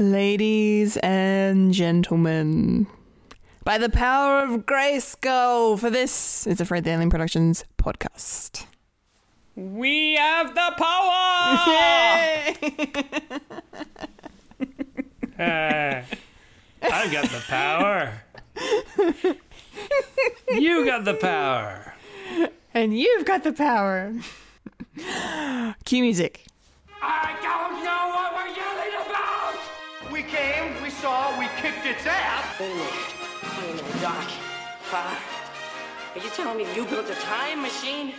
Ladies and gentlemen, by the power of Grayskull, for this is a Fred the Alien Productions podcast. We have the power! Yay! Uh, I've got the power. you got the power. and you've got the power. Cue music. I don't know what we're yelling about! We came, we saw, we kicked its ass. Wait a minute. Wait a minute, Doc. Uh, are you telling me you built a time machine?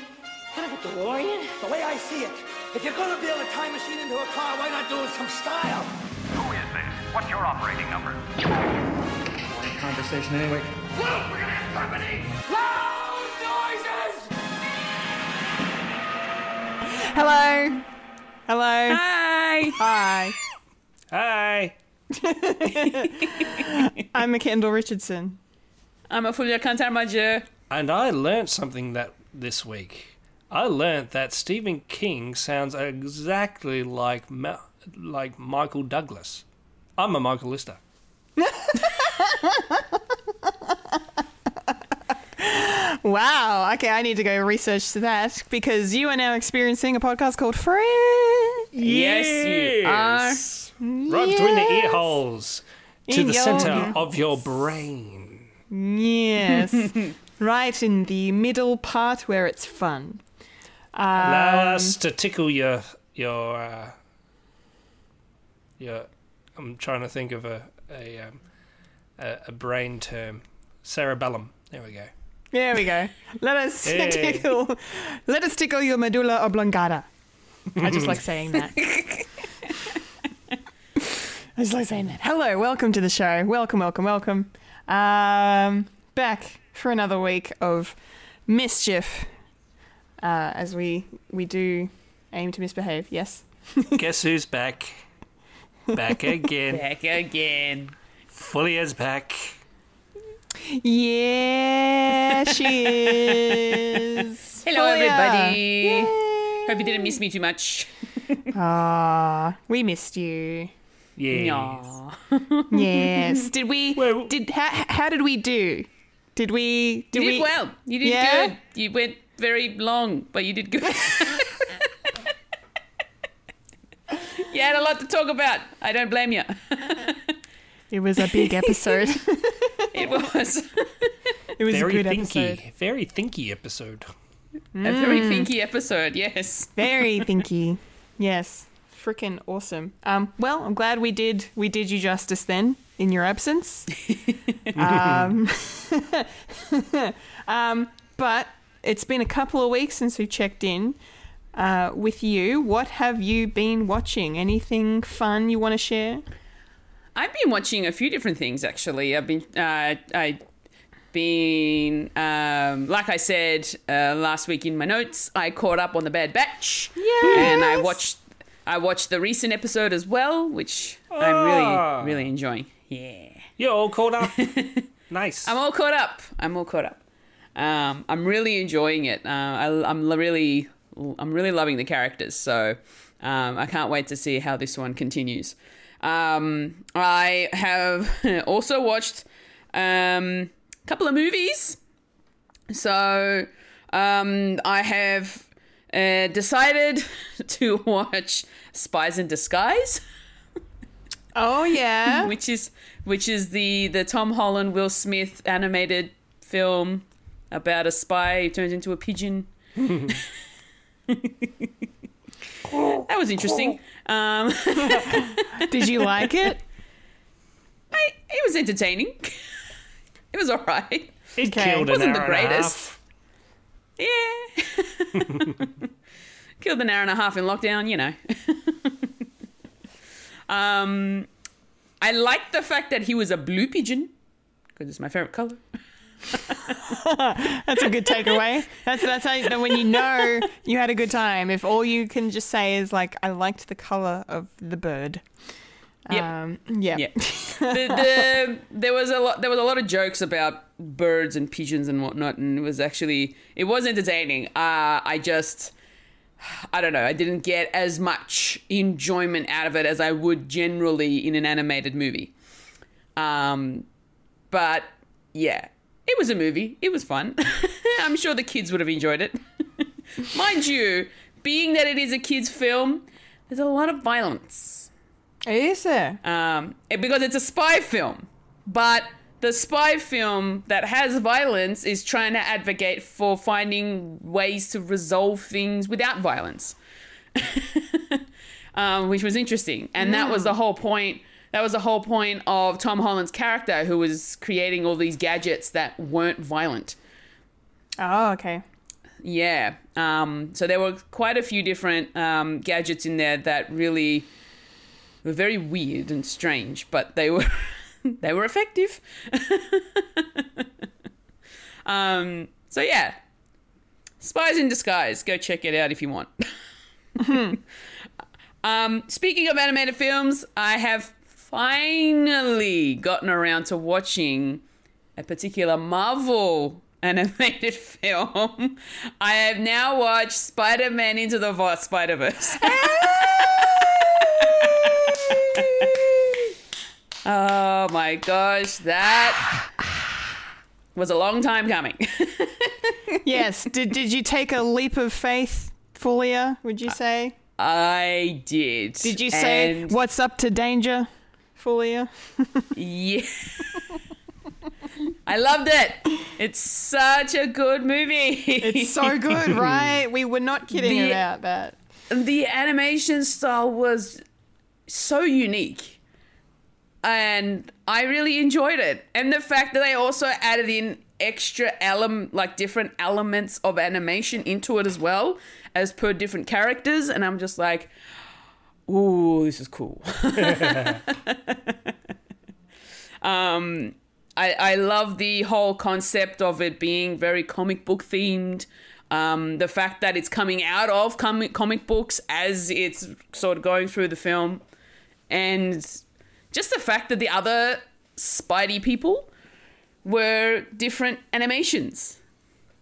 Kind of a DeLorean? The way I see it, if you're gonna build a time machine into a car, why not do it some style? Who is this? What's your operating number? conversation anyway. Luke, we're gonna have company! Loud noises! Hello. Hello. Hi! Hi. Hi. I'm a Kendall Richardson. I'm Ophelia Cantarmajer. And I learnt something that this week. I learnt that Stephen King sounds exactly like Ma- like Michael Douglas. I'm a Michael Lister. Wow. Okay, I need to go research that because you are now experiencing a podcast called Fred. Yes, you Yes. Right between the ear holes to In the center of your brain. Yes. right in the middle part where it's fun. Allow Um, us to tickle your your uh, your. I'm trying to think of a a um, a, a brain term. Cerebellum. There we go. There we go. Let us Hey. tickle. Let us tickle your medulla oblongata. I just like saying that. I just like saying that. Hello, welcome to the show. Welcome, welcome, welcome. Um, back for another week of mischief, uh, as we we do aim to misbehave. Yes. Guess who's back? Back again. Back again. Fully as back. Yeah, she is. Hello, Fulia. everybody. Hope you didn't miss me too much. Ah, we missed you. Yeah. Aw. Yes. Did we? Well- did how, how did we do? Did we? Did You we? did well. You did Yeah? good. You went very long, but you did good. you had a lot to talk about. I don't blame you. It was a big episode. It was it was Very a good thinky. episode. Very thinky episode. a very mm. thinky episode. Yes. Very thinky. Yes. Freaking awesome. Um, well, I'm glad we did we did you justice then in your absence. um, um, but it's been a couple of weeks since we checked in uh, with you. What have you been watching? Anything fun you want to share? I've been watching a few different things actually. I've been uh, I been um, like I said uh, last week in my notes. I caught up on the Bad Batch, yes! and I watched I watched the recent episode as well, which I'm Ah. really really enjoying. Yeah, You're all caught up. nice. I'm all caught up. I'm all caught up. Um, I'm really enjoying it. Uh, I, I'm really I'm really loving the characters. So um, I can't wait to see how this one continues. Um, I have also watched um, a couple of movies. So um, I have uh, decided to watch Spies in Disguise, Oh yeah. which is which is the the Tom Holland Will Smith animated film about a spy who turns into a pigeon. that was interesting. Um, did you like it? I, it was entertaining. it was all right. it okay. killed an Wasn't the hour and a greatest. Yeah. Killed an hour and a half in lockdown, you know. um, I liked the fact that he was a blue pigeon because it's my favorite color. That's a good takeaway. That's that's how that when you know you had a good time. If all you can just say is like, "I liked the color of the bird." Yep. Um, yeah. Yeah. the, the, there was a lot. There was a lot of jokes about birds and pigeons and whatnot, and it was actually it was entertaining. Uh, I just I don't know. I didn't get as much enjoyment out of it as I would generally in an animated movie. Um, but yeah, it was a movie. It was fun. I'm sure the kids would have enjoyed it. Mind you, being that it is a kids' film, there's a lot of violence Is there? um, it- because it's a spy film. But the spy film that has violence is trying to advocate for finding ways to resolve things without violence, um, which was interesting. And that was the whole point. That was the whole point of Tom Holland's character, who was creating all these gadgets that weren't violent. Oh, okay. Yeah. Um, so there were quite a few different um, gadgets in there that really were very weird and strange, but they were they were effective. um, so yeah, Spies in Disguise. Go check it out if you want. um, speaking of animated films, I have finally gotten around to watching a particular Marvel animated film. I have now watched Spider Man Into the Spider Verse. oh my gosh, that was a long time coming. Yes. did Did you take a leap of faith, Fulia? Would you say? I did. Did you say And- what's up to danger, Fulia? Yeah. I loved it. It's such a good movie. It's so good, right? We were not kidding The- about that. the animation style was so unique. And i really enjoyed it. And the fact that they also added in extra element like different elements of animation into it as well as per different characters. And i'm just like ooh this is cool. Um I, I love the whole concept of it being very comic book themed. Um, the fact that it's coming out of comic comic books as it's sort of going through the film, and just the fact that the other Spidey people were different animations.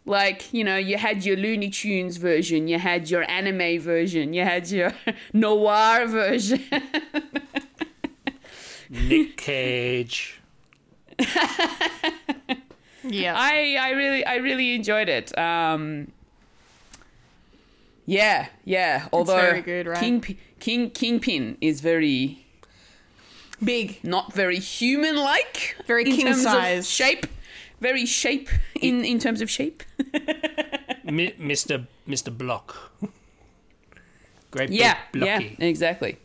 Like, you know, you had your Looney Tunes version, you had your anime version, you had your noir version. Nick Cage. Yeah. I I really I really enjoyed it. Um, yeah, yeah. Although very good, right? King King Kingpin is very Big. not very human like, Very in king terms of size. shape, very shape in in terms of shape. Mi- Mr. Mr. Block. Great Yeah, big yeah, exactly,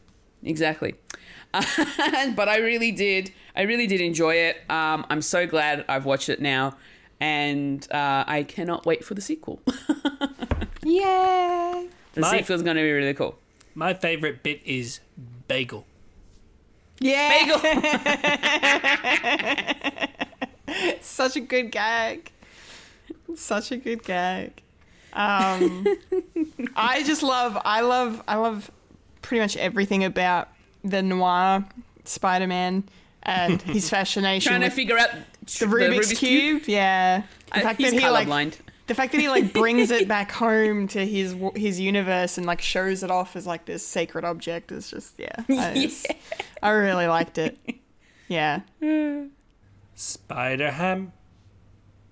exactly. but I really did, I really did enjoy it. Um, I'm so glad I've watched it now, and uh, I cannot wait for the sequel. Yay. the My- sequel is going to be really cool. My favourite bit is bagel. Yeah. Bagel. Such a good gag. Such a good gag. Um, I just love, I love, I love pretty much everything about the noir Spider-Man and his fascination Trying to figure out the Rubik's, cube. Yeah, the Uh, fact he's that he like colorblind. The fact that he like brings it back home to his his universe and like shows it off as like this sacred object is just yeah. I, just- I really liked it. Yeah. Spider Ham.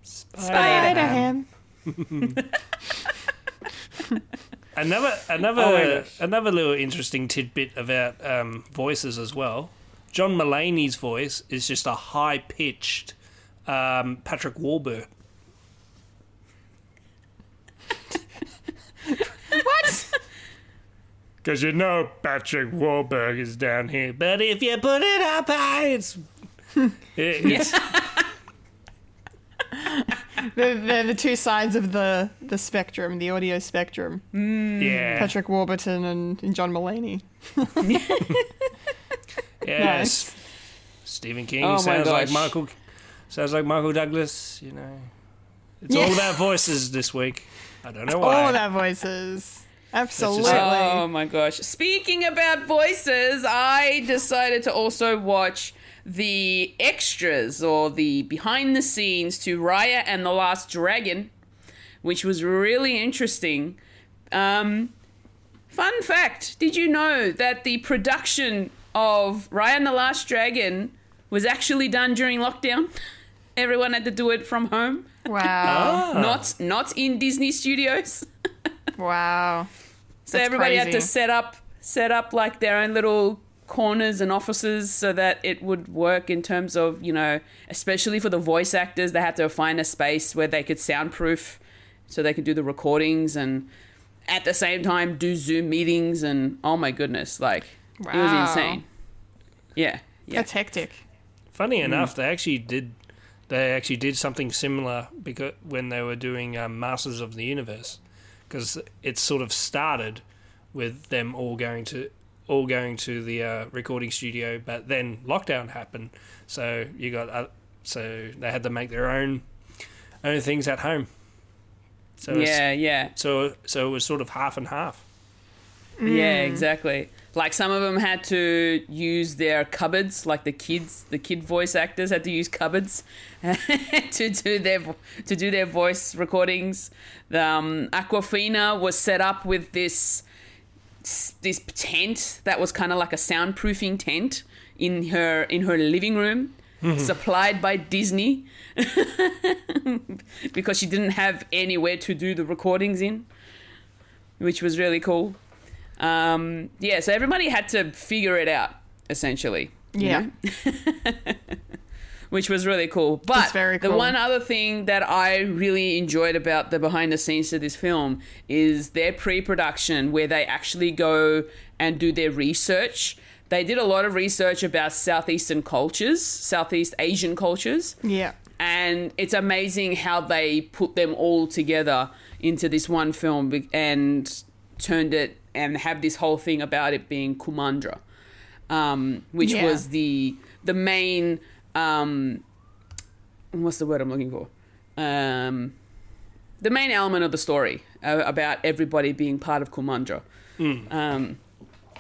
Spider, Spider-Ham. Another another Oh another little interesting tidbit about um, voices as well. John Mulaney's voice is just a high pitched um, Patrick Warburton. What? Because you know Patrick Warburton is down here, but if you put it up high, it's it- it's They're, they're the two sides of the, the spectrum, the audio spectrum. Mm. yeah Patrick Warburton and, and John Mulaney. yes. Nice. Stephen King Oh sounds like. Michael sounds like Michael Douglas. You know, it's all Yeah. about voices this week. I don't know All why. of our voices. Absolutely. Oh my gosh. Speaking about voices, I decided to also watch the extras or the behind the scenes to Raya and the Last Dragon, which was really interesting. Um, Fun fact Did you know that the production of Raya and the Last Dragon was actually done during lockdown? Everyone had to do it from home, Wow. not not in Disney studios. Wow. So That's everybody had to set up set up like their own little corners and offices so that it would work in terms of, you know, especially for the voice actors, they had to find a space where they could soundproof so they could do the recordings and at the same time do Zoom meetings and oh my goodness, like it was insane. Yeah. Yeah. That's hectic. Funny Hmm. enough, they actually did. They actually did something similar because when they were doing um, Masters of the Universe, because it sort of started with them all going to all going to the uh, recording studio, but then lockdown happened, so you got uh, so they had to make their own own things at home. So yeah, yeah. so so it was sort of half and half. Yeah, exactly. Like some of them had to use their cupboards, like the kids, the kid voice actors had to use cupboards to do their to do their voice recordings. Um, Awkwafina was set up with this this tent that was kind of like a soundproofing tent in her in her living room, supplied by Disney, because she didn't have anywhere to do the recordings in, which was really cool. Um, yeah, so everybody had to figure it out essentially. you Yeah. know? Which was really cool. But very the one other thing that I really enjoyed about the behind the scenes of this film is their pre production, where they actually go and do their research. They did a lot of research about Southeastern cultures, Southeast Asian cultures Yeah. and it's amazing how they put them all together into this one film and turned it and have this whole thing about it being Kumandra, um, which Yeah. was the the main um, what's the word I'm looking for? Um, the main element of the story uh, about everybody being part of Kumandra, um,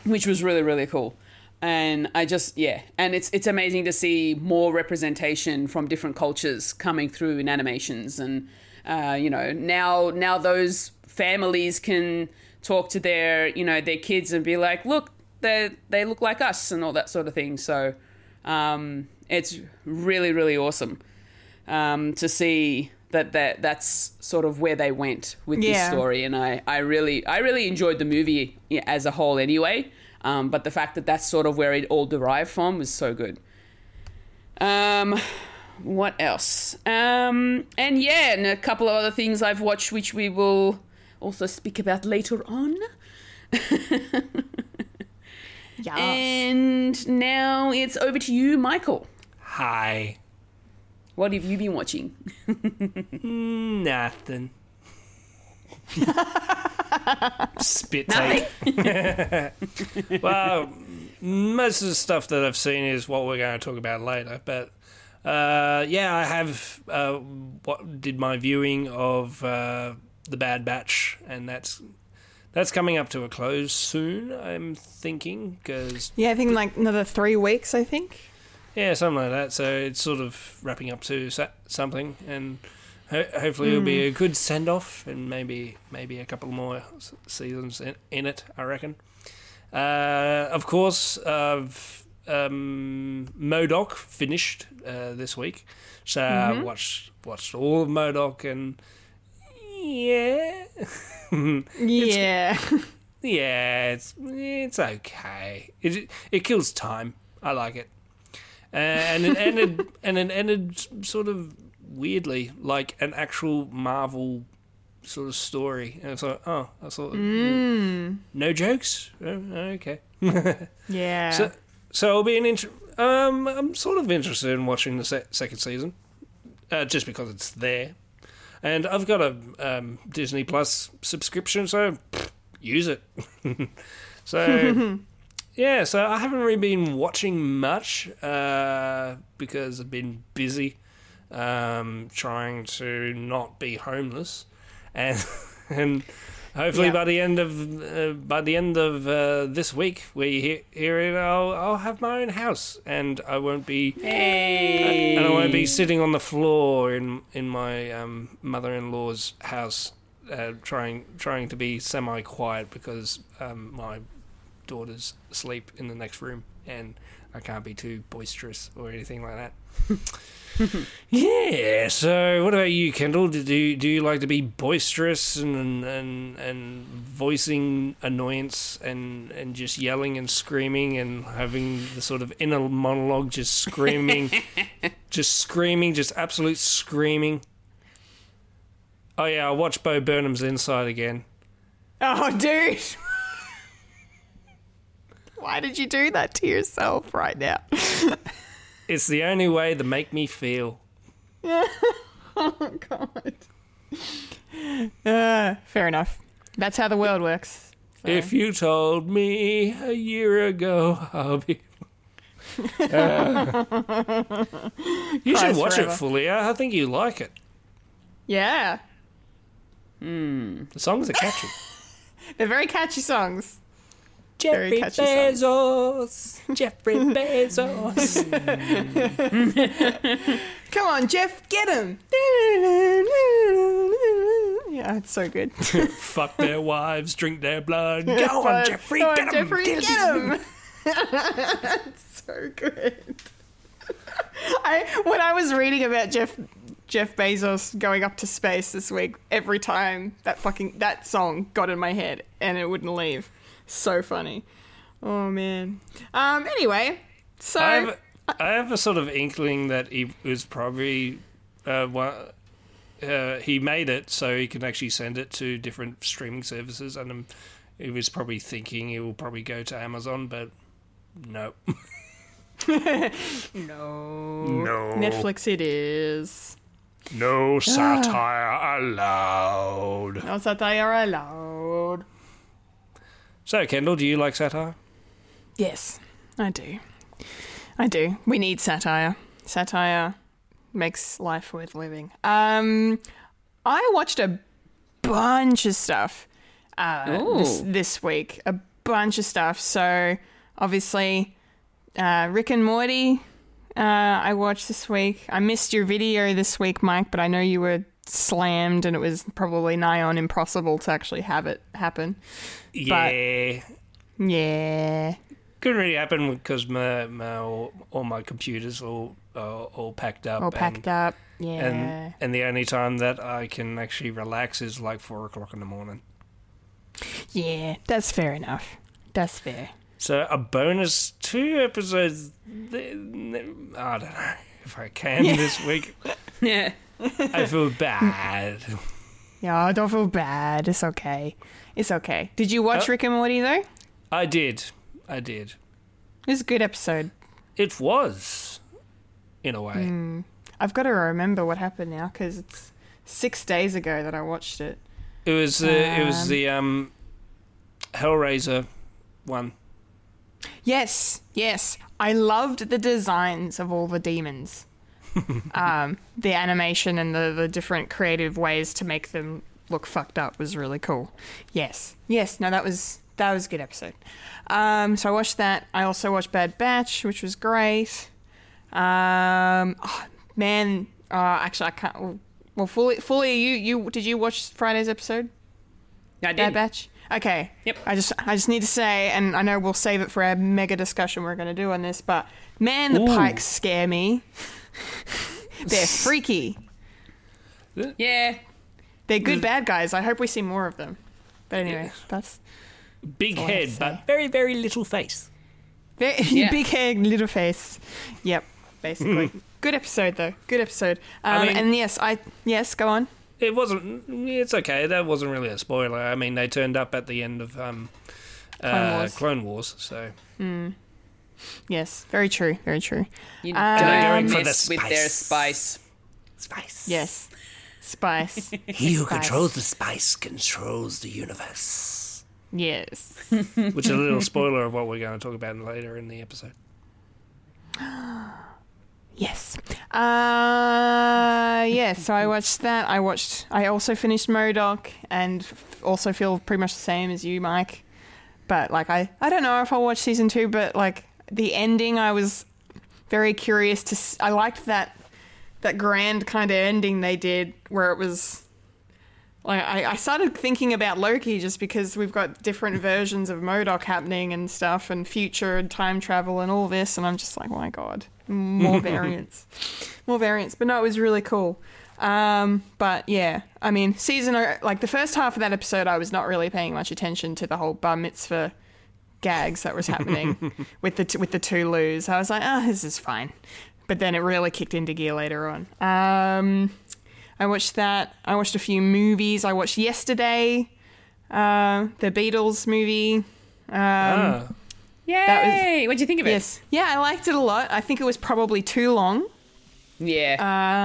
which was really really cool. And I just yeah, and it's it's amazing to see more representation from different cultures coming through in animations, and uh, you know now now those families can talk to their you know their kids and be like, look, they they look like us and all that sort of thing. So um, it's really really awesome um, to see that, that that's sort of where they went with this story. And I, I really I really enjoyed the movie as a whole anyway. Um, but the fact that that's sort of where it all derived from was so good. Um what else? Um and yeah and a couple of other things I've watched which we will also speak about later on Yeah. and now it's over to you Michael Hi, what have you been watching nothing. Spit take. well, most of the stuff that I've seen is what we're going to talk about later. But uh, yeah, I have uh, what did my viewing of uh, the Bad Batch, and that's that's coming up to a close soon. I'm thinking because yeah, I think like another three weeks, I think. yeah, something like that. So it's sort of wrapping up to something, and ho- hopefully it'll be a good send off, and maybe maybe a couple more seasons in, in it. I reckon. Uh, of course, I've um, M.O.D.O.K. finished uh, this week, so I watched watched all of M.O.D.O.K., and yeah, Yeah. yeah, it's it's okay. It it kills time. I like it, and it ended and it ended sort of weirdly like an actual Marvel sort of story. And it's like, oh, I thought no jokes. Oh, okay. Yeah. So so it'll be an inter- um I'm sort of interested in watching the se- second season, uh, just because it's there, and I've got a um, Disney Plus subscription, so pff, use it. so yeah, so I haven't really been watching much uh, because I've been busy um, trying to not be homeless, and and hopefully Yeah. by the end of uh, by the end of uh, this week, we hear, hear it. I'll, I'll have my own house, and I won't be hey and I won't be sitting on the floor in in my um, mother-in-law's house uh, trying trying to be semi quiet because um, my daughters sleep in the next room and I can't be too boisterous or anything like that. yeah. So, what about you, Kendall? Do you, do you like to be boisterous and and and voicing annoyance and and just yelling and screaming and having the sort of inner monologue, just screaming, just screaming, just absolute screaming? Oh yeah, I watched Bo Burnham's Inside again. Oh, dude. Why did you do that to yourself right now? It's the only way to make me feel. oh, God. Uh, fair enough. That's how the world works. So- If you told me a year ago, I'll be. Uh, you should watch forever. it fully. I I think you like it. yeah. The songs are catchy. They're very catchy songs. Very catchy Bezos, Jeffrey Bezos. Come on, Jeff, get him. Yeah, it's so good. Fuck their wives, drink their blood. Go on, But- Jeffrey, go on, get 'em, Jeffrey, get 'em. get him. It's so good. I when I was reading about Jeff Jeff Bezos going up to space this week, every time that fucking that song got in my head and it wouldn't leave. So funny. Oh man. Um. Anyway, so I have, I have a sort of inkling that he was probably uh, one, uh, he made it so he can actually send it to different streaming services, and um, he was probably thinking he will probably go to Amazon, but no, no, no, Netflix. It is. no satire allowed. No satire allowed. So, Kendall, do you like satire? Yes, I do. I do. We need satire. Satire makes life worth living. Um, I watched a bunch of stuff uh, this this week. A bunch of stuff. So obviously, uh, Rick and Morty. Uh, I watched this week. I missed your video this week, Mike, but I know you were slammed, and it was probably nigh on impossible to actually have it happen. Yeah, Yeah. couldn't really happen because my, my all, all my computers all uh, all packed up. All packed and, up. Yeah. And and the only time that I can actually relax is like four o'clock in the morning. Yeah, that's fair enough. That's fair. So a bonus two episodes. I don't know if I can this week. Yeah. I feel bad. Yeah, I don't feel bad. It's okay. It's okay. Did you watch Uh, Rick and Morty though? I did. I did. It was a good episode. It was, in a way. I've got to remember what happened now because it's six days ago that I watched it. It was. Uh, it was Um, the um, Hellraiser one. Yes, yes. I loved the designs of all the demons. um, the animation and the, the different creative ways to make them look fucked up was really cool. Yes, yes. No, that was that was a good episode. Um, so I watched that. I also watched Bad Batch, which was great. Um, oh, man, uh, actually, I can't. Well, fully, fully. You, you did you watch Friday's episode? I did. Bad. Batch. Okay. Yep. I just I just need to say, and I know we'll save it for our mega discussion we're going to do on this, but man, the Ooh. Pykes scare me. They're freaky. Yeah. They're good bad guys. I hope we see more of them. But anyway, that's Big all I have head, but very, very little face. very, Yeah. big head, little face. Yep, basically. good episode though. Good episode. Um, mean- and yes, I yes, go on. It wasn't. It's okay. That wasn't really a spoiler. I mean, they turned up at the end of um, Clone uh, Wars. Clone Wars. So Yes, very true. Very true. You Um, don't Going for the mess with their spice. spice. spice. Yes, spice. He who Spice. controls the spice controls the universe. yes. Which is a little spoiler of what we're going to talk about later in the episode. Yes. Uh, yeah, so I watched that. I watched, I also finished M.O.D.O.K. and f- also feel pretty much the same as you, Mike. But, like, I, I don't know if I'll watch season two, but, like, the ending, I was very curious to, s- I liked that, that grand kind of ending they did where it was like I, I started thinking about Loki just because we've got different versions of M.O.D.O.K. happening and stuff, and future and time travel and all this, and I'm just like, oh my god, more variants, more variants. But no, it was really cool. Um, but yeah, I mean, season like the first half of that episode, I was not really paying much attention to the whole bar mitzvah gags that was happening with the t- with the two loos. I was like, oh, this is fine. But then it really kicked into gear later on. Um, I watched that. I watched a few movies. I watched yesterday, uh, the Beatles movie. Um, Ah, Yay! That What'd you think of it? Yes, yeah, I liked it a lot. I think it was probably too long. Yeah.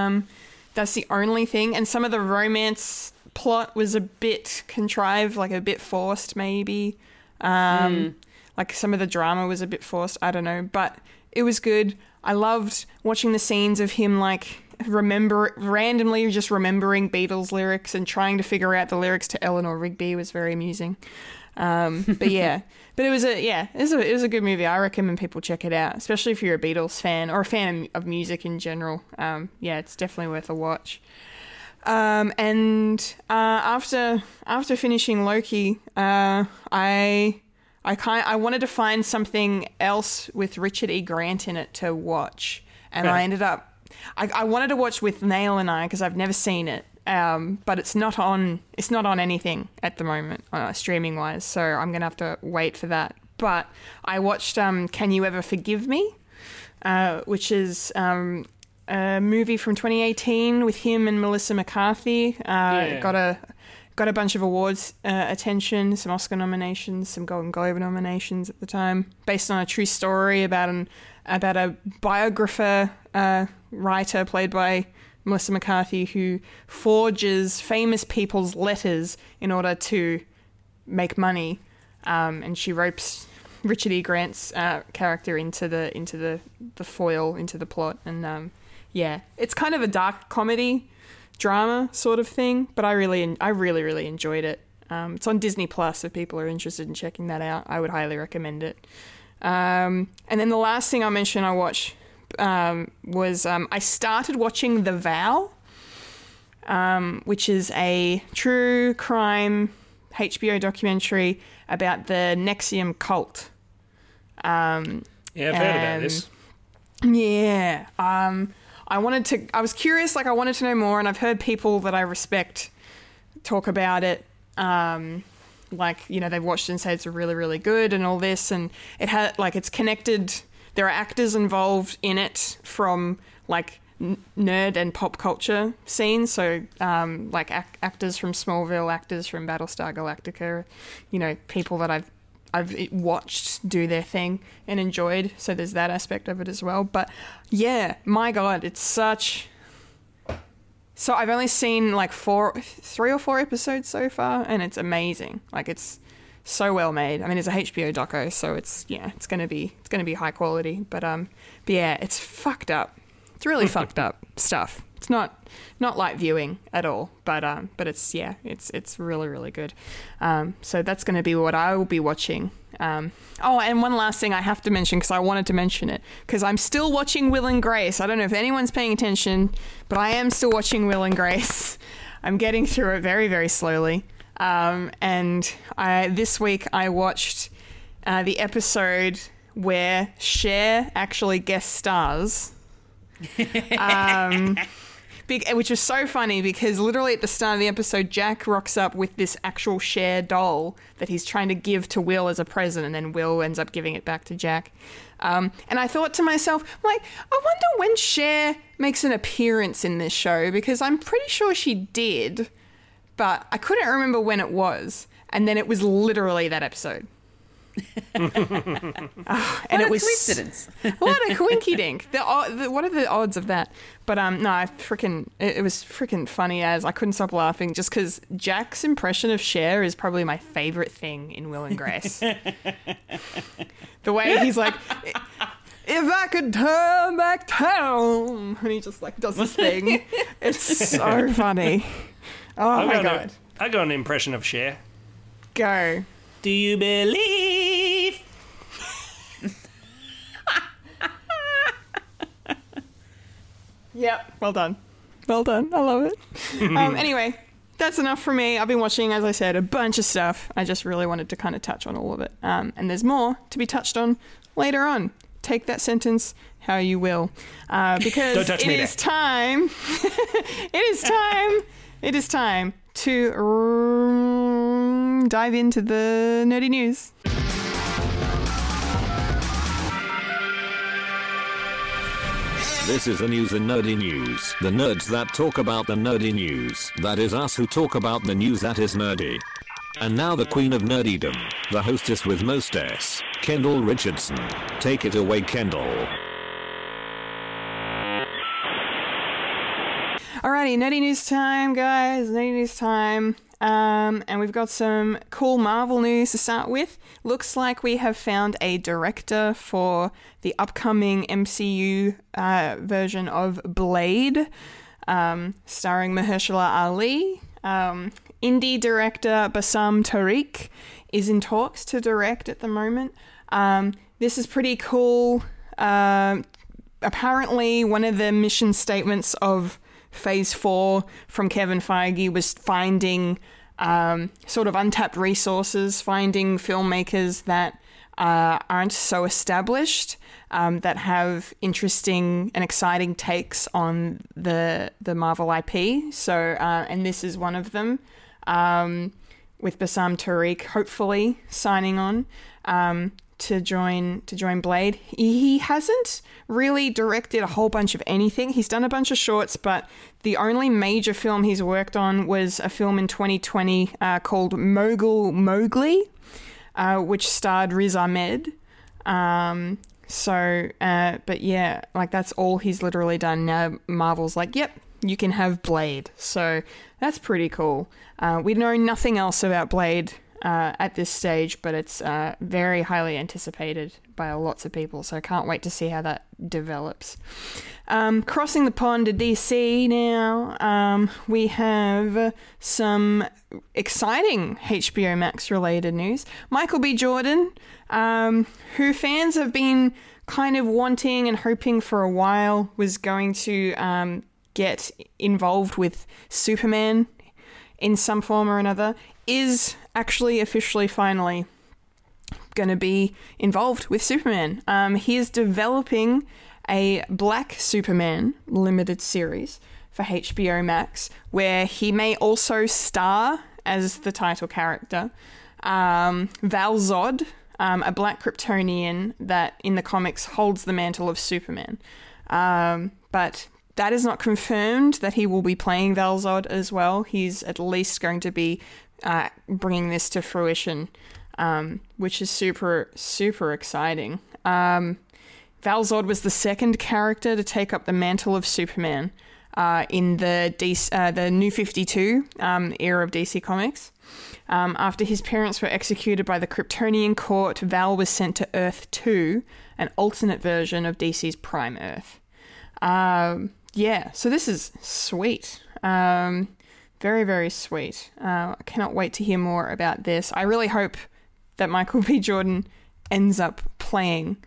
Um, that's the only thing. And some of the romance plot was a bit contrived, like a bit forced, maybe. Um, Like some of the drama was a bit forced. I don't know, but it was good. I loved watching the scenes of him like remember randomly just remembering Beatles lyrics and trying to figure out the lyrics to Eleanor Rigby was very amusing. Um, but yeah, but it was a yeah, it was a it was a good movie. I recommend people check it out, especially if you're a Beatles fan or a fan of music in general. Um, yeah, it's definitely worth a watch. Um, and uh, after after finishing Loki, uh, I I kind I wanted to find something else with Richard E. Grant in it to watch, and I ended up I, I wanted to watch Withnail and I because I've never seen it, um, but it's not on it's not on anything at the moment uh, streaming wise, so I'm gonna have to wait for that. But I watched um, Can You Ever Forgive Me, uh, which is um, a movie from 2018 with him and Melissa McCarthy. Uh, Yeah. Got a got a bunch of awards uh, attention, some Oscar nominations, some Golden Globe nominations at the time, based on a true story about an about a biographer uh, writer played by Melissa McCarthy who forges famous people's letters in order to make money, um, and she ropes Richard E. Grant's uh, character into the into the the foil into the plot, and um, yeah, it's kind of a dark comedy drama sort of thing, but I really I really really enjoyed it. Um, it's on Disney Plus if people are interested in checking that out. I would highly recommend it. Um, and then the last thing I mentioned I watched um, was um, I started watching The Vow, um, which is a true crime HBO documentary about the NXIVM cult. Um, yeah, I've heard about this. yeah. I wanted to. I was curious. Like, I wanted to know more, and I've heard people that I respect talk about it. Um, like, you know, they've watched and say it's really, really good, and all this, and it had like it's connected. There are actors involved in it from like n- nerd and pop culture scenes. So, um, like ac- actors from Smallville, actors from Battlestar Galactica, you know, people that I've I've watched do their thing and enjoyed. So there's that aspect of it as well. But yeah, my God, it's such. So I've only seen like four, three or four episodes so far, and it's amazing. Like it's so well made. I mean, it's a HBO doco, so it's yeah, it's gonna be it's gonna be high quality. But um, but yeah, it's fucked up. It's really fucked up stuff. It's not not light viewing at all, but um, but it's yeah, it's it's really really good. Um, so that's going to be what I will be watching. Um, oh, and one last thing I have to mention because I wanted to mention it because I'm still watching Will and Grace. I don't know if anyone's paying attention, but I am still watching Will and Grace. I'm getting through it very very slowly. Um, and I this week I watched uh, the episode where Cher actually guest stars um, big, which was so funny because literally at the start of the episode, Jack rocks up with this actual Cher doll that he's trying to give to Will as a present, and then Will ends up giving it back to Jack. Um, and I thought to myself, like, I wonder when Cher makes an appearance in this show because I'm pretty sure she did, but I couldn't remember when it was. And then it was literally that episode. Ah, and What it a was coincidence. what a coinky dink. The, the what are the odds of that? But um, no, I freaking it, it was freaking funny as I couldn't stop laughing just because Jack's impression of Cher is probably my favorite thing in Will and Grace. the way he's like. If I could turn back time, and he just like does this thing, it's so funny. Oh I my got, god, A, I got an impression of Cher. go! Do you believe? Yep. Well done. Well done. I love it. um, anyway, that's enough for me. I've been watching, as I said, a bunch of stuff. I just really wanted to kind of touch on all of it. Um, and there's more to be touched on later on. Take that sentence how you will, uh, because Don't touch it me is there. time. it is time. It is time to dive into the nerdy news. This is the news in nerdy news. The nerds that talk about the nerdy news. That is us who talk about the news that is nerdy. And now the queen of nerdydom, the hostess with most S, Kendall Richardson. Take it away, Kendall. Alrighty, nerdy news time, guys. Nerdy news time. Um, and we've got some cool Marvel news to start with. Looks like we have found a director for the upcoming MCU uh, version of Blade, um, starring Mahershala Ali. Um, indie director Bassam Tariq is in talks to direct at the moment. Um, this is pretty cool. Um, apparently, one of the mission statements of Phase 4 from Kevin Feige was finding um, sort of untapped resources, finding filmmakers that uh, aren't so established, um, that have interesting and exciting takes on the the Marvel IP. So, uh, and this is one of them. Um, with Bassam Tariq hopefully signing on um, to join to join Blade. He hasn't really directed a whole bunch of anything. He's done a bunch of shorts, but the only major film he's worked on was a film in 2020 uh, called Mogul Mowgli, uh, which starred Riz Ahmed. Um, so, uh, but yeah, like that's all he's literally done. Now Marvel's like, yep, you can have Blade. So that's pretty cool. Uh, we know nothing else about Blade uh, at this stage, but it's uh, very highly anticipated by lots of people. So I can't wait to see how that develops. Um, crossing the pond to DC now, um, we have some exciting HBO Max related news. Michael B. Jordan, um, who fans have been kind of wanting and hoping for a while, was going to um, get involved with Superman in some form or another, is actually officially finally going to be involved with Superman. Um, he is developing a Black Superman limited series for HBO Max, where he may also star as the title character. Um, Val Zod, um, a black Kryptonian that in the comics holds the mantle of Superman. Um, but that is not confirmed that he will be playing Val Zod as well. He's at least going to be uh, bringing this to fruition, um, which is super, super exciting. Um, Val Zod was the second character to take up the mantle of Superman uh, in the DC, uh, the New 52 um, era of DC Comics. Um, after his parents were executed by the Kryptonian court, Val was sent to Earth 2, an alternate version of DC's Prime Earth. Um, yeah, so this is sweet. Um, very, very sweet. Uh, I cannot wait to hear more about this. I really hope that Michael B. Jordan ends up playing,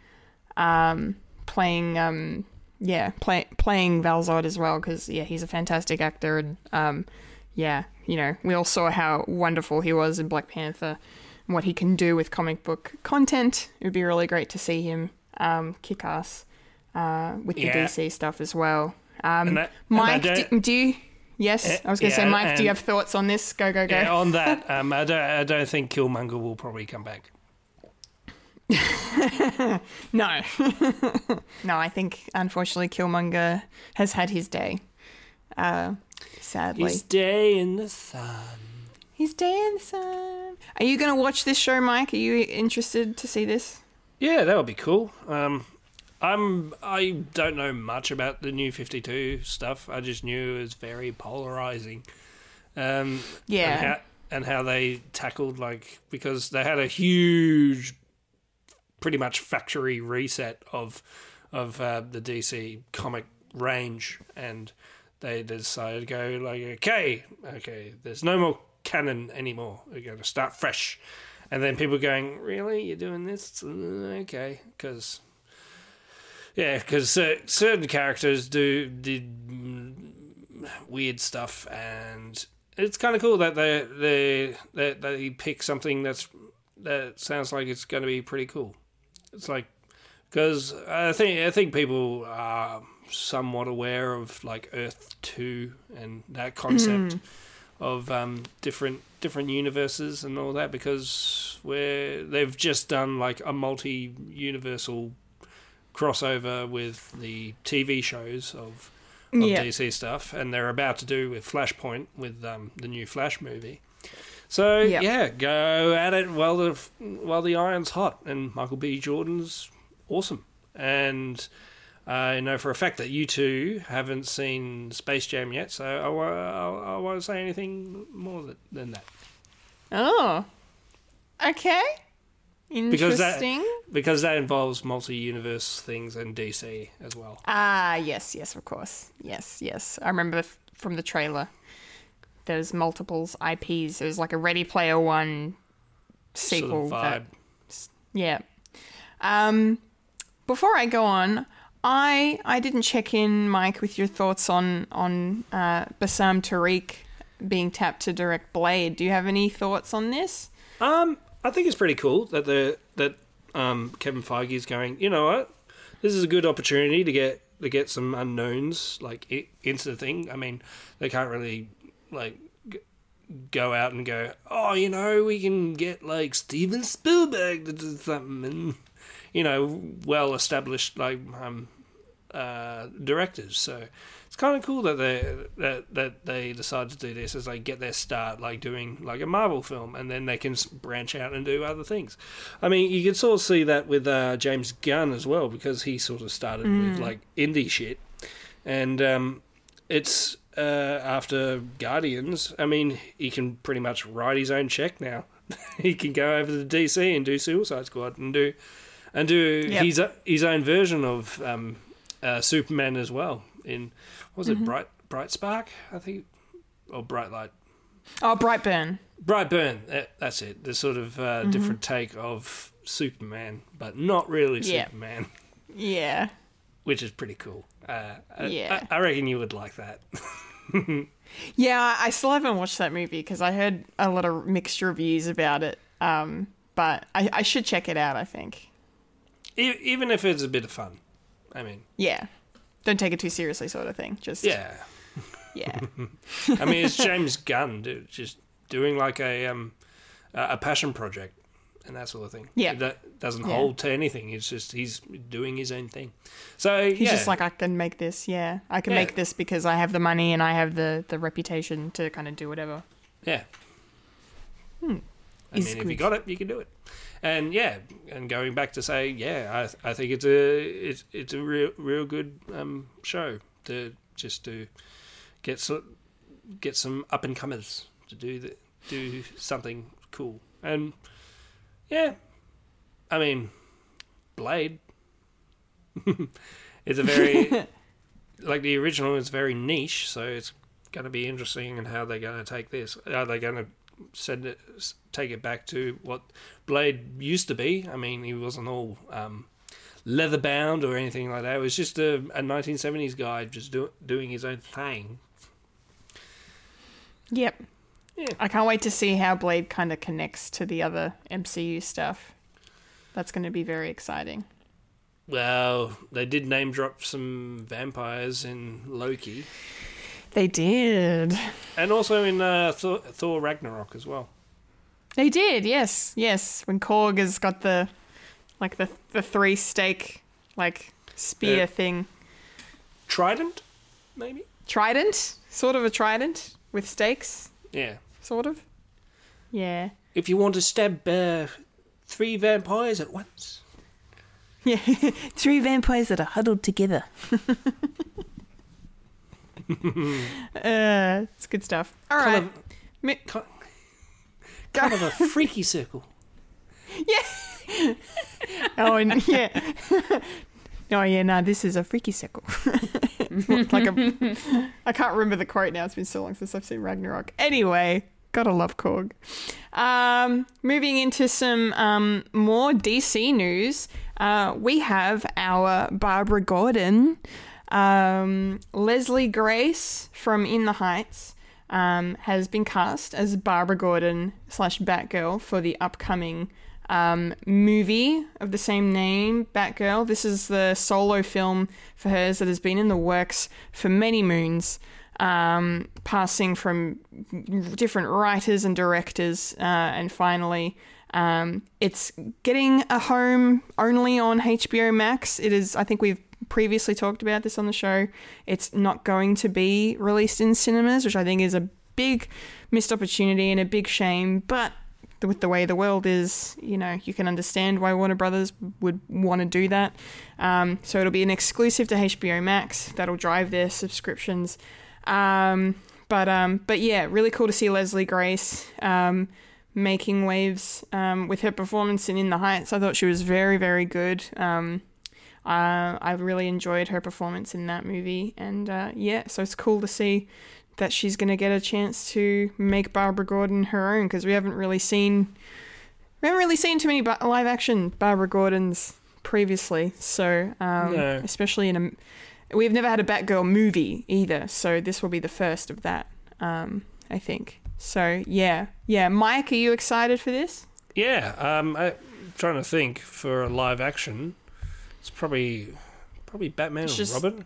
um, playing, um, yeah, play, playing Val Zod as well because yeah, he's a fantastic actor and um, yeah, you know, we all saw how wonderful he was in Black Panther, and what he can do with comic book content. It would be really great to see him um, kick ass uh, with the Yeah. DC stuff as well. Um, that- Mike, do, do you? Yes, Eh, I was going to say, yeah, Mike. Do you have thoughts on this? Go, go, go. Yeah, on that, um, I don't. I don't think Killmonger will probably come back. No, no. I think unfortunately Killmonger has had his day. Uh, sadly, His day in the sun. his day in the sun. Are you going to watch this show, Mike? Are you interested to see this? Yeah, that would be cool. Um, I'm. I don't know much about the new Fifty Two stuff. I just knew it was very polarizing. Um, Yeah. and how, and how they tackled like because they had a huge, pretty much factory reset of of uh, the DC comic range, and they decided to go like, okay, okay, there's no more canon anymore. We're going to start fresh. And then people going, really, you're doing this? Okay, because yeah, because certain characters do did weird stuff, and it's kind of cool that they they that they pick something that's that sounds like it's going to be pretty cool. It's like because I think I think people are somewhat aware of like Earth Two and that concept of um, different different universes and all that because where they've just done like a multi universal crossover with the TV shows of, of Yeah. DC stuff, and they're about to do with Flashpoint with um, the new Flash movie. So Yeah. yeah, go at it while the while the iron's hot, and Michael B. Jordan's awesome, and I know for a fact that you two haven't seen Space Jam yet, so I, I, I won't say anything more th- than that Oh. Okay. Because that because that involves multi-universe things and DC as well. Ah, yes, yes, of course. Yes, yes. I remember f- from the trailer. There's multiples IPs. There's like a Ready Player One sequel. sort of that- yeah. Um, before I go on, I I didn't check in, Mike, with your thoughts on on uh, Bassam Tariq being tapped to direct Blade. Do you have any thoughts on this? Um, I think it's pretty cool that the that um, Kevin Feige is going. You know what? This is a good opportunity to get to get some unknowns like into the thing. I mean, they can't really like go out and go. Oh, you know, we can get like Steven Spielberg to do something, and you know, well established like um, uh, directors. So kind of cool that they that that they decide to do this as they get their start, like doing like a Marvel film, and then they can branch out and do other things. I mean, you can sort of see that with uh, James Gunn as well, because he sort of started with like indie shit, and um, it's uh, after Guardians. I mean, he can pretty much write his own check now. he can go over to DC and do Suicide Squad and do and do Yep. his his own version of um, uh, Superman as well. In was it Bright Bright Spark? I think or Bright Light. Oh, Brightburn. Brightburn. That, that's it. The sort of uh, different take of Superman, but not really Yeah. Superman, Yeah. which is pretty cool. Uh, I- Yeah. I, I reckon you would like that. Yeah, I still haven't watched that movie because I heard a lot of mixed reviews about it. Um, but I, I should check it out. I think. Even if it's a bit of fun. I mean, Yeah, don't take it too seriously, sort of thing. Just yeah. yeah, I mean, it's James Gunn, dude, just doing like a um a passion project and that sort of thing. Yeah. that doesn't Yeah. hold to anything. It's just he's doing his own thing. So he's yeah, just like I can make this. Yeah, I can Yeah. make this because I have the money and I have the the reputation to kind of do whatever. yeah. I Hmm. Is mean, if you got it, you can do it. And yeah, and going back to say, yeah, I I think it's a it's it's a real real good um show to just to get so, get some up and comers to do the, do something cool. And yeah, I mean, Blade. it's a very like the original is very niche, so it's going to be interesting in how they're going to take this. Are they going to send it, take it back to what Blade used to be? I mean, he wasn't all um, leather bound or anything like that. It was just a, a 1970s guy just do, doing his own thing. Yep. Yeah. I can't wait to see how Blade kind of connects to the other MCU stuff. That's going to be very exciting. Well, they did name drop some vampires in Loki, They did. and also in uh, Thor, Thor Ragnarok as well. They did. Yes. Yes. When Korg has got the like the the three stake like spear Yeah. thing. Trident, maybe. Trident, sort of a trident with stakes, Yeah. sort of. Yeah. If you want to stab uh, three vampires at once. Yeah. Three vampires that are huddled together. uh, it's good stuff. All right. Kind of, Mi- kind, kind of a freaky circle. Yeah. oh, and yeah. oh, yeah, no, this is a freaky circle. like a, I can't remember the quote now. It's been so long since I've seen Ragnarok. Anyway, gotta love Korg. Um, moving into some um, more DC news, uh, we have our Barbara Gordon, um, Leslie Grace from In the Heights. um, has been cast as Barbara Gordon slash Batgirl for the upcoming um, movie of the same name, Batgirl. This is the solo film for hers that has been in the works for many moons, um, passing from different writers and directors, uh, and finally. Um, it's getting a home only on HBO Max. It is, I think we've previously talked about this on the show. It's not going to be released in cinemas, which I think is a big missed opportunity and a big shame. But with the way the world is, you know, you can understand why Warner Brothers would want to do that. Um, so it'll be an exclusive to HBO Max that'll drive their subscriptions. Um, but um, but yeah, really cool to see Leslie Grace um, making waves um, with her performance in In the Heights. I thought she was very very good. Um, uh, I really enjoyed her performance in that movie, and uh, yeah, so it's cool to see that she's going to get a chance to make Barbara Gordon her own because we haven't really seen we haven't really seen too many live action Barbara Gordons previously. So um, No. especially in a we've never had a Batgirl movie either, so this will be the first of that. Um, I think. So yeah, yeah. Mike, are you excited for this? Yeah, um, I'm trying to think for a live action. It's probably probably Batman It's and just- Robin.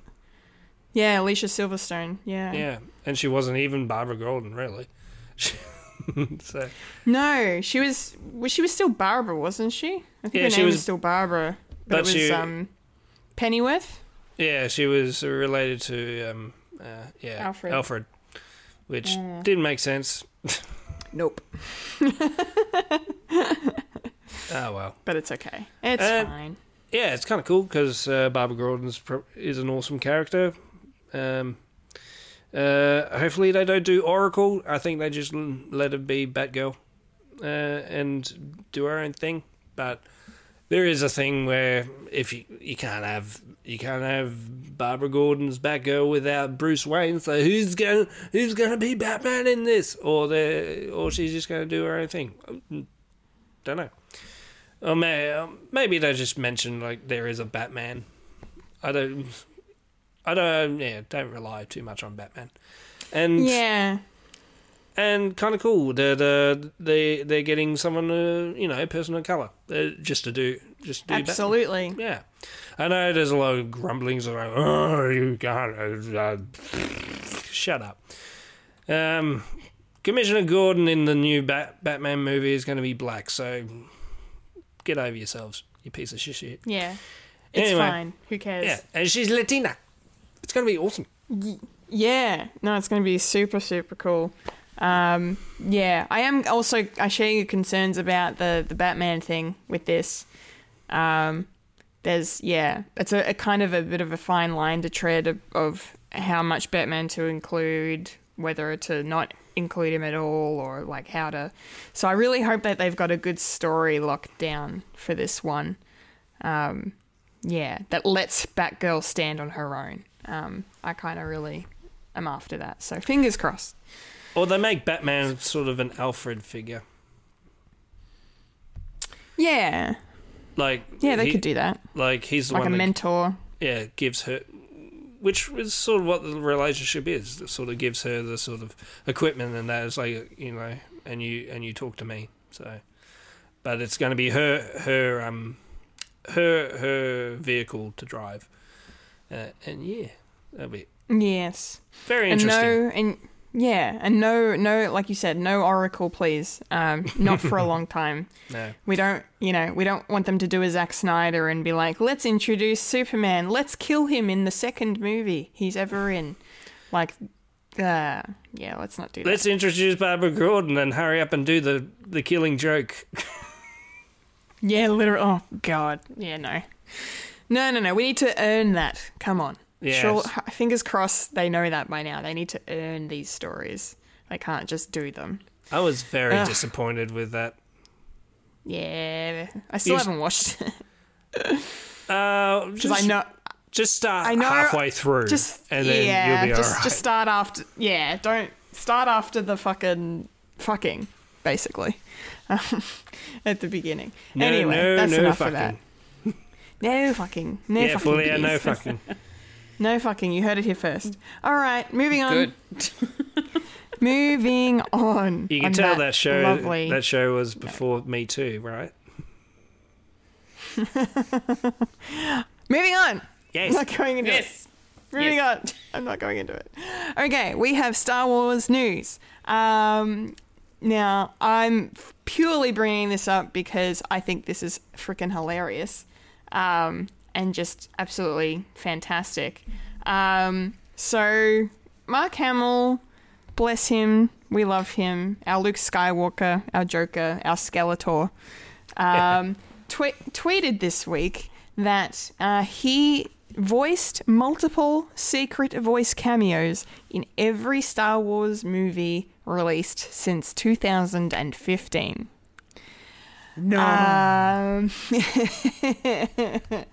Yeah, Alicia Silverstone. Yeah. Yeah, and she wasn't even Barbara Gordon, really. so No, she was. Well, she was still Barbara, wasn't she? I think Yeah, her she name was, was- still Barbara, but, but it was she- um, Pennyworth. yeah, she was related to um, uh, yeah Alfred. Alfred, which didn't make sense. Nope. Oh well. But it's okay. It's Uh, fine. Yeah, it's kind of cool because uh, Barbara Gordon pro- is an awesome character. Um, uh, hopefully they don't do Oracle. I think they just let her be Batgirl uh, and do her own thing. But there is a thing where if you you can't have you can't have Barbara Gordon's Batgirl without Bruce Wayne. So who's going who's going to be Batman in this? Or they or she's just going to do her own thing. Don't know. Or may, um, maybe they just mentioned like there is a Batman. I don't. I don't. Yeah, don't rely too much on Batman. And Yeah. and kind of cool that uh, they they're getting someone uh, you know a person of color uh, just to do just to do Batman. Absolutely. Yeah, I know there's a lot of grumblings around. Oh, you can't. Uh, uh, shut up. Um, Commissioner Gordon in the new Bat- Batman movie is going to be black, so get over yourselves, you piece of shit. Yeah. It's Anyway. fine. Who cares? Yeah, and she's Latina. It's going to be awesome. Yeah, no, it's going to be super, super cool. Um, yeah, I am also I share your concerns about the the Batman thing with this. Um, there's yeah, it's a, a kind of a bit of a fine line to tread of, of how much Batman to include, whether to not include him at all, or like how to. So I really hope that they've got a good story locked down for this one. Um, yeah, that lets Batgirl stand on her own. Um, I kind of really am after that. So fingers crossed. Or they make Batman sort of an Alfred figure. Yeah, Like yeah, they he- could do that, Like he's like a that mentor. yeah gives her, which is sort of what the relationship is. That sort of gives her the sort of equipment and that is like you know, and you and you talk to me. So, but it's going to be her her um her her vehicle to drive, uh, and yeah, that'll be Yes, very and interesting. no, and yeah, and no, no, like you said, no Oracle, please. Um, not for a long time. no. We don't, you know, we don't want them to do a Zack Snyder and be like, let's introduce Superman, let's kill him in the second movie he's ever in. Like, uh, yeah, let's not do that. Let's introduce Barbara Gordon and hurry up and do the the killing joke. Yeah, literally. Oh God. Yeah, no. No, no, no. We need to earn that. Come on. Yes. Sure. Fingers crossed. They know that by now. They need to earn these stories. They can't just do them. I was very Ugh. disappointed with that. Yeah. I still You- haven't watched it Uh, just, I know. just start I know- halfway through, Just and then yeah. you'll be just just start after. Yeah. Don't start after the fucking fucking basically at the beginning. No, anyway, no, that's no enough fucking. of that. No fucking. No yeah, fucking. fully, yeah, no fucking. No fucking. You heard it here first. All right, moving on. Good. Moving on. You can on tell that, show Lovely. that show was before Me Too, right? Moving on. Yes. I'm not going into it. yes. Moving on. I'm not going into it. Okay, we have Star Wars news. Um, now, I'm purely bringing this up because I think this is freaking hilarious um, and just absolutely fantastic. Um, so, Mark Hamill, bless him, we love him, our Luke Skywalker, our Joker, our Skeletor, um, twe- tweeted this week that uh, he voiced multiple secret voice cameos in every Star Wars movie released since 2015. No. Um,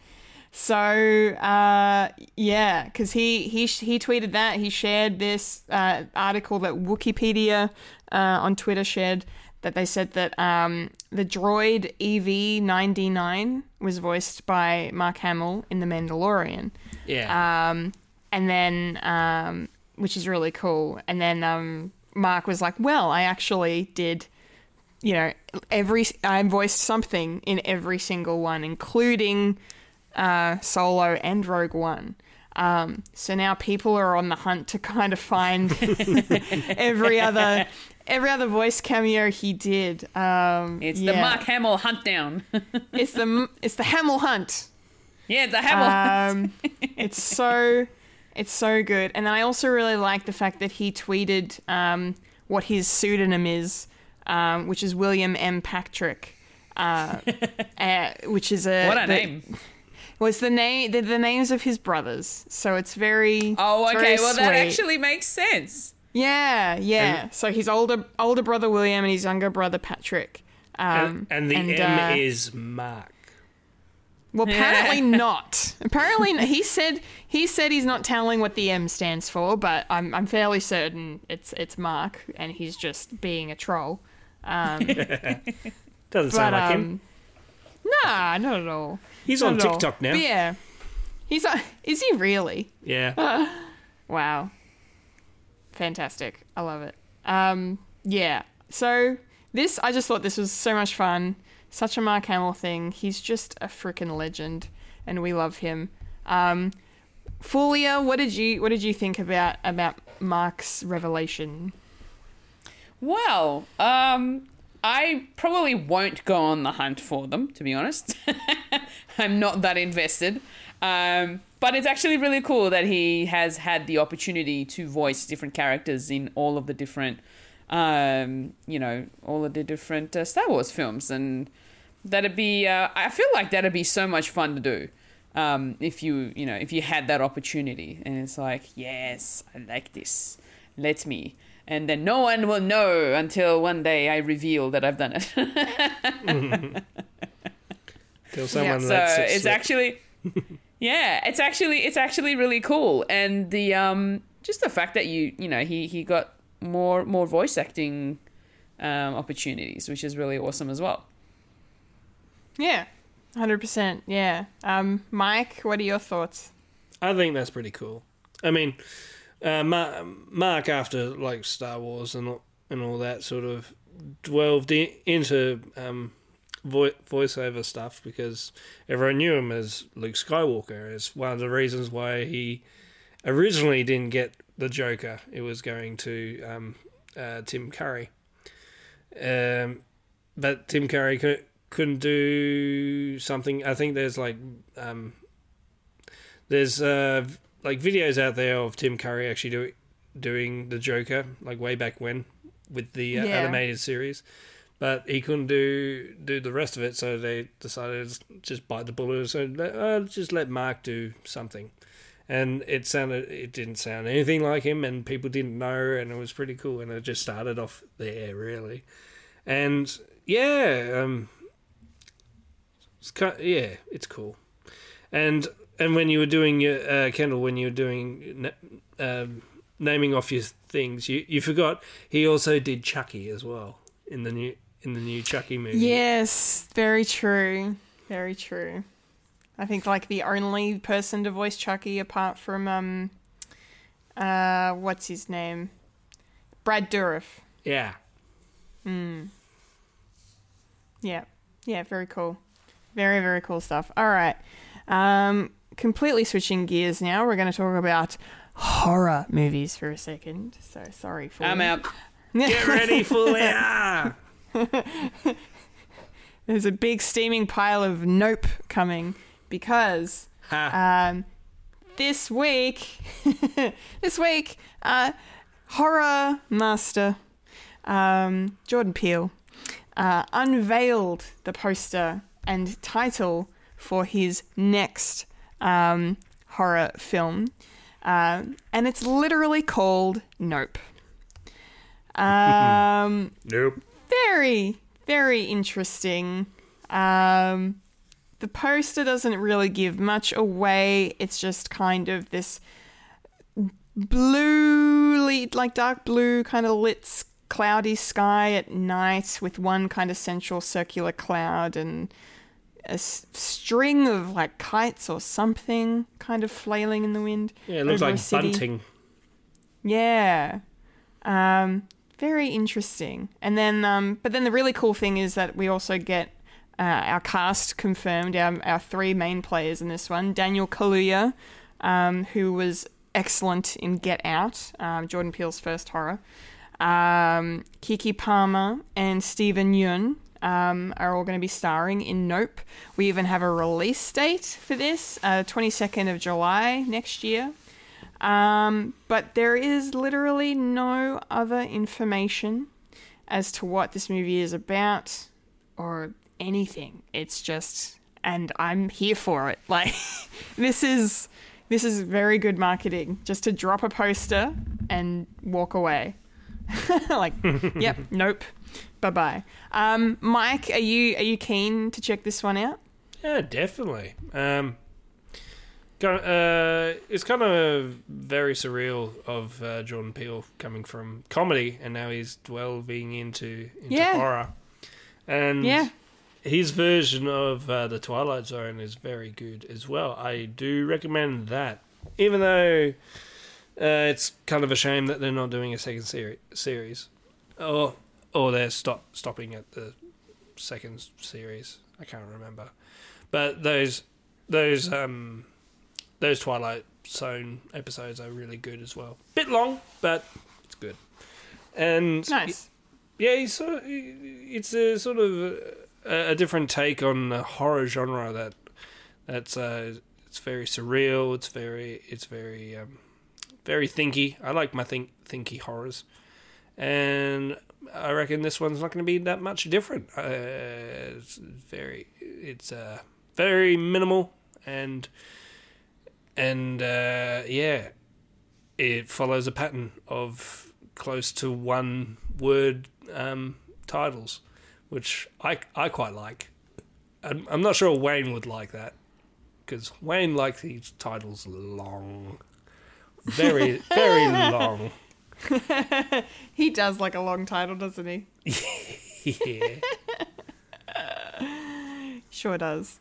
so uh, yeah, because he he he tweeted that he shared this uh, article that Wikipedia uh, on Twitter shared that they said that um, the droid EV-9D9 was voiced by Mark Hamill in The Mandalorian Yeah. um, and then um, which is really cool. And then um, Mark was like, "Well, I actually did, you know, every I voiced something in every single one, including uh, Solo and Rogue One." Um, so now people are on the hunt to kind of find every other every other voice cameo he did. Um, it's the. Mark Hamill hunt down. It's the it's the Hamill hunt. yeah, it's a Hamill. Um, it's so it's so good. And then I also really like the fact that he tweeted um, what his pseudonym is, um, which is William M. Patrick, uh, uh, which is a What a the- name. Was the name the, the names of his brothers? So it's very Oh, it's okay. very Well, that sweet. actually makes sense. yeah yeah. so his older older brother William and his younger brother Patrick. Um, and, and the M uh, is Mark. Well, apparently not. Apparently, not. he said he said he's not telling what the M stands for, but I'm I'm fairly certain it's it's Mark, and he's just being a troll. Um, Doesn't but sound like him. um, nah, not at all. He's Not on at all. TikTok now. But yeah, he's uh, is he really? Yeah. Wow, fantastic! I love it. Um, yeah. So this, I just thought this was so much fun. Such a Mark Hamill thing. He's just a freaking legend, and we love him. Um, Fulia, what did you what did you think about about Mark's revelation? Well, um, I probably won't go on the hunt for them, to be honest. I'm not that invested. Um, but it's actually really cool that he has had the opportunity to voice different characters in all of the different, um, you know, all of the different uh, Star Wars films. And that'd be, uh, I feel like that'd be so much fun to do. Um, if you, you know, if you had that opportunity and it's like, yes, I like this. Let me. And then no one will know until one day I reveal that I've done it. Tell someone lets so that's it it's slip. actually yeah it's actually it's actually really cool and the um just the fact that you you know he he got more more voice acting um opportunities which is really awesome as well Yeah, hundred percent. Yeah. Um, Mike, what are your thoughts? I think that's pretty cool. I mean, uh, Mark, after like Star Wars and all, and all that sort of delved in, into um, vo- voiceover stuff because everyone knew him as Luke Skywalker. It's one of the reasons why he originally didn't get the Joker. It was going to um, uh, Tim Curry, um, but Tim Curry could, couldn't do something. I think there's like um, there's uh, like videos out there of Tim Curry actually do, doing the Joker, like way back when with the uh, Yeah. animated series, but he couldn't do do the rest of it, so they decided to just bite the bullet and said, uh, just let Mark do something. And it sounded, it didn't sound anything like him, and people didn't know, and it was pretty cool. And it just started off there, really. And yeah, um, it's kind yeah, it's cool. And and when you were doing your uh, Kendall, when you were doing um, naming off your things, you, you forgot he also did Chucky as well in the new in the new Chucky movie. Yes, very true. Very true. I think like the only person to voice Chucky apart from um, uh, what's his name, Brad Dourif. Yeah. Yeah, yeah, very cool, very very cool stuff. All right, um, completely switching gears now. We're going to talk about horror movies for a second. So sorry for I'm out. Get ready for it. There's a big steaming pile of Nope coming because um, this week, this week, uh, horror master um, Jordan Peele uh, unveiled the poster and title for his next um, horror film, um, and it's literally called Nope. Um, Nope. very, very interesting. Um, the poster doesn't really give much away. It's just kind of this blue, like dark blue, kind of lit, cloudy sky at night with one kind of central circular cloud and a s- string of like kites or something kind of flailing in the wind. Yeah, it looks like bunting. Yeah. Um, very interesting. And then, um, but then the really cool thing is that we also get uh, our cast confirmed, our, our three main players in this one Daniel Kaluuya, um, who was excellent in Get Out, um, Jordan Peele's first horror. Um, Keke Palmer and Steven Yeun um, are all going to be starring in Nope. We even have a release date for this, uh, 22nd of July next year. Um, but there is literally no other information as to what this movie is about or anything. It's just, and I'm here for it. Like, this is this is very good marketing. Just to drop a poster and walk away. like, yep, nope, bye bye. Um, Mike, are you are you keen to check this one out? Yeah, definitely. Um, uh, it's kind of very surreal of uh, Jordan Peele coming from comedy and now he's delving into into Yeah. horror. And Yeah. his version of uh, the Twilight Zone is very good as well. I do recommend that, even though uh, it's kind of a shame that they're not doing a second seri- series, or or they're stop stopping at the second series. I can't remember, but those those um those Twilight Zone episodes are really good as well. Bit long, but it's good. And Nice. yeah, sort it's a sort of a, a different take on the horror genre that that's uh, it's very surreal. It's very it's very um, very thinky. I like my think thinky horrors, and I reckon this one's not going to be that much different. Uh, it's very it's uh, very minimal and and uh, yeah, it follows a pattern of close to one word um, titles, which I I quite like. I'm, I'm not sure Wayne would like that because Wayne likes his titles long, very very long. He does like a long title, doesn't he? Yeah. Sure does.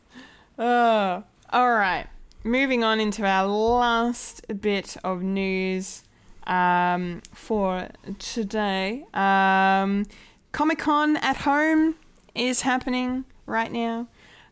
Uh, all right. Moving on into our last bit of news um, for today. Um, Comic Con at home is happening right now.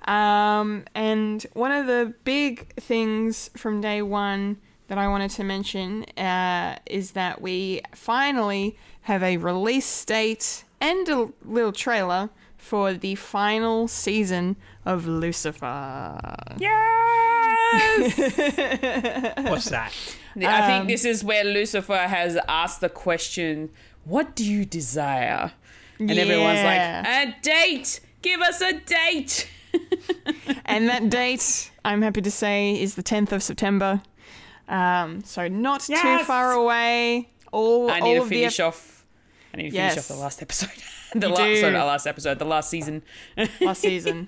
Um, and one of the big things from day one that I wanted to mention uh, is that we finally have a release date and a little trailer for the final season of Lucifer. Yes! What's that? I Um, think this is where Lucifer has asked the question, "What do you desire?" And everyone's like, "A date! Give us a date!" and that date, I'm happy to say, is the 10th of September. Um, so not too far away. All, I need all to of the finish ep- off. I need to finish Yes. off the last episode. the You last, do. sorry, not last episode, the last season. last season.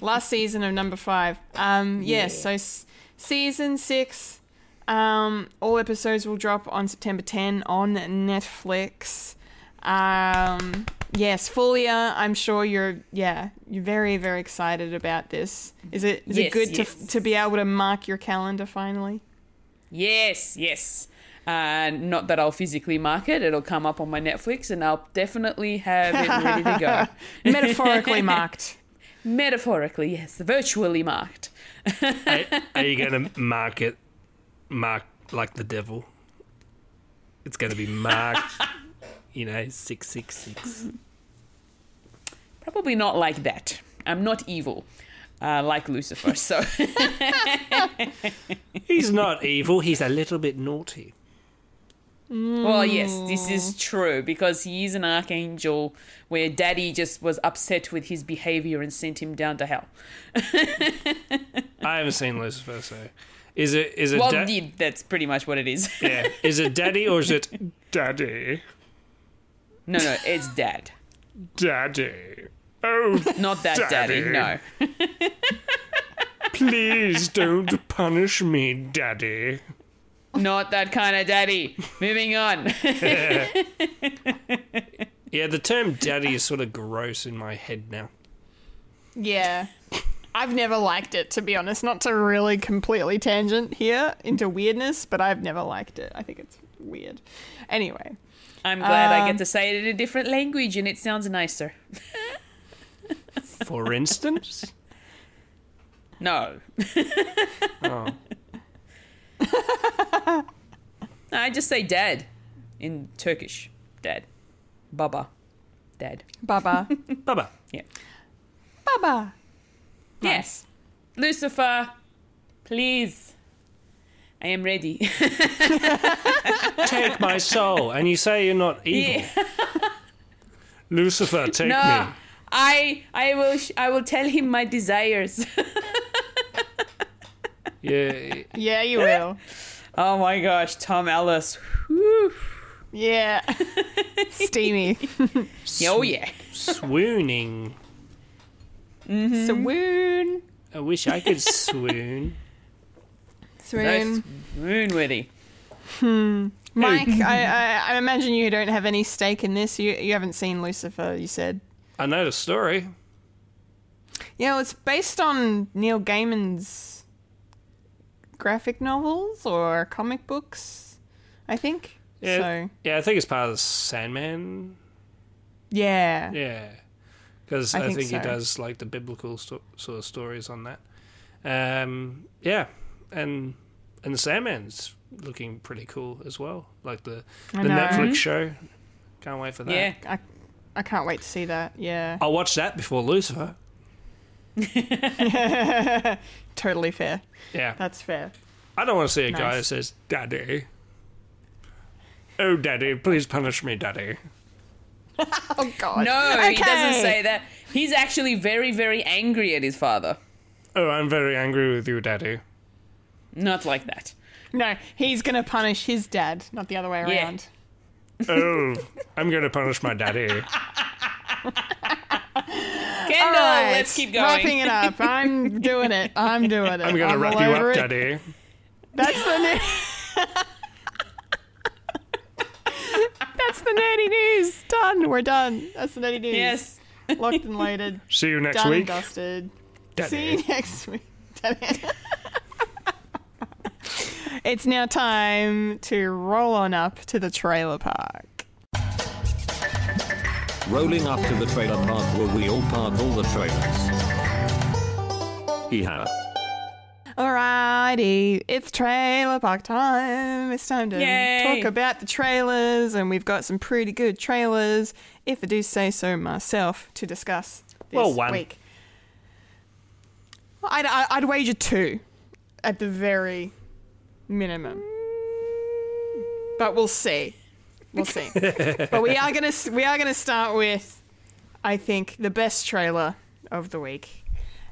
last season of number five. Um, yes, so s- season six. Um, all episodes will drop on September 10 on Netflix. Um, yes, Fulia. I'm sure you're yeah you're very very excited about this. Is it is Yes, it good yes. to to be able to mark your calendar finally? Yes, yes. Uh, not that I'll physically mark it. It'll come up on my Netflix, and I'll definitely have it ready to go. Metaphorically marked. Metaphorically, yes, virtually marked. are, are you going to mark it, mark like the devil? It's going to be marked, you know, 666. Probably not like that. I'm not evil, uh, like Lucifer. So He's not evil, he's a little bit naughty. Well, yes, this is true because he is an archangel where daddy just was upset with his behavior and sent him down to hell. I haven't seen Lucifer, so. Is it, is it, Well, da- indeed, that's pretty much what it is. yeah. Is it daddy or is it daddy? no, no, it's dad. Daddy. Oh, Not that daddy, Daddy. no. please don't punish me, daddy. Not that kind of daddy. Moving on. Yeah, the term daddy is sort of gross in my head now. Yeah. I've never liked it, to be honest. Not to really completely tangent here into weirdness, but I've never liked it. I think it's weird. Anyway, I'm glad I Um, get to say it in a different language and it sounds nicer. For instance? No. Oh. I just say dad in Turkish. Dad. Baba. Dad. Baba. Baba. Yeah. Baba. Yes. Lucifer, please. I am ready. Take my soul. And you say you're not evil. Yeah. Lucifer, take No. me. I I will sh- I will tell him my desires. Yeah, Yeah, you will. oh my gosh, Tom Ellis. Whew. Yeah. Steamy. Oh yeah. swooning. Mm-hmm. Swoon. I wish I could swoon. Swoon. Moonworthy. Hmm. Mike, I, I, I imagine you don't have any stake in this. You you haven't seen Lucifer, you said. I know the story. Yeah, well, it's based on Neil Gaiman's graphic novels or comic books, I think. Yeah, So, yeah, I think it's part of the Sandman. yeah. Yeah, because I I, think think, he does like the biblical sto- sort of stories on that. Um, yeah, and and the Sandman's looking pretty cool as well. Like the I the know. Netflix show. Can't wait for that. Yeah. I, I can't wait to see that. Yeah. I'll watch that before Lucifer. Totally fair. Yeah, That's fair. I don't want to see a guy Nice. that says "Daddy." Oh, Daddy, please punish me, Daddy. Oh, God. No, he doesn't say that. He's actually very, very angry at his father. Oh, I'm very angry with you, Daddy. Not like that. No, he's going to punish his dad, not the other way around. Yeah. Around. Oh, I'm going to punish my daddy. Kendall, All right, let's keep going. Wrapping it up. I'm doing it. I'm doing it. I'm going to all wrap you up, it. Daddy. That's the new. That's the nerdy news. Done. We're done. That's the nerdy news. Yes. Locked and loaded. See you next Done and week. dusted. Daddy. See you next week. Daddy. it's now time to roll on up to the trailer park. Rolling up to the trailer park where we all park all the trailers. Yeehaw. Alrighty, it's trailer park time. It's time to Yay. talk about the trailers, and we've got some pretty good trailers, if I do say so myself, to discuss this Well, one. week. I'd, I'd wager two, at the very minimum. But we'll see. We'll see. but we are gonna we are gonna start with, I think, the best trailer of the week,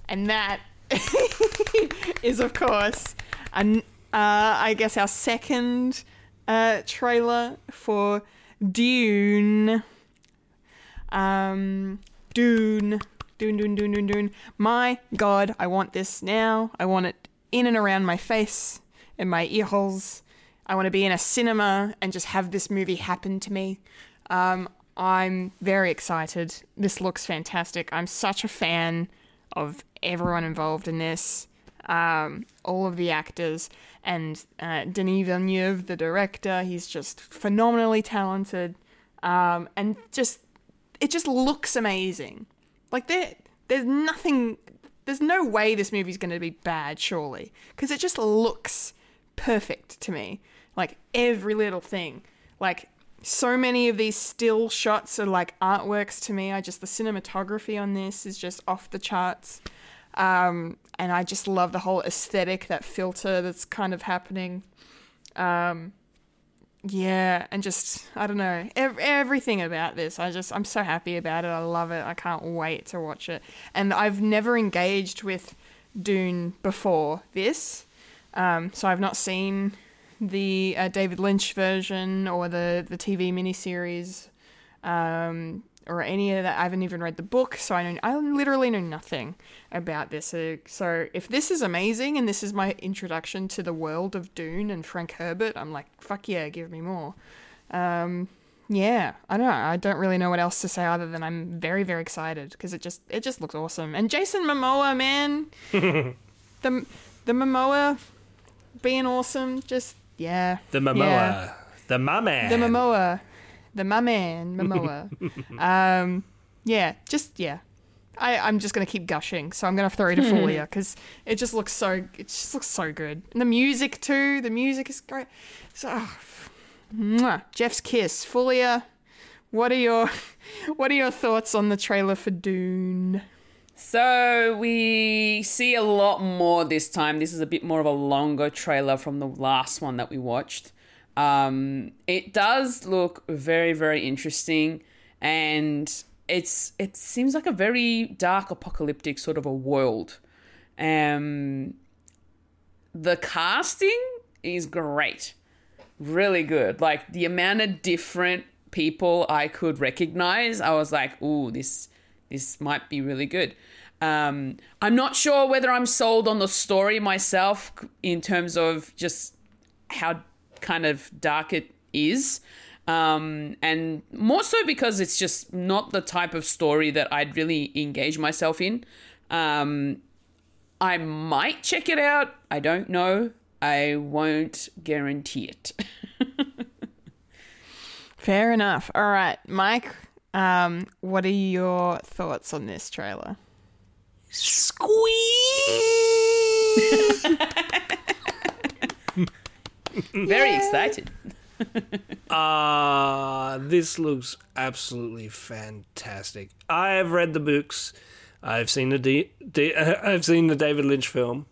and that is of course, an, uh, I guess our second uh, trailer for Dune. Um, Dune, Dune, Dune, Dune, Dune, Dune. My God, I want this now. I want it in and around my face and my ear holes. I want to be in a cinema and just have this movie happen to me. Um, I'm very excited. This looks fantastic. I'm such a fan of everyone involved in this, um, all of the actors, and uh, Denis Villeneuve, the director. He's just phenomenally talented, um, and just it just looks amazing. Like there, there's nothing. There's no way this movie's going to be bad, surely, because it just looks perfect to me. Like every little thing. Like so many of these still shots are like artworks to me. I just the cinematography on this is just off the charts. Um, and I just love the whole aesthetic, that filter that's kind of happening. Um, yeah, and just I don't know ev- everything about this. I just I'm so happy about it. I love it. I can't wait to watch it. And I've never engaged with Dune before this, um, so I've not seen the uh, David Lynch version or the the TV miniseries. Um, or any of that. I haven't even read the book, so I know I literally know nothing about this. So, so if this is amazing and this is my introduction to the world of Dune and Frank Herbert, I'm like, fuck yeah, give me more. Um, yeah, I don't know. I don't really know what else to say other than I'm very very excited because it just it just looks awesome. And Jason Momoa, man, the the Momoa being awesome, just yeah. The Momoa, yeah. the my man, the Momoa, the my man Momoa. um, yeah, just yeah. I, I'm just gonna keep gushing, so I'm gonna throw to Folia because it just looks so it just looks so good, and the music too. The music is great. So, oh, mwah. Jeff's kiss, Folia. What are your what are your thoughts on the trailer for Dune? So we see a lot more this time. This is a bit more of a longer trailer from the last one that we watched. Um, it does look very, very interesting, and it's it seems like a very dark, apocalyptic sort of a world. Um, the casting is great, really good. Like the amount of different people I could recognize, I was like, "Ooh, this this might be really good." Um, I'm not sure whether I'm sold on the story myself in terms of just how kind of dark it is. Um, and more so because it's just not the type of story that I'd really engage myself in. Um, I might check it out. I don't know. I won't guarantee it. Fair enough. All right, Mike. Um, what are your thoughts on this trailer? Very excited. Uh, this looks absolutely fantastic. I have read the books. I've seen the D- D- I've seen the David Lynch film.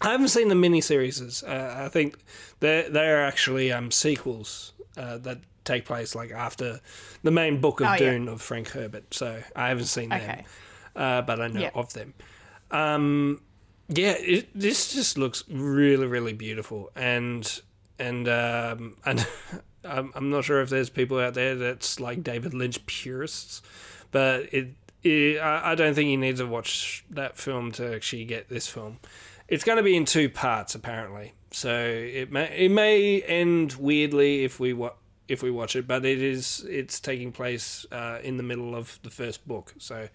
I haven't seen the miniseries. Uh, I think they they are actually um, sequels uh, that take place like after the main book of Oh, yeah. Dune of Frank Herbert. So I haven't seen them, Okay. uh, but I know Yeah. of them. Um, yeah, it, this just looks really, really beautiful, and and um, and I'm, I'm not sure if there's people out there that's like David Lynch purists, but it, it I, I don't think you need to watch that film to actually get this film. It's going to be in two parts apparently, so it may it may end weirdly if we wa- if we watch it, but it is it's taking place uh, in the middle of the first book, so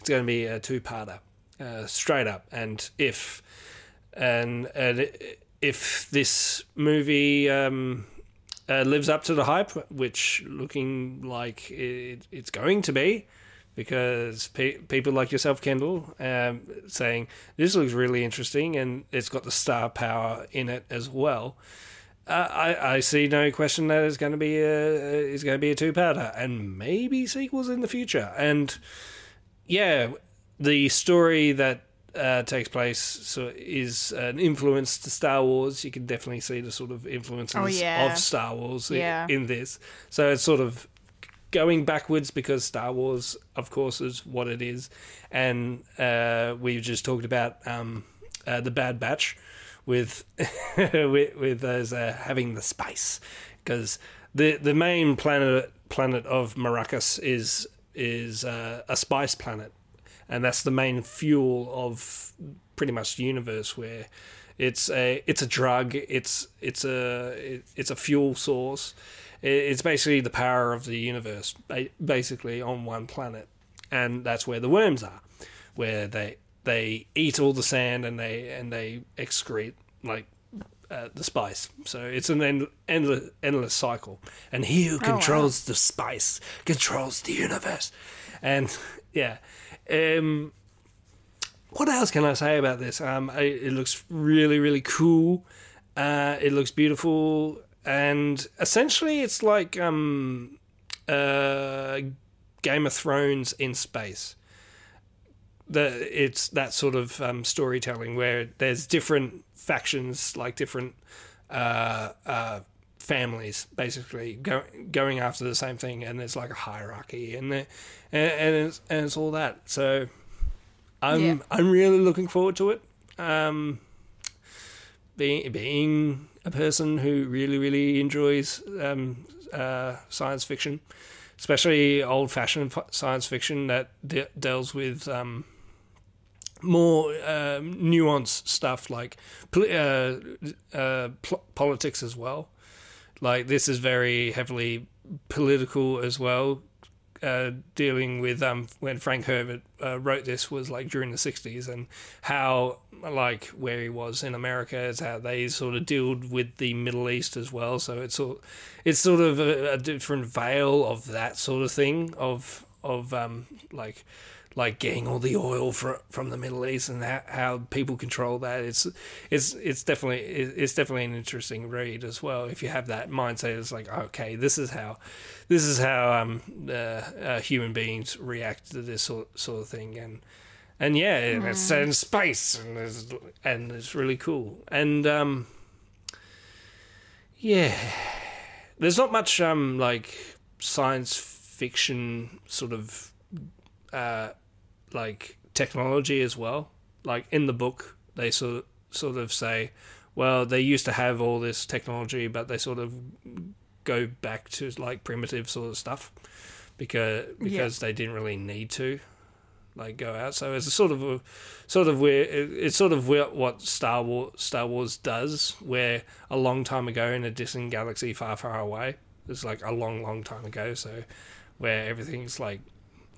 it's going to be a two parter uh, straight up. And if and and if this movie um, uh, lives up to the hype, which looking like it, it's going to be, because pe- people like yourself, Kendall, um, saying this looks really interesting and it's got the star power in it as well. Uh, I, I see no question that it's going to be a it's going to be a two parter and maybe sequels in the future. And yeah, the story that uh, takes place so is an influence to Star Wars. You can definitely see the sort of influences Oh, yeah. of Star Wars Yeah. in this. So it's sort of going backwards because Star Wars, of course, is what it is, and uh, we just talked about um, uh, the Bad Batch with with, with uh, having the spice because the the main planet planet of Arrakis is is uh, a spice planet, and that's the main fuel of pretty much the universe where it's a it's a drug. It's it's a it- it's a fuel source. It's basically the power of the universe, basically on one planet, and that's where the worms are, where they they eat all the sand and they and they excrete like uh, the spice. So it's an end, endless endless cycle, and he who controls the spice controls the universe, and yeah. Um, what else can I say about this? Um, I, it looks really, really cool. Uh, it looks beautiful, and essentially, it's like um, uh, Game of Thrones in space. The it's that sort of um, storytelling where there's different factions, like different uh, uh, families, basically go, going after the same thing, and there's like a hierarchy, and the, and, and it's and it's all that. So. I'm Yeah. I'm really looking forward to it. Um, being being a person who really really enjoys um, uh, science fiction, especially old fashioned science fiction that de- deals with um, more um, nuanced stuff like uh, uh, politics as well. Like this is very heavily political as well uh, dealing with um, when Frank Herbert uh, wrote this was like during the 60s and how like where he was in America is how they sort of dealt with the Middle East as well so it's sort it's sort of a, a different veil of that sort of thing of of um, like like getting all the oil from from the Middle East and how, how people control that. It's it's it's definitely it's definitely an interesting read as well. If you have that mindset, it's like okay, this is how this is how um uh, uh, human beings react to this sort sort of thing and. And yeah, and it's in space, and it's, and it's really cool. And um, yeah, there's not much um like science fiction sort of uh like technology as well. Like in the book, they sort of, sort of say, well, they used to have all this technology, but they sort of go back to like primitive sort of stuff because because they didn't really need to like go out. So it's a sort of a sort of where it's sort of where, what Star Wars Star Wars does, where a long time ago in a distant galaxy far far away, it's like a long long time ago. So where everything's like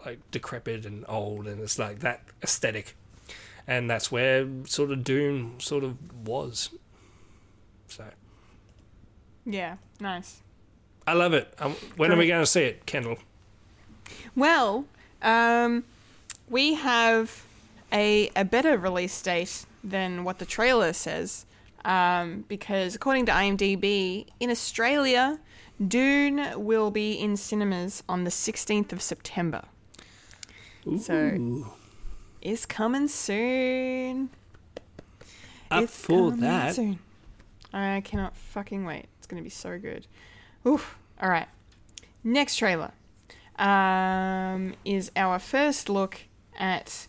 like decrepit and old, and it's like that aesthetic, and that's where sort of Dune sort of was. So Yeah, nice. I love it. Um, when are we going to see it, Kendall? Well, um, we have a a better release date than what the trailer says, um, because according to IMDb, in Australia, Dune will be in cinemas on the sixteenth of September. So, it's coming soon. Up It's for coming that. soon. I cannot fucking wait. It's gonna be so good. Oof. All right. Next trailer um, is our first look at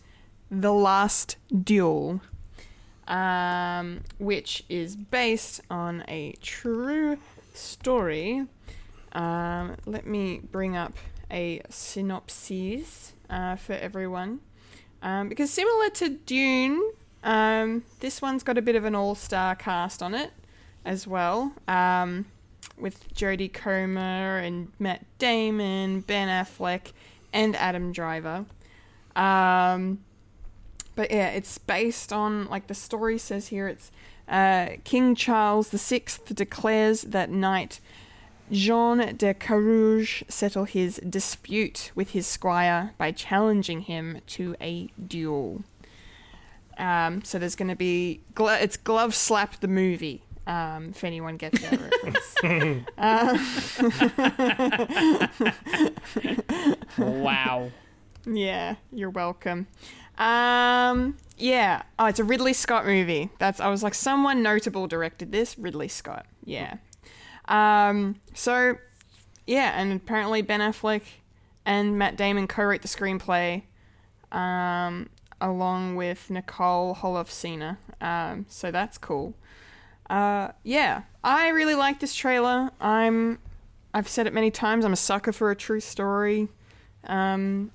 the Last Duel, um, which is based on a true story. Um, let me bring up a synopsis uh, for everyone. Um, because similar to Dune, um, this one's got a bit of an all star cast on it as well. Um, with Jodie Comer and Matt Damon, Ben Affleck, and Adam Driver. Um, but yeah, it's based on, like the story says here, it's uh, King Charles VI declares that knight Jean de Carrouges settle his dispute with his squire by challenging him to a duel. Um, so there's going to be glo- it's glove slap the movie. Um, if anyone gets that reference. Wow. Yeah, you're welcome. Um, yeah. Oh, it's a Ridley Scott movie. That's I was like, someone notable directed this. Ridley Scott. Yeah. Um, so yeah, and apparently Ben Affleck and Matt Damon co-wrote the screenplay, um, along with Nicole Holofcener. Um, so that's cool. Uh, yeah, I really like this trailer. I'm, I've said it many times. I'm a sucker for a true story. Um,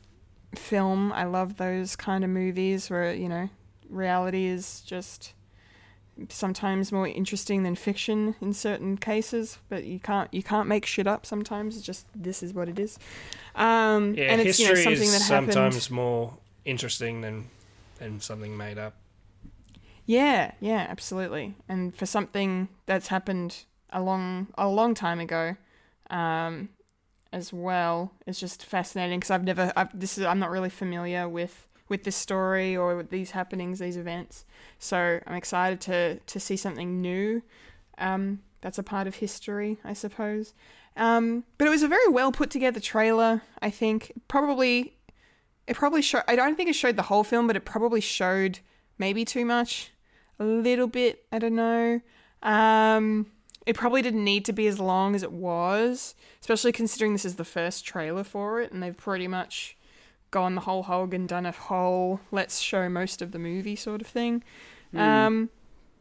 film. I love those kind of movies where, you know, reality is just sometimes more interesting than fiction in certain cases. But you can't you can't make shit up. Sometimes it's just this is what it is. Um, Yeah, and it's you history know, something is that happened. sometimes more interesting than than something made up. Yeah, yeah, absolutely. And for something that's happened a long a long time ago, um, as well, it's just fascinating because I've never I've, this is I'm not really familiar with with this story or with these happenings, these events. So I'm excited to to see something new. Um, that's a part of history, I suppose. Um, but it was a very well put together trailer. I think probably it probably showed. I don't think it showed the whole film, but it probably showed maybe too much, a little bit. I don't know. Um, it probably didn't need to be as long as it was, especially considering this is the first trailer for it, and they've pretty much gone the whole hog and done a whole let's show most of the movie sort of thing. Um,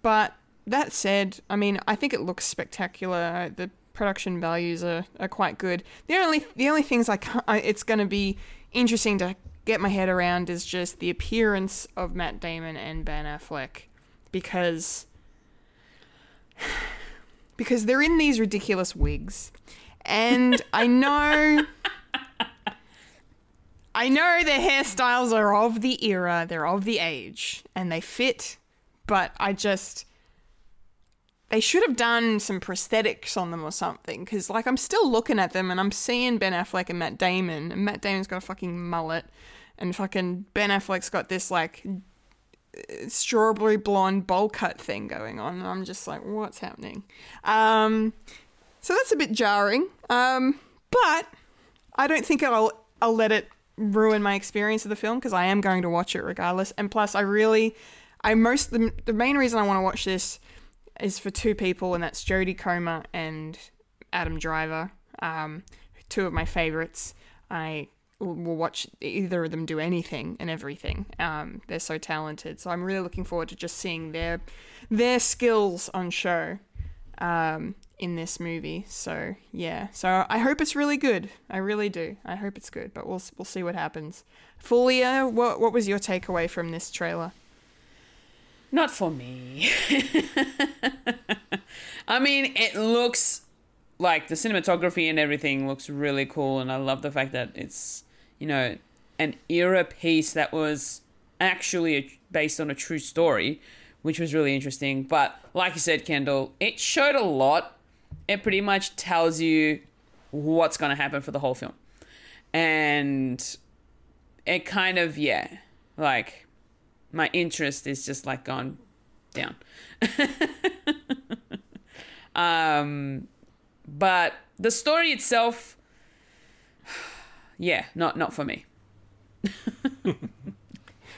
but that said, I mean, I think it looks spectacular. The production values are, are quite good. The only the only things I can't, I, it's going to be interesting to get my head around is just the appearance of Matt Damon and Ben Affleck because because they're in these ridiculous wigs. And I know I know their hairstyles are of the era, they're of the age, and they fit, but I just they should have done some prosthetics on them or something because like i'm still looking at them and i'm seeing ben affleck and matt damon and matt damon's got a fucking mullet and fucking ben affleck's got this like strawberry blonde bowl cut thing going on and i'm just like what's happening? Um so that's a bit jarring um but i don't think i'll i'll let it ruin my experience of the film because i am going to watch it regardless and plus i really i most the, the main reason i want to watch this is for two people, and that's Jodie Comer and Adam Driver. Um, two of my favorites. I will watch either of them do anything and everything. Um, they're so talented, so I'm really looking forward to just seeing their their skills on show um, in this movie. So yeah, so I hope it's really good. I really do. I hope it's good, but we'll we'll see what happens. Fulia, what what was your takeaway from this trailer? Not for me. I mean, it looks like the cinematography and everything looks really cool, and I love the fact that it's, you know, an era piece that was actually a, based on a true story, which was really interesting. But like you said, Kendall, it showed a lot. It pretty much tells you what's going to happen for the whole film. And it kind of, yeah, like my interest is just like gone down. um, but the story itself, yeah, not not for me.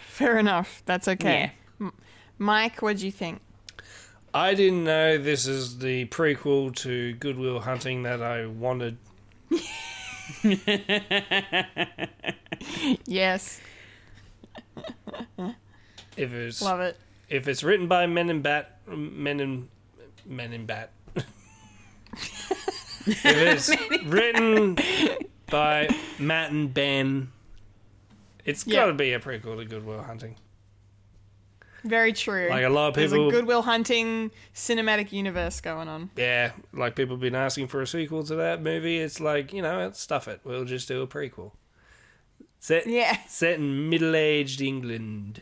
Fair enough. That's okay. M- Mike, what do you think? I didn't know this is the prequel to Good Will Hunting that I wanted. Yes, If it's love it. if it's written by Men in Bat, Men in Men in Bat. if it's written by Matt and Ben, it's Yeah. got to be a prequel to Good Will Hunting. Very true. Like a lot of There's people, a Good Will Hunting cinematic universe going on. yeah, like people have been asking for a sequel to that movie. It's like you know, stuff it. We'll just do a prequel. Set Yeah. set in middle-aged England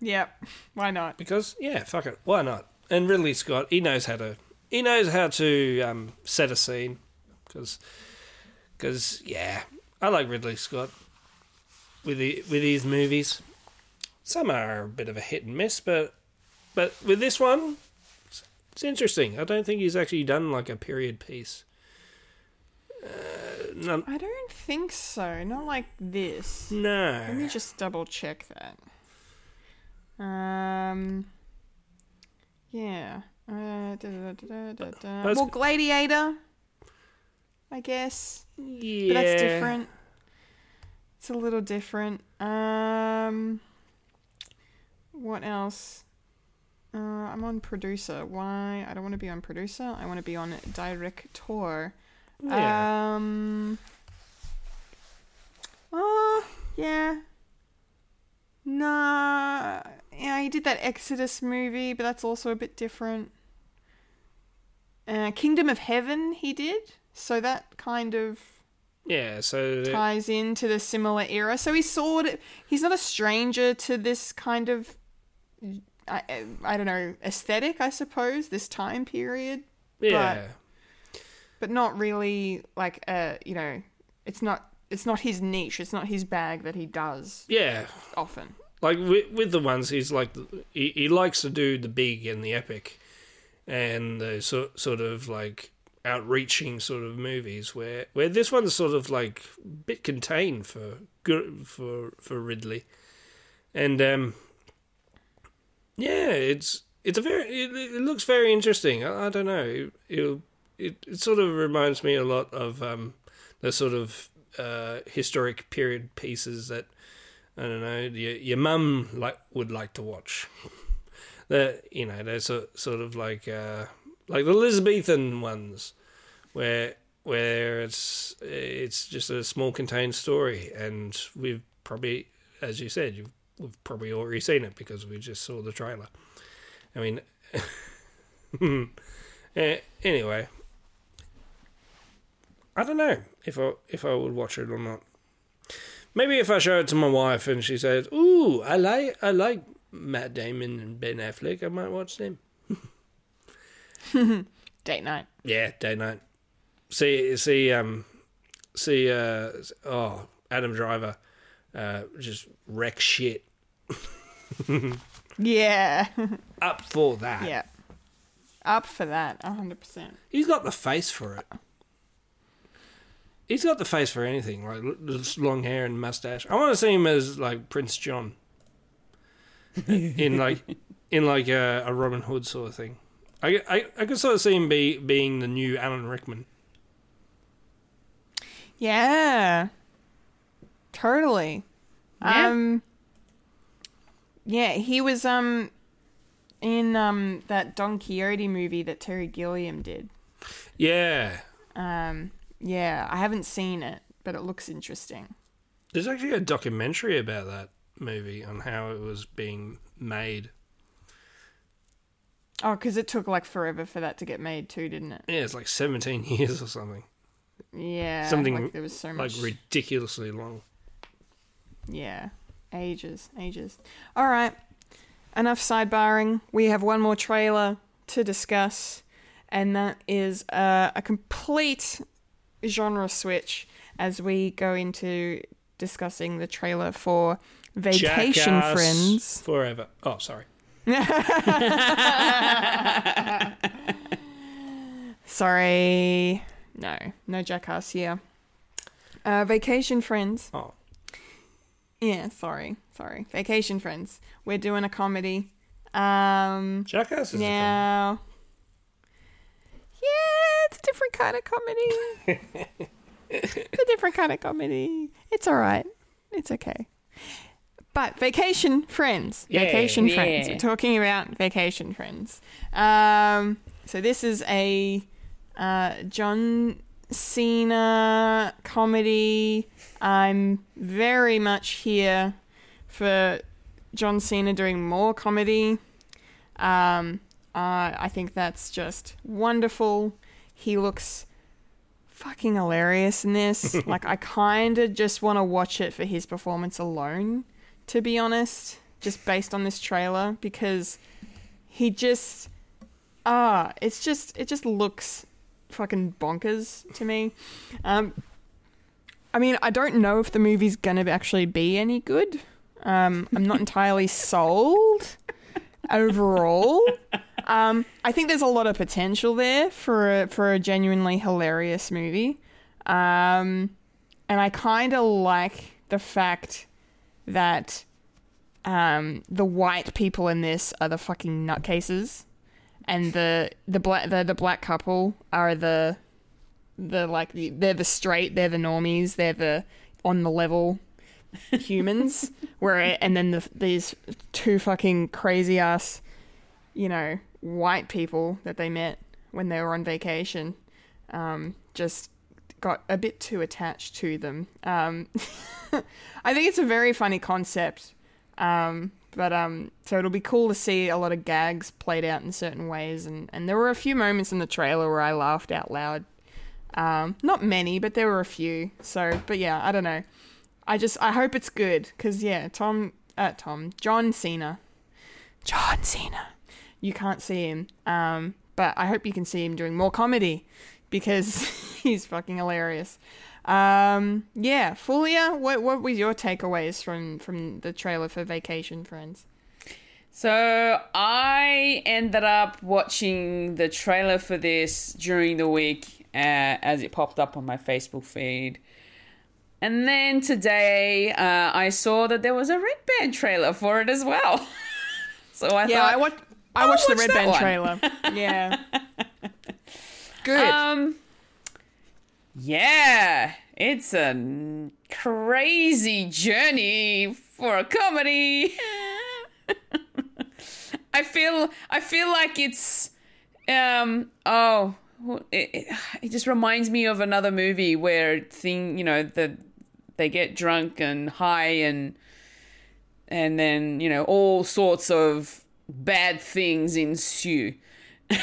Yep. Why not? because yeah, fuck it, why not? And Ridley Scott, he knows how to he knows how to um, set a scene because because yeah, I like Ridley Scott with the with his movies. Some are a bit of a hit and miss, but but with this one, it's, interesting. I don't think he's actually done like a period piece. Uh, no, I don't think so. Not like this. no. Let me just double check that. Um. Yeah. Uh, da, da, da, Well, Gladiator. I guess. yeah, But that's different. It's a little different. Um, what else? Uh, I'm on producer. Why? I don't want to be on producer. I want to be on director. Yeah. Um. Oh, yeah. Nah. yeah, he did that Exodus movie, but that's also a bit different. Uh, Kingdom of Heaven, he did, so that kind of Yeah, so ties into the similar era. So he's sort of, he's not a stranger to this kind of, I, I don't know, aesthetic, I suppose, this time period, yeah, but not really like a, you know, it's not, it's not his niche, it's not his bag that he does yeah. often. Like with, with the ones he's like he, he likes to do the big and the epic, and the sort sort of like outreaching sort of movies where where this one's sort of like a bit contained for good for for Ridley, and um yeah, it's it's a very it, it looks very interesting. I, I don't know, it, it it sort of reminds me a lot of um the sort of uh historic period pieces that I don't know your your mum like would like to watch. The you know they're so, sort of like uh, like the Elizabethan ones, where where it's it's just a small contained story, and we've probably, as you said, you've, we've probably already seen it because we just saw the trailer. I mean, eh, anyway, I don't know if I if I would watch it or not. Maybe if I show it to my wife and she says, "Ooh, I like I like Matt Damon and Ben Affleck," I might watch them. Date night. Yeah, date night. See see um see uh oh Adam Driver uh just wreck shit. Yeah. Up for that. yeah. Up for that, 100%. He's got the face for it. He's got the face for anything, like l- just long hair and mustache. I want to see him as like Prince John, in like in like a, a Robin Hood sort of thing. I, I I could sort of see him be being the new Alan Rickman. Yeah. Totally. Yeah. Um Yeah, he was um in um that Don Quixote movie that Terry Gilliam did. Yeah, Um yeah, I haven't seen it, but it looks interesting. there's actually a documentary about that movie on how it was being made. Oh, cuz it took like forever for that to get made too, didn't it? Yeah, it's like 17 years or something, Yeah. something like there was so much like ridiculously long. Yeah. Ages, ages. All right. Enough sidebarring. We have one more trailer to discuss, and that is uh, a complete genre switch as we go into discussing the trailer for Vacation Jackass Friends. forever. Oh, sorry. Sorry. No, no Jackass here. Uh, Vacation Friends. Oh, Yeah, sorry. Sorry. Vacation Friends. We're doing a comedy. Um, Jackass is a now. Yeah, it's a different kind of comedy. it's a different kind of comedy. It's all right. It's okay. But vacation friends, Yeah. vacation friends. We're talking about vacation friends. Um, so this is a uh, John Cena comedy. I'm very much here for John Cena doing more comedy. Um, uh, I think that's just wonderful. He looks fucking hilarious in this. like, I kind of just want to watch it for his performance alone, to be honest, just based on this trailer, because he just. Ah, it's just. It just looks fucking bonkers to me. Um, I mean, I don't know if the movie's gonna actually be any good. Um, I'm not entirely sold overall. Um, I think there's a lot of potential there for a, for a genuinely hilarious movie. Um, and I kind of like the fact that um, the white people in this are the fucking nutcases, and the the black the, the black couple are the the like the, they're the straight, they're the normies, they're the on the level humans. where and then the, these two fucking crazy ass, you know, white people that they met when they were on vacation, um, just got a bit too attached to them. Um, I think it's a very funny concept. Um, But um, so it'll be cool to see a lot of gags played out in certain ways, and and there were a few moments in the trailer where I laughed out loud. Um, not many, but there were a few. So, but yeah, I don't know. I just I hope it's good because yeah, Tom, uh, Tom, John Cena, John Cena. You can't see him, um, but I hope you can see him doing more comedy because he's fucking hilarious. Um, yeah, Fulia, what what were your takeaways from from the trailer for Vacation Friends? So I ended up watching the trailer for this during the week uh, as it popped up on my Facebook feed. And then today uh, I saw that there was a Red Band trailer for it as well. so I Yeah, thought, I watched I watched the Red Band one. trailer. Yeah, good. Um, yeah, it's a n- crazy journey for a comedy. I feel I feel like it's um oh it, it, it just reminds me of another movie where thing you know the they get drunk and high and and then you know all sorts of bad things ensue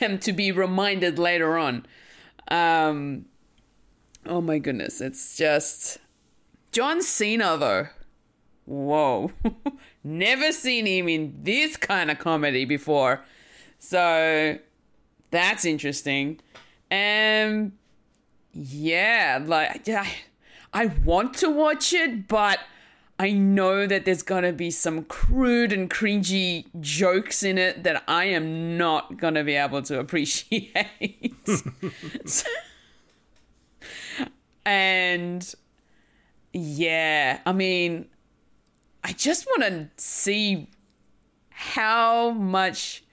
and to be reminded later on um oh my goodness it's just john cena though. Whoa. Never seen him in this kind of comedy before. So that's interesting. And yeah like I, I want to watch it but I know that there's gonna be some crude and cringy jokes in it that I am not gonna be able to appreciate. And yeah, I mean, I just want to see how much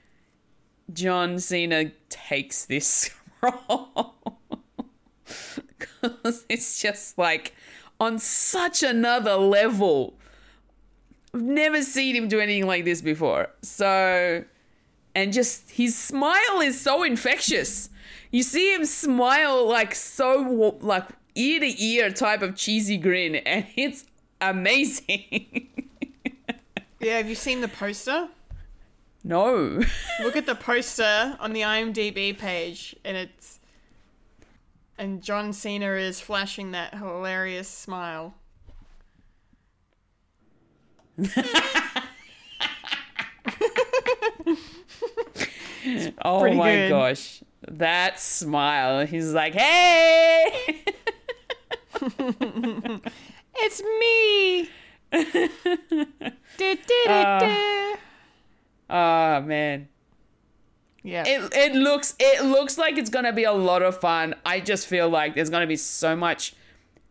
John Cena takes this role. Because it's just like on such another level. I've never seen him do anything like this before. So, and just his smile is so infectious. You see him smile like so, like ear to ear type of cheesy grin, and it's amazing. yeah, have you seen the poster? no. Look at the poster on the IMDb page, and it's and John Cena is flashing that hilarious smile. Oh my good. gosh. That smile. He's like, hey! It's me. Du, du, du, Uh, oh man. Yeah. It it looks it looks like it's gonna be a lot of fun. I just feel like there's gonna be so much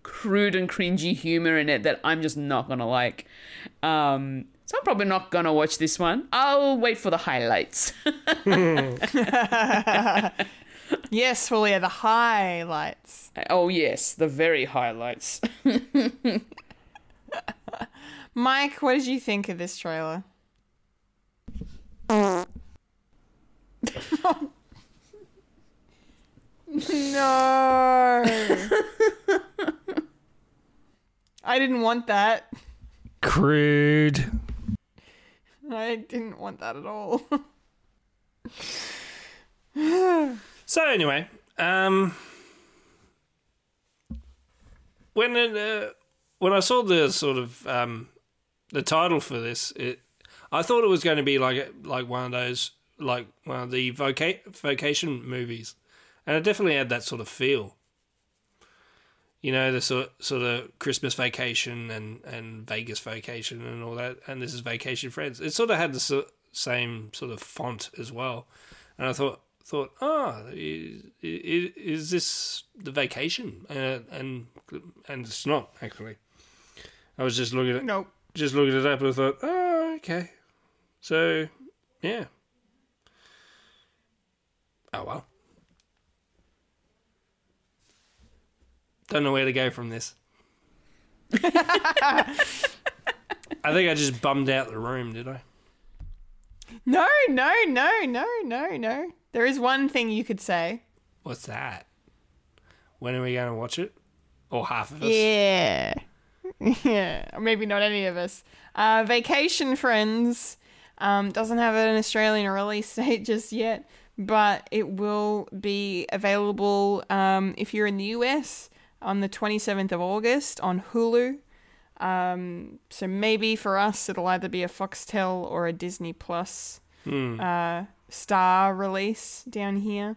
crude and cringy humor in it that I'm just not gonna like. Um, so I'm probably not gonna watch this one. I'll wait for the highlights. yes, well, yeah, the highlights. oh yes, the very highlights. Mike, what did you think of this trailer? no. I didn't want that. Crude. I didn't want that at all. So anyway, um, when it, uh, when I saw the sort of um, the title for this, it I thought it was going to be like like one of those like of the voca- vacation movies, and it definitely had that sort of feel. You know, the sort sort of Christmas vacation and, and Vegas vacation and all that, and this is Vacation Friends. It sort of had the so- same sort of font as well, and I thought thought, oh, is, is this the vacation? Uh, and and it's not actually. I was just looking at nope. just looking it up and I thought, oh, okay. So, yeah. Oh well. Don't know where to go from this. I think I just bummed out the room, did I? No, no, no, no, no, no. There is one thing you could say. What's that? When are we going to watch it? Or half of us? Yeah. yeah, or maybe not any of us. Uh, Vacation Friends um, doesn't have an Australian release date just yet, but it will be available um, if you're in the US on the 27th of August on Hulu. Um, so maybe for us, it'll either be a Foxtel or a Disney Plus uh, star release down here.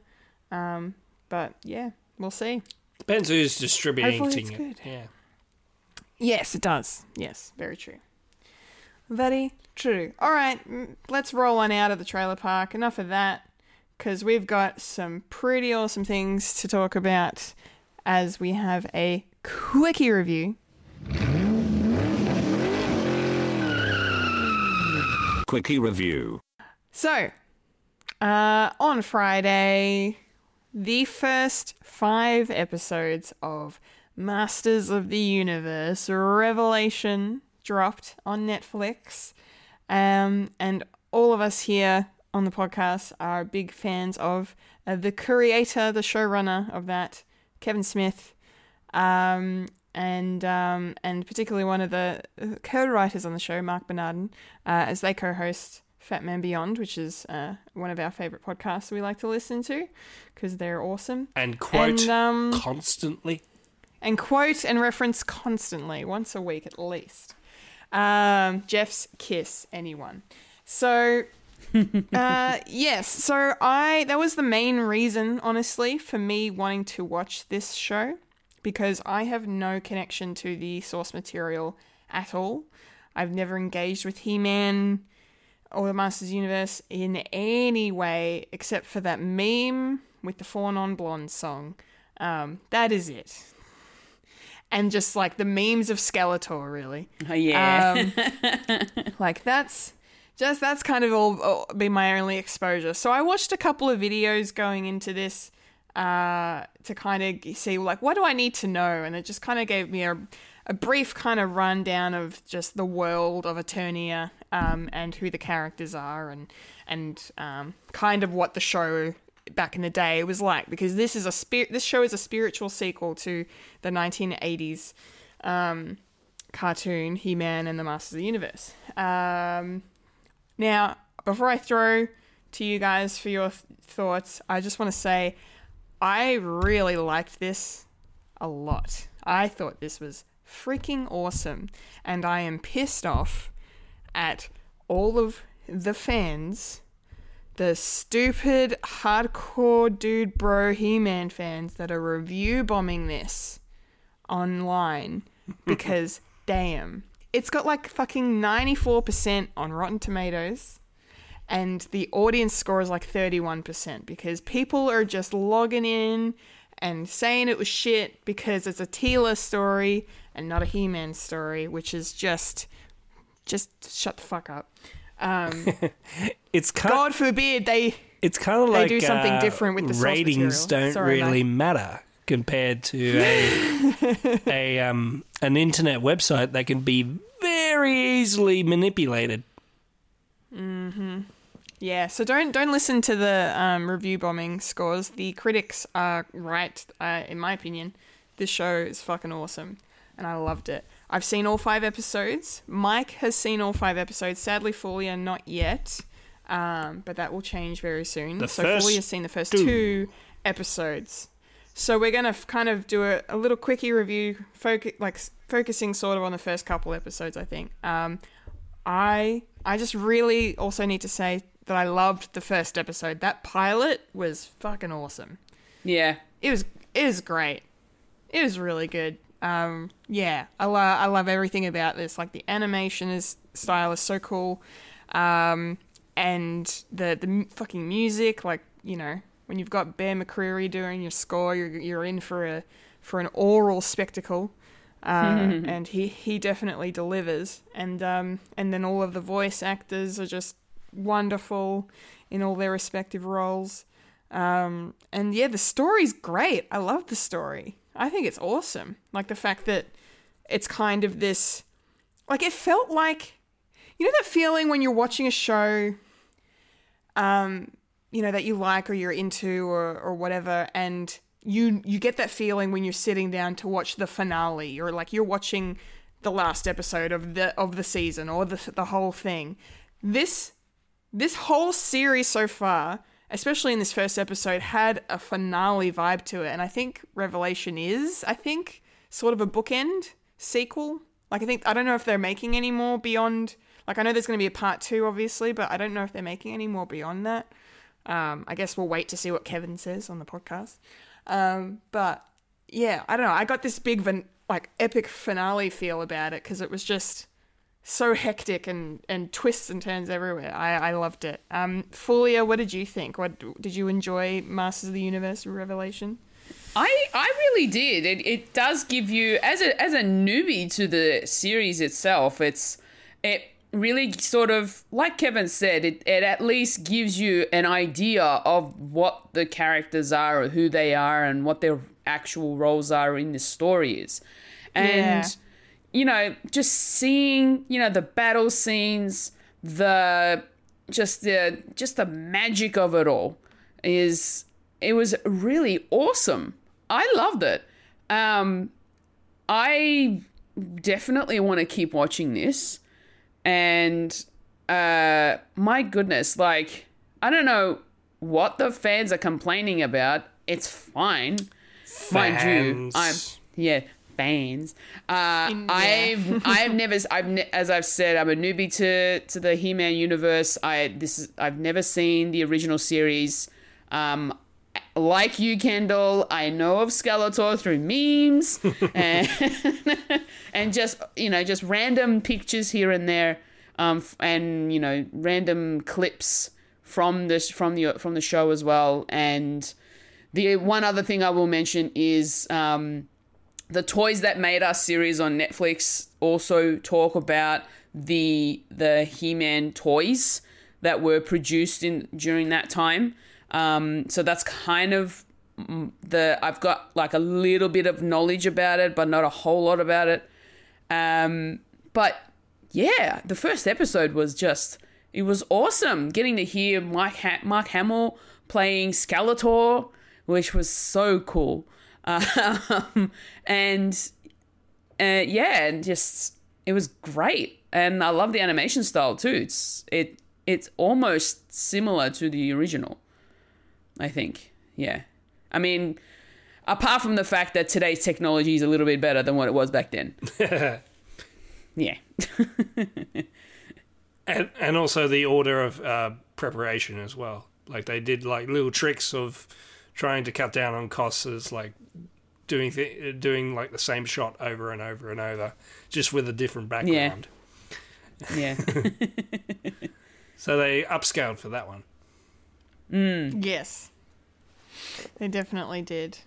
Um, but yeah, we'll see. Depends who's distributing Hopefully it's it. good. Yeah. Yes, it does. Yes, very true. Very true. All right, let's roll on out of the trailer park. Enough of that, because we've got some pretty awesome things to talk about as we have a quickie review. Quickie review. So, uh, on Friday, the first five episodes of Masters of the Universe Revelation dropped on Netflix. Um, and all of us here on the podcast are big fans of uh, the creator, the showrunner of that, Kevin Smith. Um, and um, and particularly one of the uh, co-writers on the show, Marc Bernardin, uh, as they co-host Fat Man Beyond, which is uh, one of our favorite podcasts we like to listen to because they're awesome. And quote And, um, constantly. and quote and reference constantly, once a week at least. Um, Jeff's kiss, anyone. So, uh, yes, so I that was the main reason, honestly, for me wanting to watch this show because I have no connection to the source material at all. I've never engaged with He Man or the Masters Universe in any way except for that meme with the Four Non Blondes song. Um, that is it. And just like the memes of Skeletor, really. Oh, yeah. Um, like that's just that's kind of all, all been my only exposure. So I watched a couple of videos going into this uh, to kind of see like what do I need to know, and it just kind of gave me a a brief kind of rundown of just the world of Eternia um, and who the characters are, and and um, kind of what the show back in the day was like because this is a spirit. This show is a spiritual sequel to the 1980s um, cartoon He Man and the Masters of the Universe. Um, now, before I throw to you guys for your th- thoughts, I just want to say I really liked this a lot. I thought this was freaking awesome, and I am pissed off at all of the fans, the stupid hardcore dude bro He Man fans that are review bombing this online because damn, it's got like fucking 94% on Rotten Tomatoes and the audience score is like 31% because people are just logging in and saying it was shit because it's a Teela story and not a He-Man story, which is just just shut the fuck up. Um, It's kind God forbid they it's kind of they like do something uh, different with the ratings don't Sorry, really mate. matter compared to a, a um an internet website that can be very easily manipulated. Yeah, so don't don't listen to the um, review bombing scores. The critics are right, uh, in my opinion. This show is fucking awesome, and I loved it. I've seen all five episodes. Mike has seen all five episodes. Sadly, Fulia not yet, um, but that will change very soon. The so first Fulia's seen the first two. two episodes. So we're gonna f- kind of do a, a little quickie review, focus like focusing sort of on the first couple episodes. I think. Um, I I just really also need to say that I loved the first episode. That pilot was fucking awesome. yeah. It was it was great. It was really good. Um, yeah, I love I love everything about this. Like the animation is style is so cool, um, and the the fucking music. Like you know when you've got Bear McCreary doing your score, you're you're in for a for an aural spectacle. Uh, and he, he definitely delivers, and um, and then all of the voice actors are just wonderful in all their respective roles. Um, and yeah, the story's great. I love the story. I think it's awesome. Like the fact that it's kind of this, like it felt like, you know, that feeling when you're watching a show, um, you know, that you like or you're into or, or whatever, and you you get that feeling when you're sitting down to watch the finale or like you're watching the last episode of the of the season or the the whole thing. This this whole series so far, especially in this first episode, had a finale vibe to it, and I think Revelation is, I think, sort of a bookend sequel. Like I think I don't know if they're making any more beyond. Like I know there's going to be a part two, obviously, but I don't know if they're making any more beyond that. Um, I guess we'll wait to see what Kevin says on the podcast. Um, but yeah, I don't know. I got this big, van- like, epic finale feel about it because it was just so hectic and, and twists and turns everywhere. I, I loved it. Um, Fulia, what did you think? What did you enjoy Masters of the Universe Revelation? I I really did. It it does give you as a as a newbie to the series itself. It's it really sort of like Kevin said. It it at least gives you an idea of what the characters are, or who they are, and what their actual roles are in the story is, and. Yeah. You know, just seeing you know the battle scenes, the just the just the magic of it all is it was really awesome. I loved it. Um, I definitely want to keep watching this, and uh, my goodness, like I don't know what the fans are complaining about. It's fine, mind you. I'm yeah fans. Uh, I've I've never I've ne- as I've said I'm a newbie to to the He-Man universe. I this is I've never seen the original series. Um, like you, Kendall, I know of Skeletor through memes and and just you know just random pictures here and there, um, and you know random clips from this from the from the show as well. And the one other thing I will mention is um, the Toys That Made Us series on Netflix also talk about the the He-Man toys that were produced in during that time. Um, so that's kind of the I've got like a little bit of knowledge about it, but not a whole lot about it. Um, but yeah, the first episode was just it was awesome getting to hear Mike ha- Mark Hamill playing Skeletor, which was so cool. Um, and uh, yeah, and just it was great, and I love the animation style too. It's it it's almost similar to the original. I think, yeah. I mean, apart from the fact that today's technology is a little bit better than what it was back then. yeah. and and also the order of uh, preparation as well. Like they did like little tricks of trying to cut down on costs, as like doing th- doing like the same shot over and over and over, just with a different background. Yeah. yeah. So they upscaled for that one. Yes, they definitely did.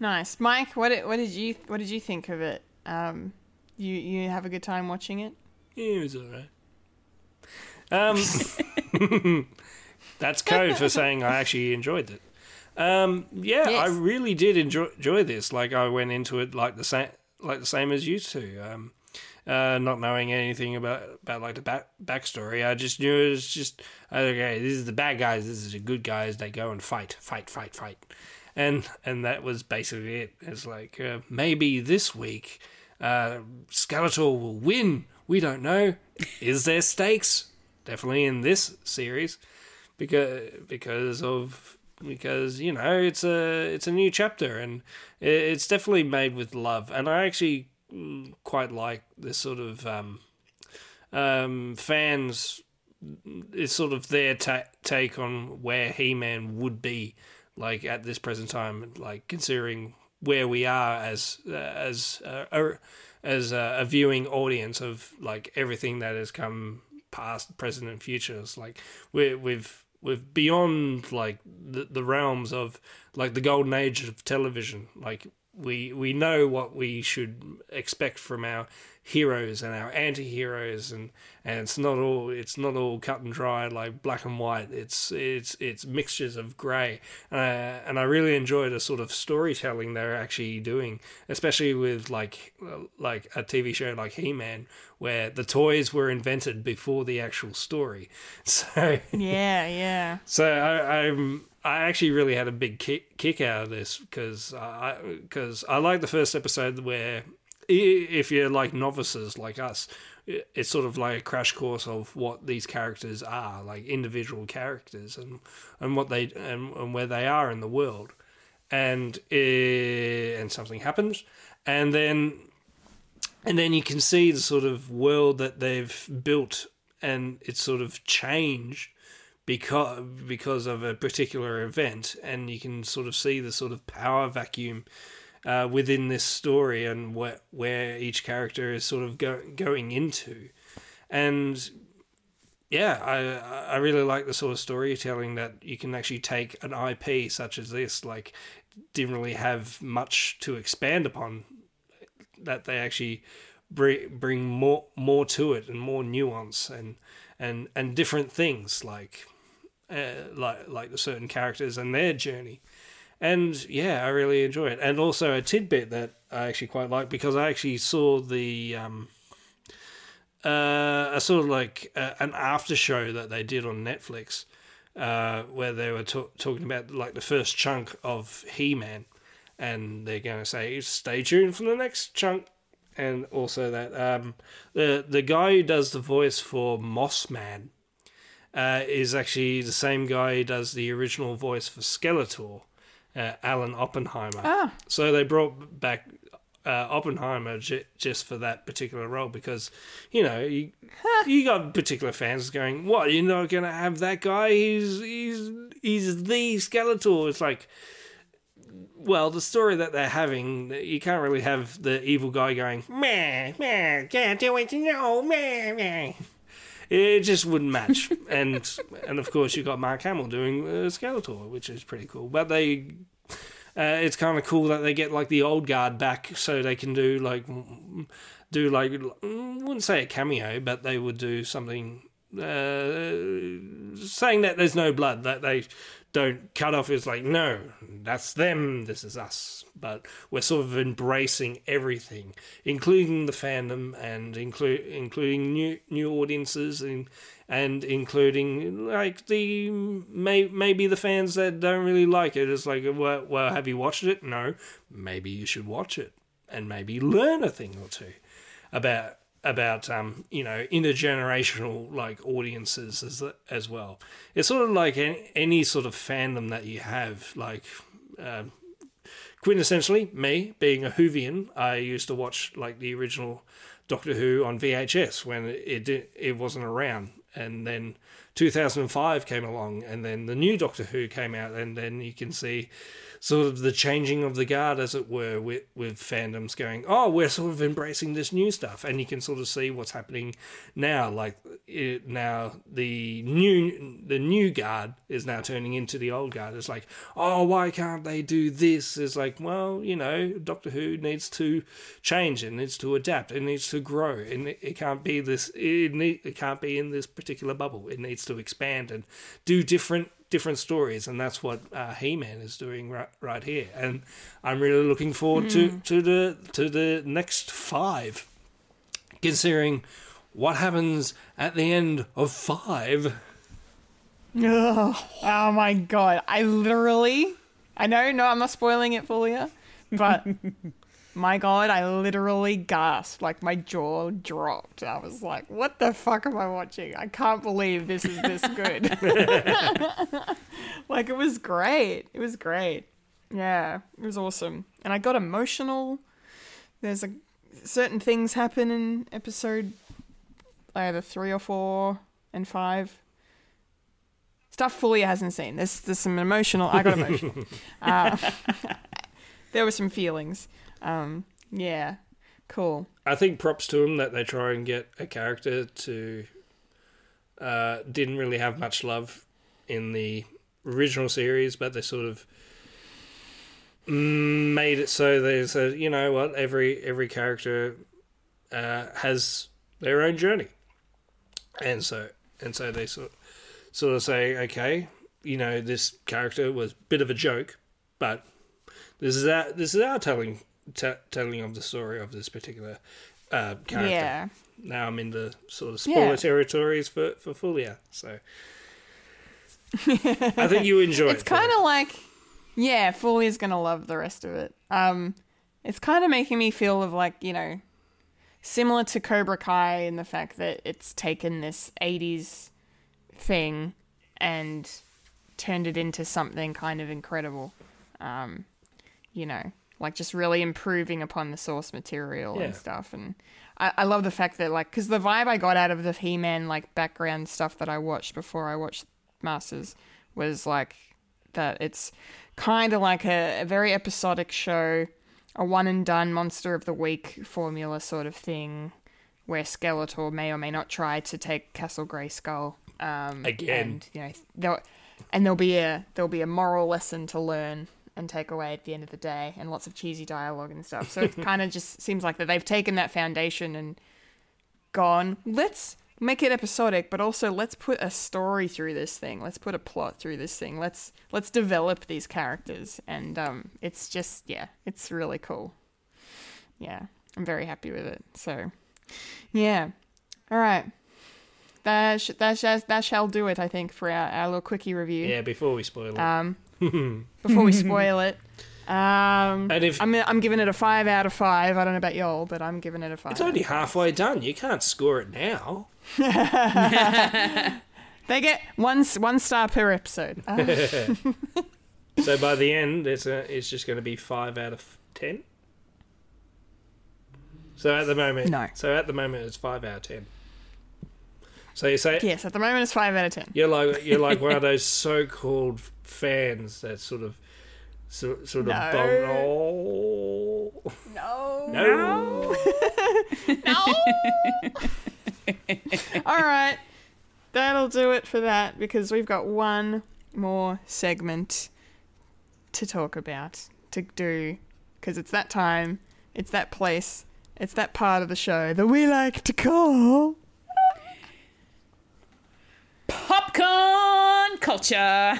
Nice, Mike. What did, what did you what did you think of it? Um, you you have a good time watching it? Yeah, it was alright. Um, that's code for saying I actually enjoyed it. Um, yeah, I really did enjoy, enjoy this. Like I went into it like the same, like the same as you two. Um, uh, not knowing anything about about like the back backstory, I just knew it was just okay. This is the bad guys. This is the good guys. They go and fight, fight, fight, fight, and and that was basically it. It's like uh, maybe this week, uh, Skeletor will win. We don't know. Is there stakes? Definitely in this series, because because of because you know it's a it's a new chapter and it's definitely made with love and I actually quite like this sort of um, um, fans is sort of their ta- take on where He Man would be like at this present time, like considering where we are as uh, as uh, a, as a, a viewing audience of like everything that has come past, present, and future. It's like we we've we've beyond like the, the realms of like the golden age of television. Like we we know what we should expect from our heroes and our anti-heroes and and it's not all it's not all cut and dry like black and white. It's it's it's mixtures of gray uh, and I really enjoy the sort of storytelling they're actually doing especially with like like a TV show like He-Man where the toys were invented before the actual story. So Yeah, yeah. so I, I'm I actually really had a big kick, kick out of this because I because I like the first episode where if you're like novices like us, it's sort of like a crash course of what these characters are, like individual characters, and and what they and, and where they are in the world, and uh, and something happens, and then and then you can see the sort of world that they've built, and it's sort of changed because because of a particular event, and you can sort of see the sort of power vacuum uh, within this story and where where each character is sort of go, going into, and yeah, I I really like the sort of storytelling that you can actually take an IP such as this, like didn't really have much to expand upon, that they actually bring bring more more to it and more nuance and and and different things like uh, like like the certain characters and their journey. And yeah, I really enjoy it. And also a tidbit that I actually quite like because I actually saw the um, uh, a sort of like uh, an after show that they did on Netflix uh, where they were ta- talking about like the first chunk of He Man, and they're going to say, "Stay tuned for the next chunk." And also that um, the the guy who does the voice for Moss Man uh, is actually the same guy who does the original voice for Skeletor, uh, Alan Oppenheimer. Ah. So they brought back uh, Oppenheimer j- just for that particular role because, you know, you, you got particular fans going, "What? You're not going to have that guy? He's he's he's the Skeletor." It's like, well, the story that they're having, you can't really have the evil guy going, "Meh, meh, can't do it, no, meh, meh." It just wouldn't match, and and of course you've got Mark Hamill doing uh, Skeletor, which is pretty cool. But they uh, it's kind of cool that they get like the old guard back, so they can do like do like mm, wouldn't say a cameo, but they would do something uh, saying that there's no blood, that they don't cut off. Is like no, that's them. This is us. But we're sort of embracing everything, including the fandom and include including new new audiences and and including like the may, maybe the fans that don't really like it. It's like, well, well, have you watched it? No. Maybe you should watch it and maybe learn a thing or two about about um you know intergenerational like audiences as as well. It's sort of like any, any sort of fandom that you have, like. Um, quintessentially me being a Whovian, I used to watch like the original Doctor Who on VHS when it it, it wasn't around, and then 2005 came along, and then the new Doctor Who came out, and then you can see sort of the changing of the guard, as it were, with with fandoms going, oh, we're sort of embracing this new stuff, and you can sort of see what's happening now. Like it, now, the new the new guard is now turning into the old guard. It's like, oh, why can't they do this? It's like, well, you know, Doctor Who needs to change, it needs to adapt, it needs to grow, and it, it can't be this. It need, it can't be in this particular bubble. It needs to expand and do different different stories, and that's what uh, He-Man is doing right, right here. And I'm really looking forward to, to the to the next five, considering what happens at the end of five. Oh my god. I literally I know, no, I'm not spoiling it for you, but my god, I literally gasped. Like my jaw dropped. I was like, what the fuck am I watching? I can't believe this is this good. like it was great. It was great. Yeah, it was awesome. And I got emotional. There's a certain things happen in episode either three or four and five stuff Fulia hasn't seen. There's there's some emotional. I got emotional. uh, there were some feelings. Um, yeah, cool. I think props to them that they try and get a character to uh, didn't really have much love in the original series, but they sort of made it so they said, you know what, every every character uh, has their own journey, and so and so they sort sort of say, okay, you know, this character was a bit of a joke, but this is our this is our telling t- telling of the story of this particular uh, character. Yeah. Now I'm in the sort of spoiler Yeah. territories for for Fulia, so I think you enjoy It's it. kind of like, yeah, Fulia's gonna love the rest of it. Um, it's kind of making me feel of like you know, similar to Cobra Kai in the fact that it's taken this '80s thing and turned it into something kind of incredible. Um, you know, like just really improving upon the source material Yeah. and stuff. And I, I love the fact that like, because the vibe I got out of the He-Man like background stuff that I watched before I watched Masters was like that it's kind of like a, a very episodic show, a one and done monster of the week formula sort of thing, where Skeletor may or may not try to take Castle Grayskull. Um, Again. and you know, there'll, and there'll be a there'll be a moral lesson to learn and take away at the end of the day, and lots of cheesy dialogue and stuff. So it kind of just seems like that they've taken that foundation and gone. Let's make it episodic, but also let's put a story through this thing. Let's put a plot through this thing. Let's let's develop these characters, and um, it's just yeah, it's really cool. Yeah, I'm very happy with it. So, yeah, all right. That sh- that sh- that shall do it. I think for our, our little quickie review. Yeah, before we spoil it. Um, before we spoil it. Um, And if- I'm I'm giving it a five out of five. I don't know about y'all, but I'm giving it a five. it's only halfway done. You can't score it now. They get one one star per episode. Uh, So by the end, it's a, it's just going to be five out of ten. So at the moment, No. So at the moment, it's five out of ten. So you say yes, at the moment it's five out of ten. you're like you're like one of those so-called fans that sort of sort, sort of No. bum- oh No, no. All right, that'll do it for that because we've got one more segment to talk about to do because it's that time, it's that place, it's that part of the show that we like to call. Popcorn culture.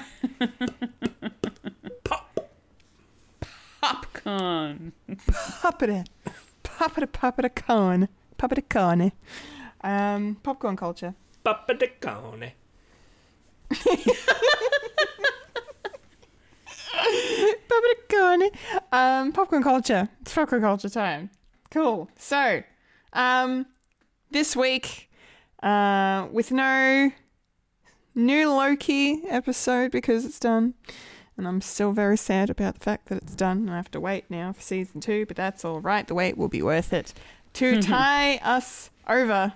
Pop. Popcorn. Puppet, puppet, puppet, corn, puppet, corny. Um, popcorn culture. Papadicone. Puppet, corny. Um, popcorn culture. It's popcorn culture time. Cool. So, um, this week, uh, with no new Loki episode because it's done. And I'm still very sad about the fact that it's done. I have to wait now for season two, but that's all right. The wait will be worth it. To tie us over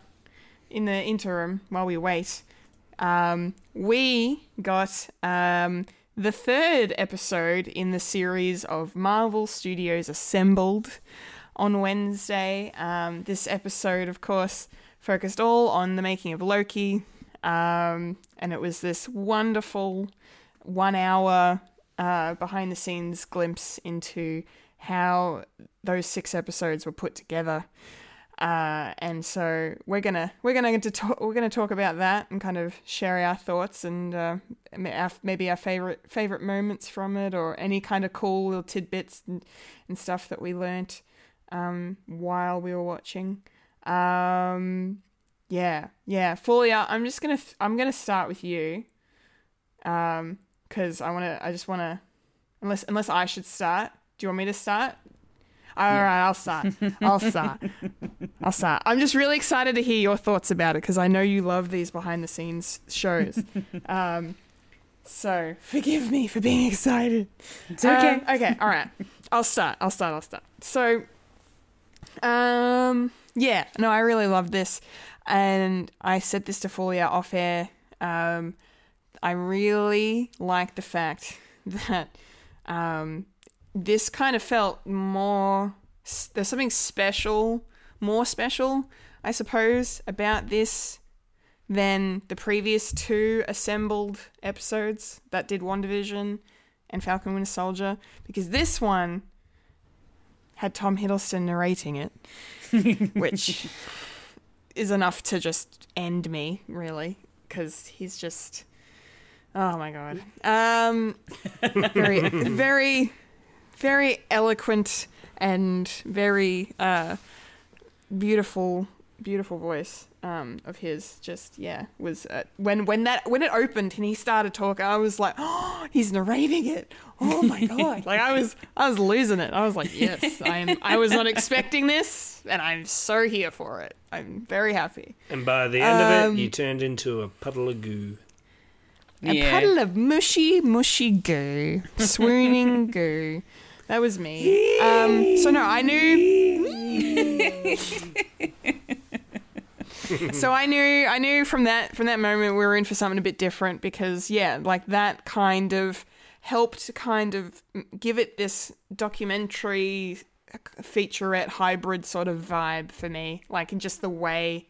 in the interim while we wait, um, we got um, the third episode in the series of Marvel Studios Assembled on Wednesday. Um, this episode, of course, focused all on the making of Loki, um, and it was this wonderful one hour uh, behind the scenes glimpse into how those six episodes were put together. Uh, and so we're gonna we're gonna to talk, we're gonna talk about that and kind of share our thoughts and uh, our, maybe our favorite favorite moments from it or any kind of cool little tidbits and, and stuff that we learnt um, while we were watching. Um, yeah, yeah, Fulia. I'm just gonna I'm gonna start with you, um, because I wanna I just wanna unless unless I should start. Do you want me to start? All right, I'll start. I'll start. I'll start. I'm just really excited to hear your thoughts about it because I know you love these behind the scenes shows. um, so forgive me for being excited. It's okay. Um, okay, all right. I'll start. I'll start. I'll start. So, um, yeah, no, I really love this, and I said this to Fulia off air. Um, I really like the fact that um, this kind of felt more. There's something special, more special, I suppose, about this than the previous two assembled episodes that did WandaVision and Falcon Winter Soldier, because this one had Tom Hiddleston narrating it, which is enough to just end me, really, because he's just. Oh my god. Um, very, very, very eloquent and very uh, beautiful beautiful voice um, of his just yeah was uh, when when that when it opened and he started talking i was like oh he's narrating it. Oh my god. Like i was i was losing it. I was like yes i am i was not expecting this and i'm so here for it. I'm very happy. And by the end of Um, it, you turned into a puddle of goo. a Yeah. puddle of mushy mushy goo. Swooning goo. That was me. Um so no i knew so I knew I knew from that from that moment we were in for something a bit different because yeah, like that kind of helped kind of give it this documentary featurette hybrid sort of vibe for me, like in just the way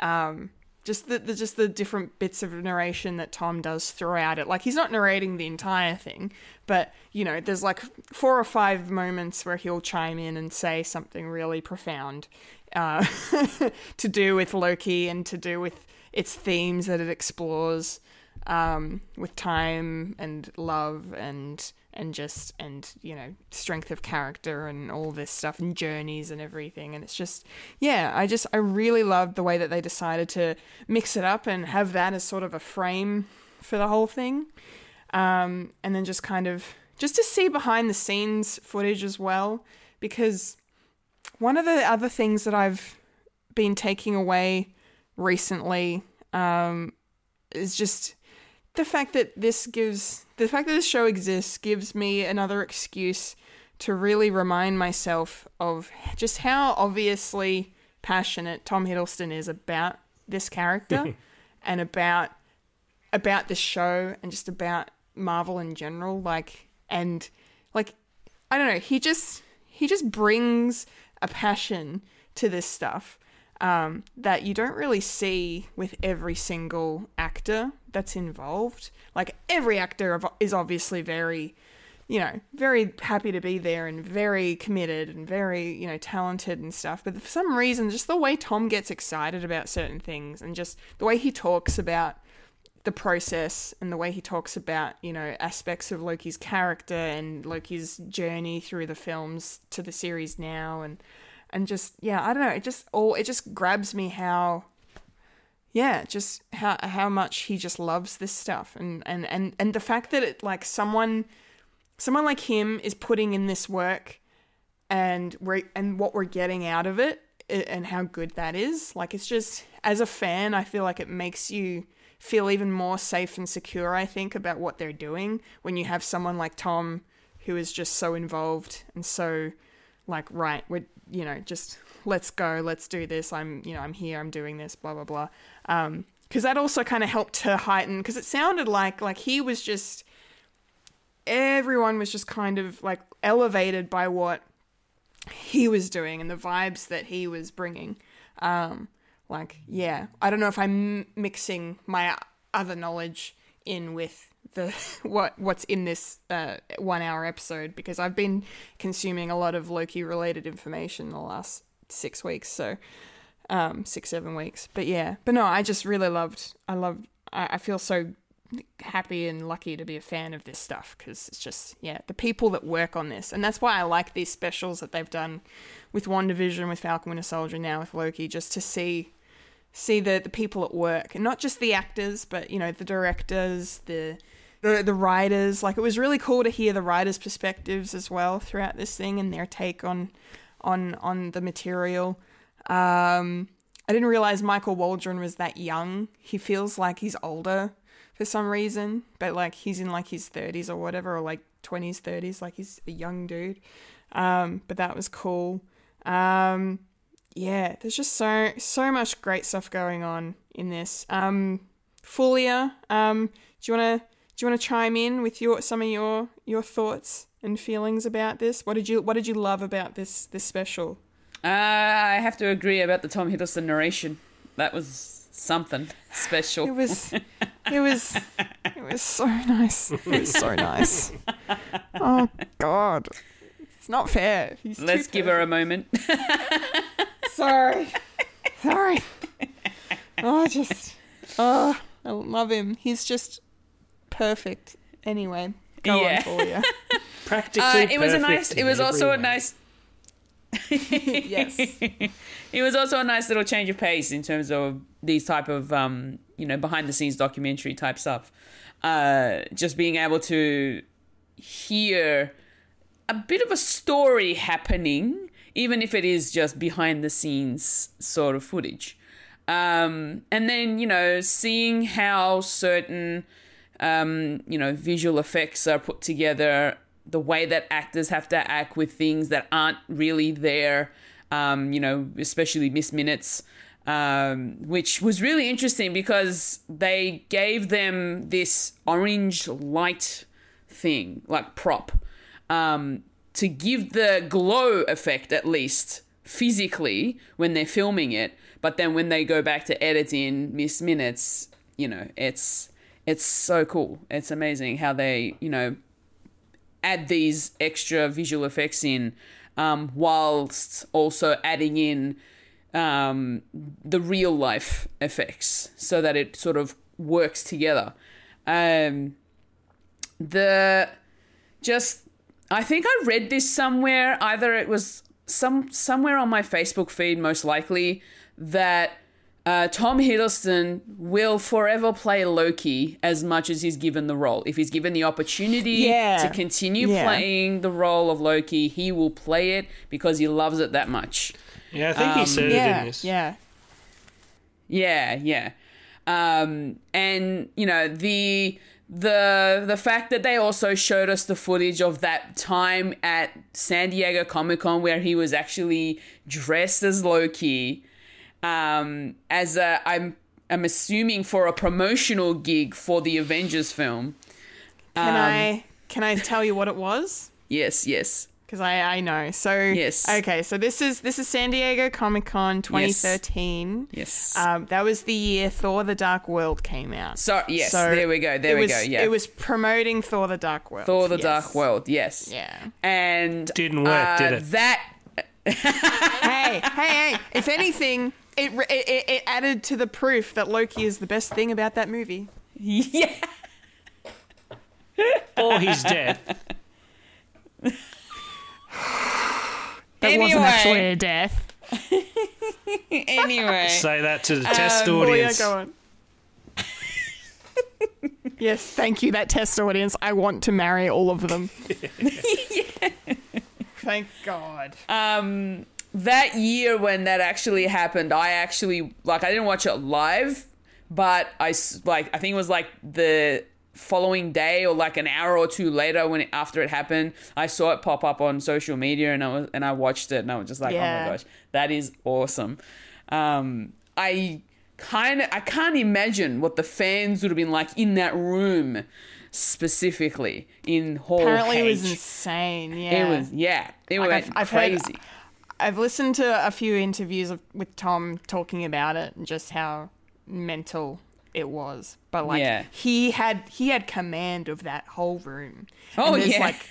um just the, the just the different bits of narration that Tom does throughout it. Like he's not narrating the entire thing, but you know, there's like four or five moments where he'll chime in and say something really profound uh, to do with Loki and to do with its themes that it explores um, with time and love and and just and you know strength of character and all this stuff and journeys and everything. And it's just yeah i just i really loved the way that they decided to mix it up and have that as sort of a frame for the whole thing. Um, and then just kind of just to see behind the scenes footage as well because one of the other things that i've been taking away recently um, is just the fact that this gives the fact that this show exists gives me another excuse to really remind myself of just how obviously passionate Tom Hiddleston is about this character and about about this show and just about Marvel in general like and like I don't know he just he just brings a passion to this stuff um, that you don't really see with every single actor that's involved. Like every actor is obviously very, you know, very happy to be there and very committed and very, you know, talented and stuff. But for some reason, just the way Tom gets excited about certain things and just the way he talks about the process and the way he talks about you know aspects of Loki's character and Loki's journey through the films to the series now and and just yeah I don't know it just all it just grabs me how yeah just how how much he just loves this stuff. And and and and the fact that it like someone someone like him is putting in this work and we're and what we're getting out of it and how good that is. Like it's just as a fan i feel like it makes you feel even more safe and secure i think about what they're doing when you have someone like tom who is just so involved and so like right we're you know just let's go let's do this i'm you know i'm here i'm doing this blah blah blah um because that also kind of helped to heighten because it sounded like like he was just everyone was just kind of like elevated by what he was doing and the vibes that he was bringing. Um, like, yeah, I don't know if I'm mixing my other knowledge in with the what what's in this uh, one hour episode because I've been consuming a lot of Loki related information the last six weeks, so um, six seven weeks. But yeah, but no, I just really loved. I loved. I, I feel so happy and lucky to be a fan of this stuff because it's just yeah the people that work on this and that's why I like these specials that they've done with WandaVision with Falcon Winter Soldier now with Loki just to see see the the people at work and not just the actors but you know the directors the the the writers like it was really cool to hear the writers perspectives as well throughout this thing and their take on on on the material um I didn't realize Michael Waldron was that young. He feels like he's older for some reason, but like he's in like his 30s or whatever, or like 20s, 30s, like he's a young dude. Um, but that was cool. Um, yeah, there's just so so much great stuff going on in this. Um, Fulia, um, do you wanna do you wanna chime in with your some of your your thoughts and feelings about this? What did you what did you love about this this special? Uh, I have to agree about the Tom Hiddleston narration. That was something special. It was, it was, it was so nice. It was so nice. Oh God, it's not fair. He's Let's give her a moment. Sorry, sorry. Oh, I just, oh, I love him. He's just perfect. Anyway, go Yeah. on, Fulia. Practically Uh, it was a nice. It was every also a nice. yes. it was also a nice little change of pace in terms of these type of um, you know behind the scenes documentary type stuff. Uh, just being able to hear a bit of a story happening, even if it is just behind the scenes sort of footage. Um, and then you know seeing how certain um, you know visual effects are put together the way that actors have to act with things that aren't really there, um, you know, especially Miss Minutes, um, which was really interesting because they gave them this orange light thing, like prop, um, to give the glow effect at least physically when they're filming it. But then when they go back to editing Miss Minutes, you know, it's it's so cool. It's amazing how they, you know, add these extra visual effects in um, whilst also adding in um, the real life effects so that it sort of works together. Um, the just I think I read this somewhere either it was some somewhere on my Facebook feed most likely that uh, Tom Hiddleston will forever play Loki as much as he's given the role. If he's given the opportunity Yeah. to continue Yeah. playing the role of Loki, he will play it because he loves it that much. Yeah, I think he said it in Yeah. this. Yeah. Yeah, yeah. Um, and you know the the the fact that they also showed us the footage of that time at San Diego Comic Con where he was actually dressed as Loki, um, as a I'm I'm assuming for a promotional gig for the Avengers film. Can Um, I can I tell you what it was? Yes, yes. Because I, I know. So Yes. Okay, so this is this is San Diego Comic Con 2013. Yes. Um, that was the year Thor: The Dark World came out. So yes, there we go. There it we was, go. Yeah. It was promoting Thor: The Dark World. Thor: The yes. Dark World. Yes. Yeah. And Didn't work, uh, did it? That hey, hey, hey! If anything, it, it it it added to the proof that Loki is the best thing about that movie. yeah. Or he's dead. That Anyway. wasn't actually a death. anyway. Say that to the test Oh, yeah, audience. go on. yes, thank you, that test audience. I want to marry all of them. Thank God. um that year when that actually happened i actually like i didn't watch it live but i s- like i think it was like the following day or like an hour or two later when it, after it happened i saw it pop up on social media and i was and i watched it and i was just like oh my gosh that is awesome um i kind of i can't imagine what the fans would have been like in that room specifically in hall Apparently, it was insane. Yeah. it was yeah it Like, went I've- I've heard- crazy I've listened to a few interviews of, with Tom talking about it and just how mental it was. But like Yeah. he had he had command of that whole room. Oh, and there's yeah. like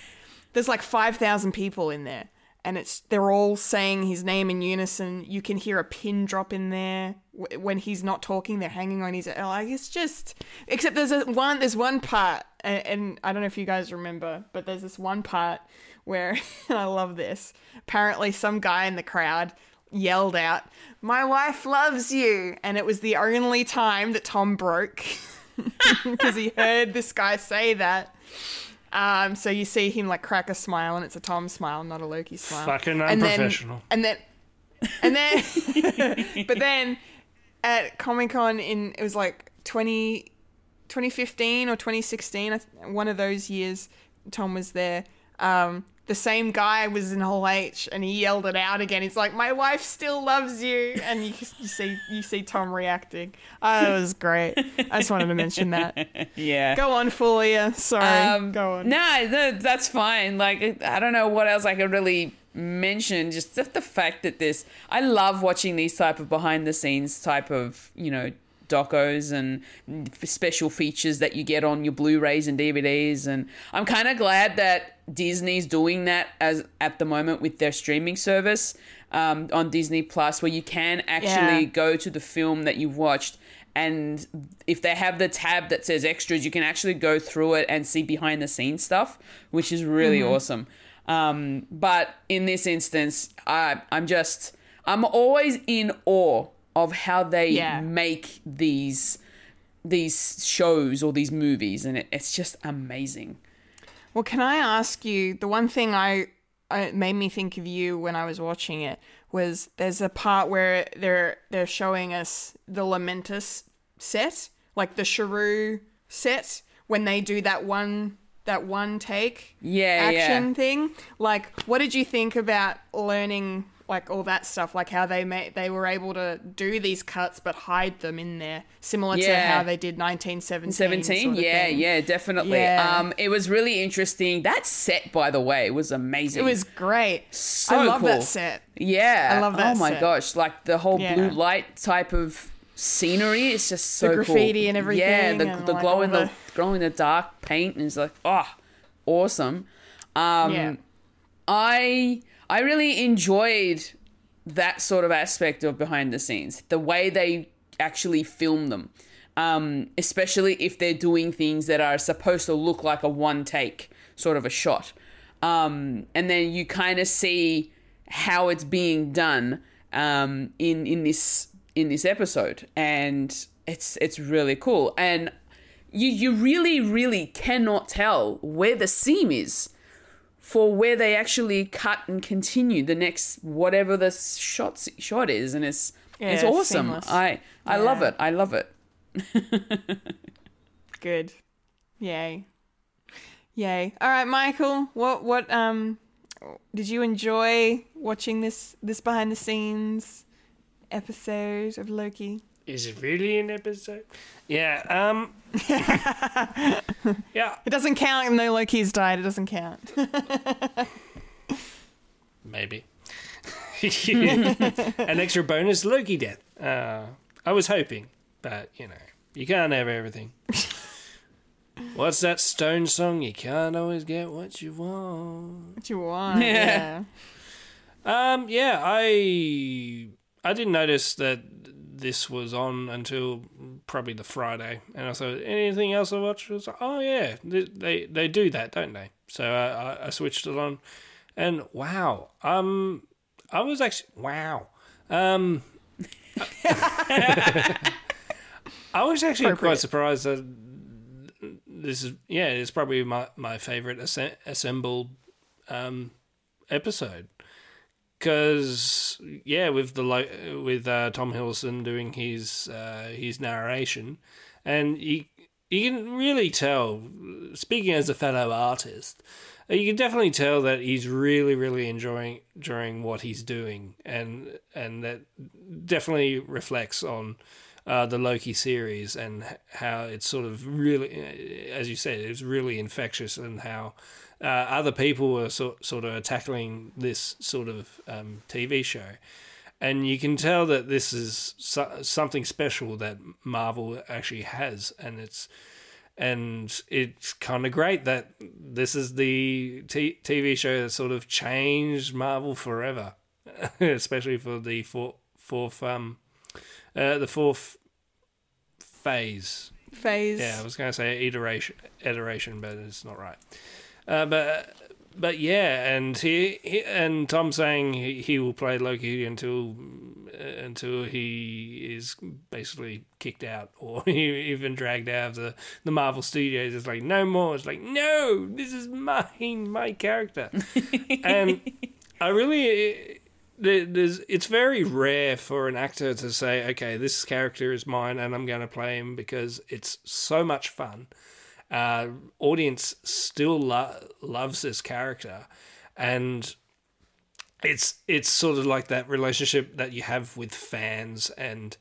there's like five thousand people in there. And it's they're all saying his name in unison. You can hear a pin drop in there when he's not talking. They're hanging on his like it's just. Except there's a one there's one part, and, and I don't know if you guys remember, but there's this one part where and I love this. Apparently, some guy in the crowd yelled out, "My wife loves you," and it was the only time that Tom broke because he heard this guy say that. Um, so you see him like crack a smile, and it's a Tom smile, not a Loki smile. Fucking And then- unprofessional. And then, and then, but then at Comic Con in it was like 20, 2015 or 2016, one of those years, Tom was there. Um, the same guy was in Hall H, and he yelled it out again. He's like, "My wife still loves you," and you, you see you see Tom reacting. Oh, it was great. I just wanted to mention that. yeah Go on, Fulia. Sorry. Um, Go on. No, no, that's fine. Like, I don't know what else I could really mention. Just the, the fact that this, I love watching these type of behind the scenes type of, you know, docos and special features that you get on your Blu-rays and DVDs. And I'm kind of glad that Disney's doing that as at the moment with their streaming service um, on Disney Plus, where you can actually Yeah. go to the film that you've watched and if they have the tab that says extras you can actually go through it and see behind the scenes stuff which is really awesome Um, but in this instance, I, I'm just, I'm always in awe of how they Yeah. make these these shows or these movies, and it, it's just amazing. Well, can I ask you the one thing I, I made me think of you when I was watching it was there's a part where they're they're showing us the Lamentis set, like the Shrew set when they do that one that one take Yeah, yeah. action thing. Like, what did you think about learning like all that stuff? Like how they made they were able to do these cuts but hide them in there, similar to how they did 1917. 17 sort of yeah thing. yeah definitely Yeah. um it was really interesting that set by the way was amazing It was great. So I love cool. that set. yeah I love that oh my set. gosh like the whole Yeah. blue light type of scenery it's just so cool. graffiti and everything yeah the, the like, glow in the, the- glow in the dark paint is like oh awesome um yeah. I I really enjoyed that sort of aspect of behind the scenes, the way they actually film them, um, especially if they're doing things that are supposed to look like a one take sort of a shot, um, and then you kind of see how it's being done um, in in this in this episode, and it's it's really cool, and you you really really cannot tell where the seam is for where they actually cut and continue the next whatever the shot shot is, and it's Yeah, it's awesome. seamless. I I love it. I love it. Good. Yay. Yay. All right, Michael. What what um did you enjoy watching this this behind the scenes episode of Loki? Is it really an episode? Yeah. Um. yeah. It doesn't count. No Loki's died. It doesn't count. Maybe. An extra bonus Loki death. Uh, I was hoping, but you know, you can't have everything. What's that Stone song? You can't always get what you want. What you want? Yeah. Um, yeah, I I didn't notice that this was on until probably the Friday, and I thought anything else I watched? I was like, oh yeah, they they, they do that, don't they? So I, I I switched it on, and wow, um, I was actually wow, um, I was actually quite surprised that this is yeah, it's probably my my favorite assemb- assembled um episode because yeah, with the lo- with uh, Tom Hiddleston doing his uh, his narration, and you you can really tell. Speaking as a fellow artist, you can definitely tell that he's really really enjoying enjoying what he's doing, and and that definitely reflects on. Uh, the Loki series and how it's sort of really, uh, as you said, it's really infectious, and how uh, other people were sort sort of tackling this sort of um, TV show, and you can tell that this is so- something special that Marvel actually has, and it's and it's kind of great that this is the t- TV show that sort of changed Marvel forever, especially for the four, fourth um uh, the fourth phase Phase. yeah, I was going to say iteration, iteration, but it's not right. Uh, but but yeah, and he, he and Tom saying he, he will play Loki until uh, until he is basically kicked out or even dragged out of the, the Marvel Studios. It's like no more. It's like no, this is mine, my character, and I really. there- There's, it's very rare for an actor to say, "Okay, this character is mine, and I'm going to play him because it's so much fun." Uh, audience still lo- loves this character, and it's it's sort of like that relationship that you have with fans and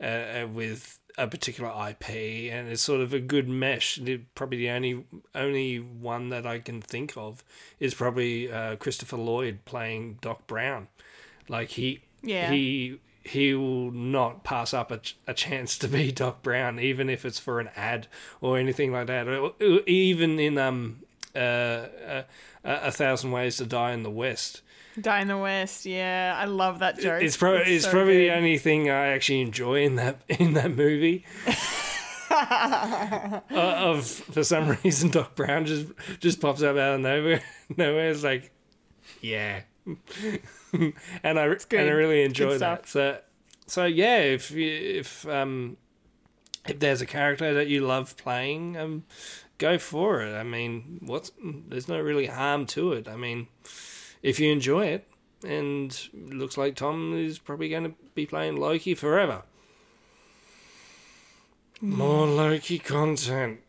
uh, uh, with a particular IP, and it's sort of a good mesh. Probably the only only one that I can think of is probably uh, Christopher Lloyd playing Doc Brown. Like he Yeah. he he will not pass up a, ch- a chance to be Doc Brown, even if it's for an ad or anything like that. Even in um uh, uh, a thousand ways to die in the West. Die in the West. Yeah, I love that joke. It's, pro- it's so probably good. the only thing I actually enjoy in that in that movie. uh, of for some reason, Doc Brown just just pops up out of nowhere. Nowhere, it's like yeah, and I good. and I really enjoy stuff. that. So so yeah, if you, if um if there's a character that you love playing, um, go for it. I mean, what's there's no really harm to it. I mean, if you enjoy it, and it looks like Tom is probably going to be playing Loki forever. More Loki content.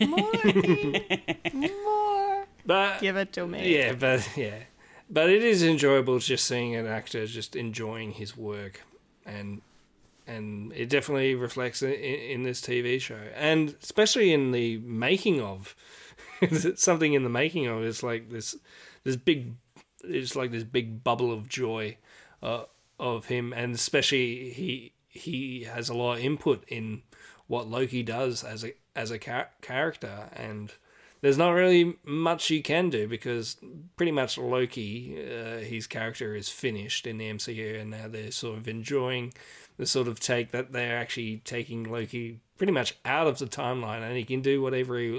More. More. But Give it to me. yeah, but yeah, but it is enjoyable just seeing an actor just enjoying his work, and and it definitely reflects in, in this TV show, and especially in the making of something in the making of. It's like this this big, it's like this big bubble of joy uh, of him, and especially he he has a lot of input in what Loki does as a as a char- character, and there's not really much you can do because pretty much Loki, uh, his character is finished in the MCU, and now they're sort of enjoying the sort of take that they're actually taking Loki pretty much out of the timeline, and he can do whatever he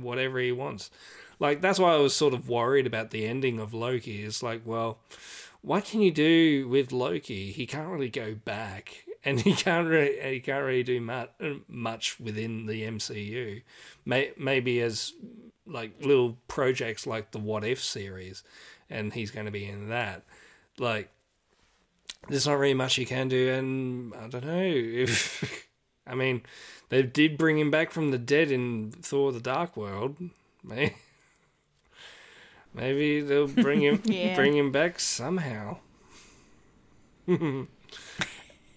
whatever he wants. Like that's why I was sort of worried about the ending of Loki. It's like, well, what can you do with Loki? He can't really go back, and he can't really he can't really do much much within the MCU. Maybe as like little projects like the What If series, and he's going to be in that. Like, there's not really much he can do, and I don't know if I mean they did bring him back from the dead in Thor: The Dark World. Maybe, maybe they'll bring him Yeah. bring him back somehow.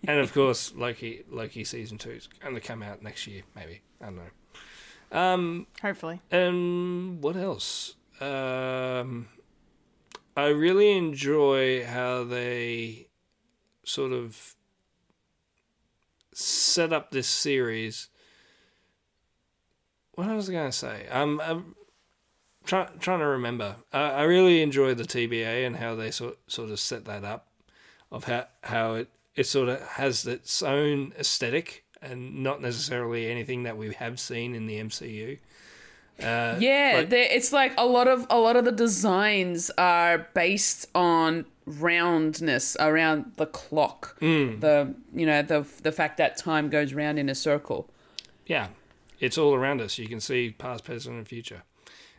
And of course, Loki Loki season two is going to come out next year. Maybe I don't know. Um, Hopefully. and what else? Um, I really enjoy how they sort of set up this series. What was I going to say? Um, I'm try, trying to remember. I, I really enjoy the TVA and how they sort sort of set that up, of how how it it sort of has its own aesthetic and not necessarily anything that we have seen in the MCU. Uh, Yeah, like- it's like a lot of a lot of the designs are based on roundness around the clock. Hmm. The you know the the fact that time goes round in a circle. Yeah, it's all around us. You can see past, present, and future.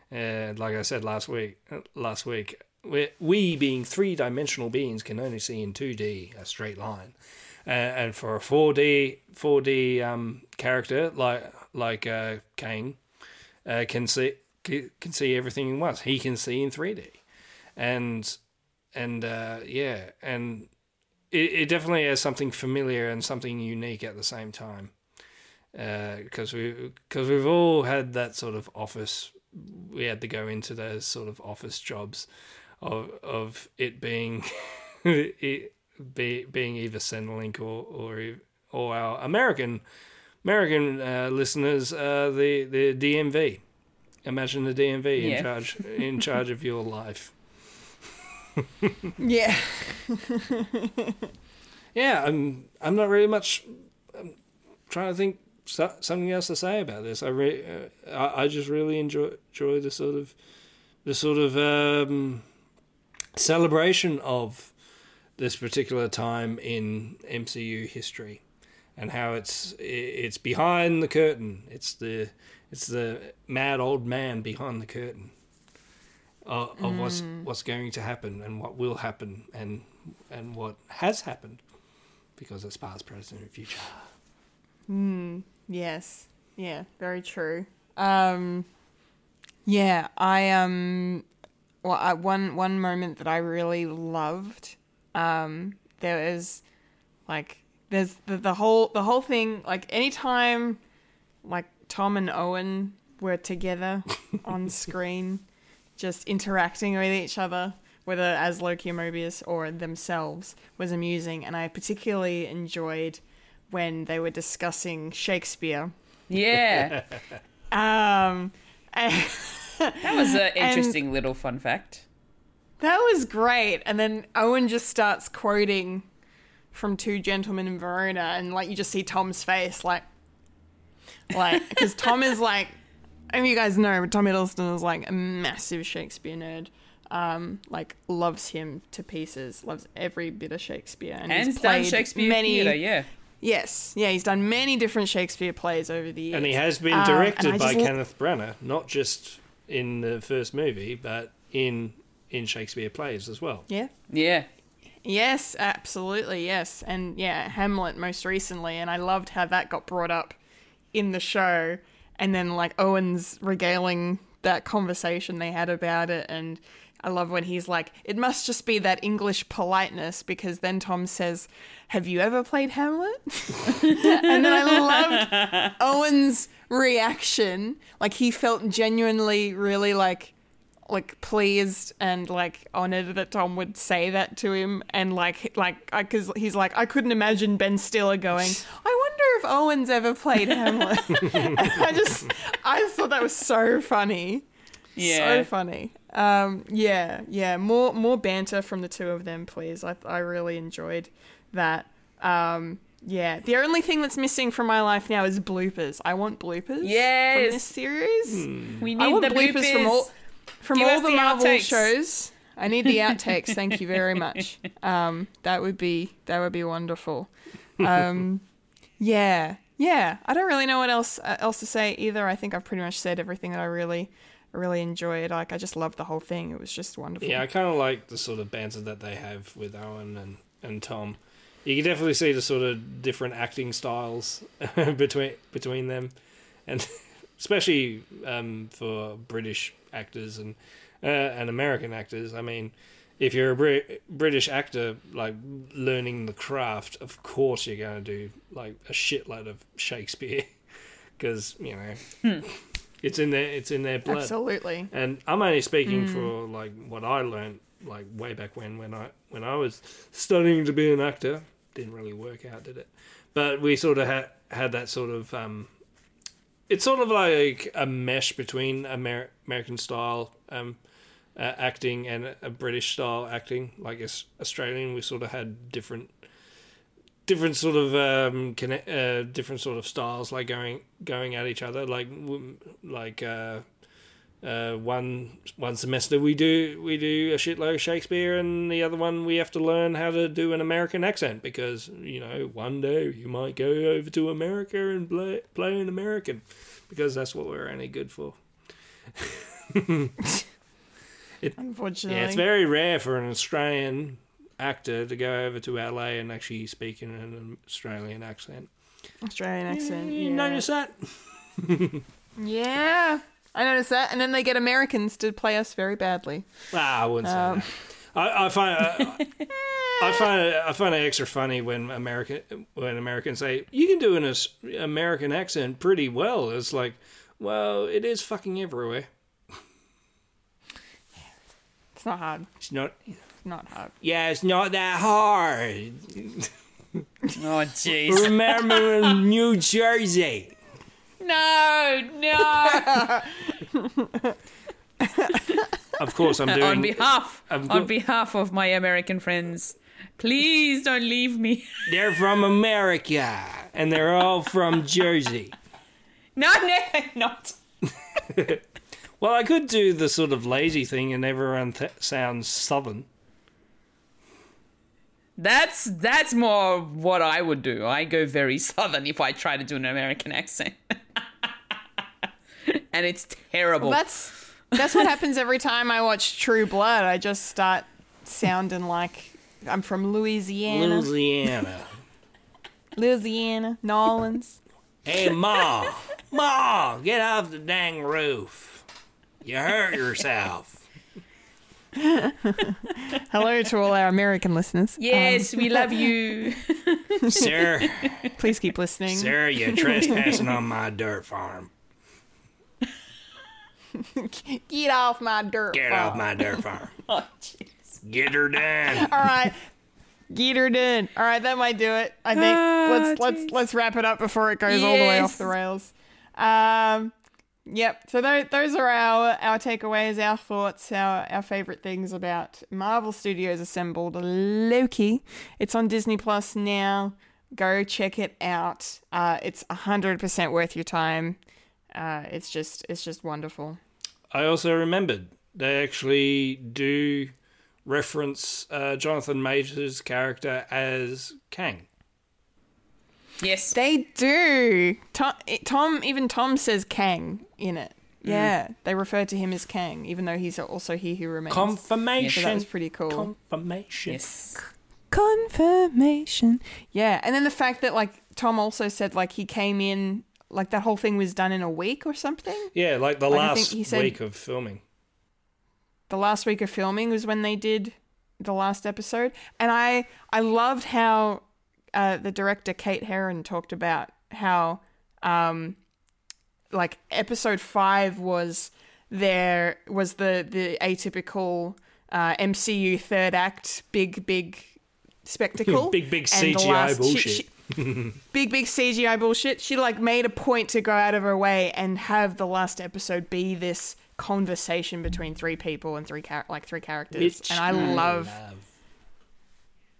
And like I said last week, last week, we, we being three-dimensional beings can only see in two D a straight line, uh, and for a four D four D um, character like like uh, Kang uh, can see can see everything in once. He can see in three D, and and uh, yeah, and it, it definitely has something familiar and something unique at the same time because we because we've all had that sort of office. We had to go into those sort of office jobs of of it being it be, being either Centrelink or or or our American American uh, listeners uh, the the DMV. Imagine the DMV Yeah. in charge in charge of your life. Yeah. Yeah, I'm. I'm not really much. I'm trying to think so, something else to say about this. I re, uh, I, I just really enjoy enjoy the sort of the sort of um, celebration of this particular time in MCU history, and how it's it's behind the curtain. It's the it's the mad old man behind the curtain of, of what's what's going to happen and what will happen and and what has happened because it's past, present, and future. Yes. Yeah, very true. Um yeah, I um well I, one one moment that I really loved um there was like there's the, the whole the whole thing like anytime like Tom and Owen were together on screen just interacting with each other whether as Loki and Mobius or themselves was amusing. And I particularly enjoyed when they were discussing Shakespeare. Yeah, um, that was an interesting little fun fact. that was great. And then Owen just starts quoting from Two Gentlemen in Verona, and like you just see Tom's face, like, like because Tom is like, I mean, you guys know, but Tom Hiddleston is like a massive Shakespeare nerd. um, like loves him to pieces, loves every bit of Shakespeare, and And he's done played Shakespeare many. theatre, yeah. Yes, yeah, he's done many different Shakespeare plays over the years, And he has been Um, directed I by just lo- Kenneth Branagh, not just in the first movie, but in in Shakespeare plays as well. Yeah. Yeah. Yes, absolutely, yes. And yeah, Hamlet most recently, and I loved how that got brought up in the show. And then, like, Owen's regaling that conversation they had about it. And I love when he's like, it must just be that English politeness, because then Tom says, Have you ever played Hamlet? and then I loved Owen's reaction. Like, he felt genuinely really like like pleased and like honored that Tom would say that to him and like like because he's like I couldn't imagine Ben Stiller going I wonder if Owen's ever played Hamlet I just I just thought that was so funny Yeah. so funny um yeah yeah more more banter from the two of them please I I really enjoyed that um yeah the only thing that's missing from my life now is bloopers I want bloopers from Yes. this series We need I want the bloopers, bloopers. from all from Give all the the Marvel outtakes. shows. I need the outtakes. Thank you very much. Um, that would be that would be wonderful. Um, yeah, yeah. I don't really know what else uh, else to say either. I think I've pretty much said everything that I really really enjoyed. Like I just loved the whole thing. It was just wonderful. Yeah, I kind of like the sort of banter that they have with Owen and, and Tom. You can definitely see the sort of different acting styles between between them, and especially um, for British actors and uh, and American actors. I mean, if you're a Brit- British actor, like learning the craft, of course you're going to do like a shitload of Shakespeare, because you know it's in their it's in their blood. Absolutely. And I'm only speaking for like what I learned like way back when when I when I was studying to be an actor. Didn't really work out, did it? But we sort of had had that sort of um, it's sort of like a mesh between Amer- American style um, uh, acting and a British style acting. Like as Australian, we sort of had different different sort of um, connect, uh, different sort of styles, like going going at each other. Like like uh, uh, one one semester we do we do a shitload of Shakespeare, and the other one we have to learn how to do an American accent because you know one day you might go over to America and play play an American because that's what we're only good for. Unfortunately. Yeah, it's very rare for an Australian actor to go over to LA and actually speak in an Australian accent. Australian accent. You yeah. notice that? Yeah. I noticed that, and then they get Americans to play us very badly. Ah, I wouldn't say Um, that. I, I find I, I find it, I find it extra funny when American when Americans say you can do an American accent pretty well. It's like, well, it is fucking everywhere. It's not hard. It's not. It's not hard. Yeah, it's not that hard. Oh, jeez. Remember in New Jersey. no, no. Of course, I'm doing. on behalf I'm on behalf of my American friends, please don't leave me. They're from America, and they're all from Jersey. No, no, not. Well, I could do the sort of lazy thing, and everyone th- sounds southern. That's that's more what I would do. I go very southern if I try to do an American accent. and it's terrible. Well, that's that's what happens every time I watch True Blood. I just start sounding like I'm from Louisiana, Louisiana. Louisiana, Nolans. hey, Ma, Ma, get off the dang roof. You hurt yourself. Hello to all our American listeners. yes, we love you. Sir, Please keep listening. sir, you're trespassing on my dirt farm. Get off my dirt. Farm. Get farm. off my dirt farm. oh, jeez. Get her done. All right. Get her done. All right, that might do it. I think Ah, let's let's let's wrap it up before it goes all the way off the rails. Um, yep. So those those are our our takeaways, our thoughts, our our favorite things about Marvel Studios assembled Loki. It's on Disney Plus now. Go check it out. Uh, it's hundred percent worth your time. Uh, it's just it's just wonderful. I also remembered they actually do reference uh, Jonathan Majors' character as Kang. Yes. They do. Tom, eh, Tom, even Tom says Kang in it. Mm. Yeah, they refer to him as Kang, even though he's also he who remains. Confirmation. So that was pretty cool. Confirmation. Yes. Confirmation. Yeah, and then the fact that like Tom also said like he came in like that whole thing was done in a week or something. Yeah, like the Like, last he said- week of filming. the last week of filming was when they did the last episode and i i loved how uh, the director kate herron talked about how um like episode five was there was the the atypical uh, mcu third act big big spectacle Big, big and the CGI she- bullshit. she- big big CGI bullshit. She like made a point to go out of her way and have the last episode be this conversation between three people and three char- like three characters, Which and I I love.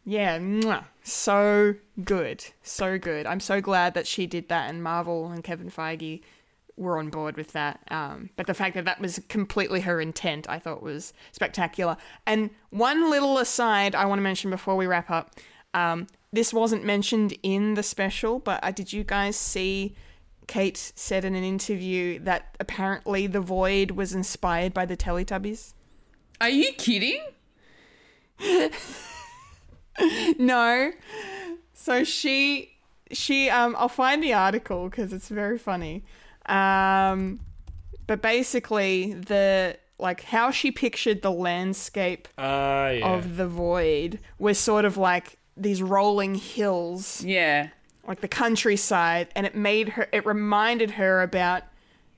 Yeah, mwah. so good, so good. I'm so glad that she did that, and Marvel and Kevin Feige were on board with that. Um, but the fact that that was completely her intent, I thought was spectacular. And one little aside I want to mention before we wrap up. Um, this wasn't mentioned in the special, but uh, did you guys see? Kate said in an interview that apparently the Void was inspired by the Teletubbies. Are you kidding? No. So she she um I'll find the article cuz it's very funny. Um but basically the like how she pictured the landscape Ah, yeah. of the void was sort of like these rolling hills, Yeah. like the countryside, and it made her it reminded her about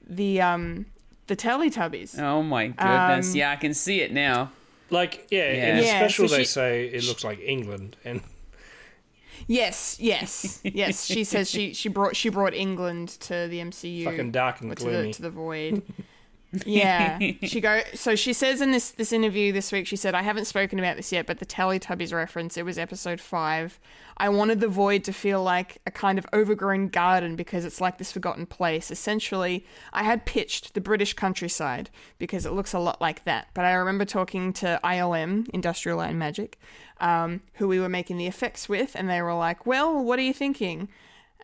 the um the Teletubbies. Oh my goodness. Um, yeah, I can see it now. Like, yeah, in the Yeah, special so they she- say it looks like England, and Yes, yes, yes. She says she she brought she brought England to the MCU. fucking dark and or to the to the void. yeah, she go. So she says in this this interview this week, she said, "I haven't spoken about this yet, but the Teletubbies reference. It was episode five. I wanted the void to feel like a kind of overgrown garden because it's like this forgotten place. Essentially, I had pitched the British countryside because it looks a lot like that. But I remember talking to ILM, Industrial Light and Magic, um, who we were making the effects with, and they were like, "Well, what are you thinking?"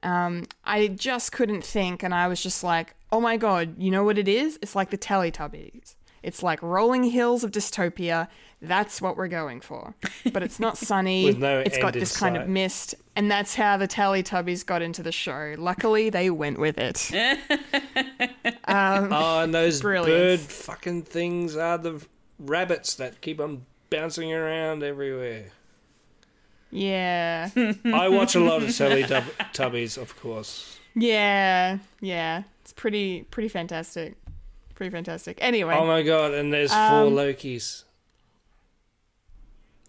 Um, I just couldn't think, and I was just like, "Oh my god, you know what it is? It's like the Teletubbies. It's like rolling hills of dystopia. That's what we're going for. But it's not sunny. No it's got this kind of mist, and that's how the Teletubbies got into the show. Luckily, they went with it. oh, and those Brilliant. bird fucking things are the rabbits that keep on bouncing around everywhere. Yeah, I watch a lot of Teletubbies, of course. yeah, yeah. It's pretty, pretty fantastic. Pretty fantastic. Anyway, Oh my god, and there's four Um, Lokis.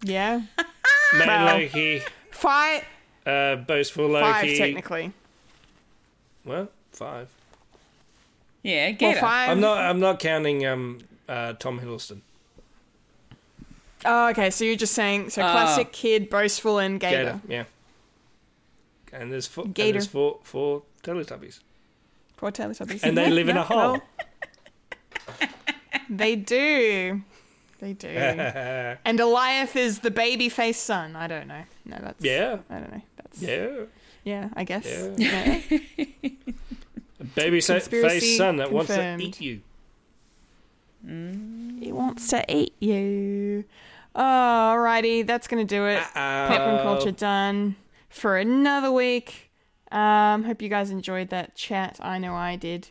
yeah. Man well, Loki, Five, uh, boastful Loki. five technically. Well, five. Yeah, get her. five. I'm not. I'm not counting um, uh, Tom Hiddleston. Oh, okay. So you're just saying so classic ah. kid, boastful, and gator. Gator, yeah. And there's four. Gator. And there's four four Teletubbies, Poor Teletubbies. and they live in a hole. They do. They do. and Alioth is the baby face son. I don't know. No, that's Yeah. I don't know. That's yeah, yeah. I guess. Yeah. Yeah. a baby sa- Conspiracy faced son that wants to eat you. Mm. He wants to eat you. Alrighty, that's gonna do it. Pop and culture done for another week. Um, hope you guys enjoyed that chat. I know I did.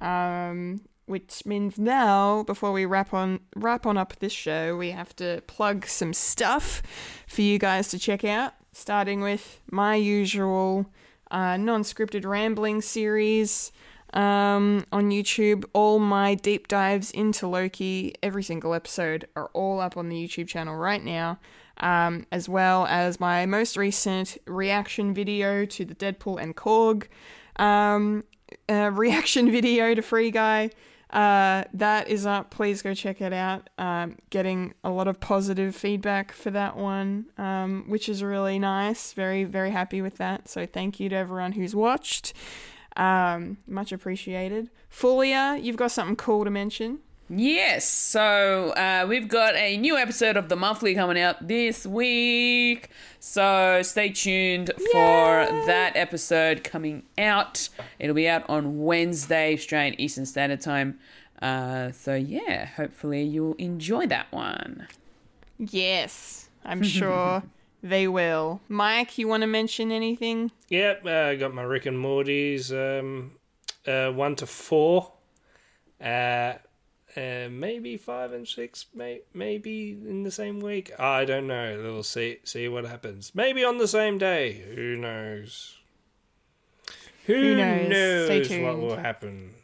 Um, which means now, before we wrap on wrap on up this show, we have to plug some stuff for you guys to check out. Starting with my usual uh, non-scripted rambling series um, on YouTube. All my deep dives into Loki, every single episode, are all up on the YouTube channel right now, um, as well as my most recent reaction video to the Deadpool and Korg um, uh, reaction video to Free Guy. Uh, that is up. Please go check it out. Um, getting a lot of positive feedback for that one, um, which is really nice. Very, very happy with that. So thank you to everyone who's watched. Um, much appreciated. Fulia, you've got something cool to mention. Yes, so uh, we've got a new episode of the monthly coming out this week. So stay tuned for that episode coming out. It'll be out on Wednesday, Australian Eastern Standard Time. Uh, so yeah, hopefully you'll enjoy that one. Yes, I'm sure they will. Mike, you want to mention anything? Yep, uh, I got my Rick and Morty's um, uh, one to four. Uh, uh, maybe five and six, may- maybe in the same week. I don't know. We'll see see what happens. Maybe on the same day. Who knows? Who, knows? Stay knows what will happen?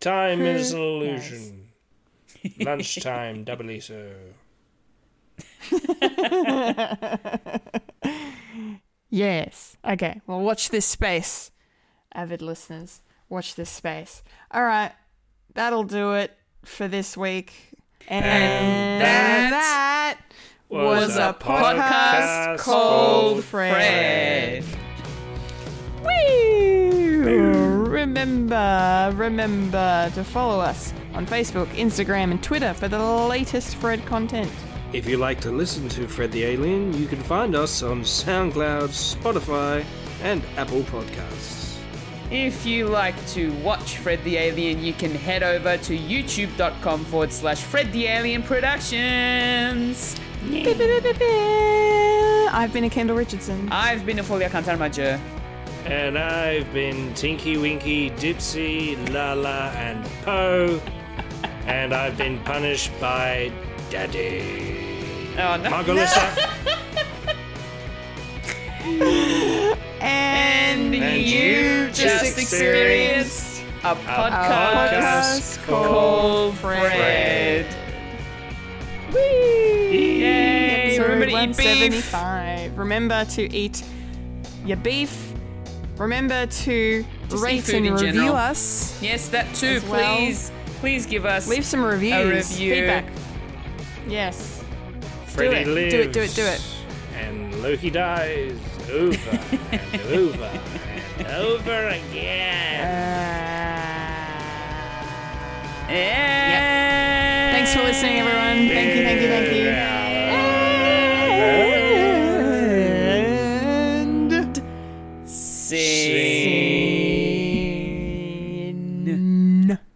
Time is an illusion. Lunchtime, doubly so. Yes. Okay. Well, watch this space, avid listeners. Watch this space. All right. That'll do it for this week. And, that that was, a podcast, called Fred. Woo! Remember, remember to follow us on Facebook, Instagram, and Twitter for the latest Fred content. If you like to listen to Fred the Alien, you can find us on SoundCloud, Spotify, and Apple Podcasts. If you like to watch Fred the Alien, you can head over to youtube.com forward slash Fred the Alien Productions. I've been a Kendall Richardson. I've been a Fulia Cantarmajer. And I've been Tinky Winky, Dipsy, Laa-Laa, and Po. and I've been punished by Daddy. Oh, no. Margalissa. And, And you you just just experienced experienced a podcast podcast called Fred. Yay! So Remember to eat beef. 175. Remember to eat your beef. Remember to Just rate eat and review general. us. Yes, that too. As well. Please, please give us Leave some reviews. review. Feedback. Yes. Freddy it, lives. do it, do it, do it. And Loki dies over and over and over again. Uh, yeah. Thanks for listening, everyone. Thank you, thank you, thank you.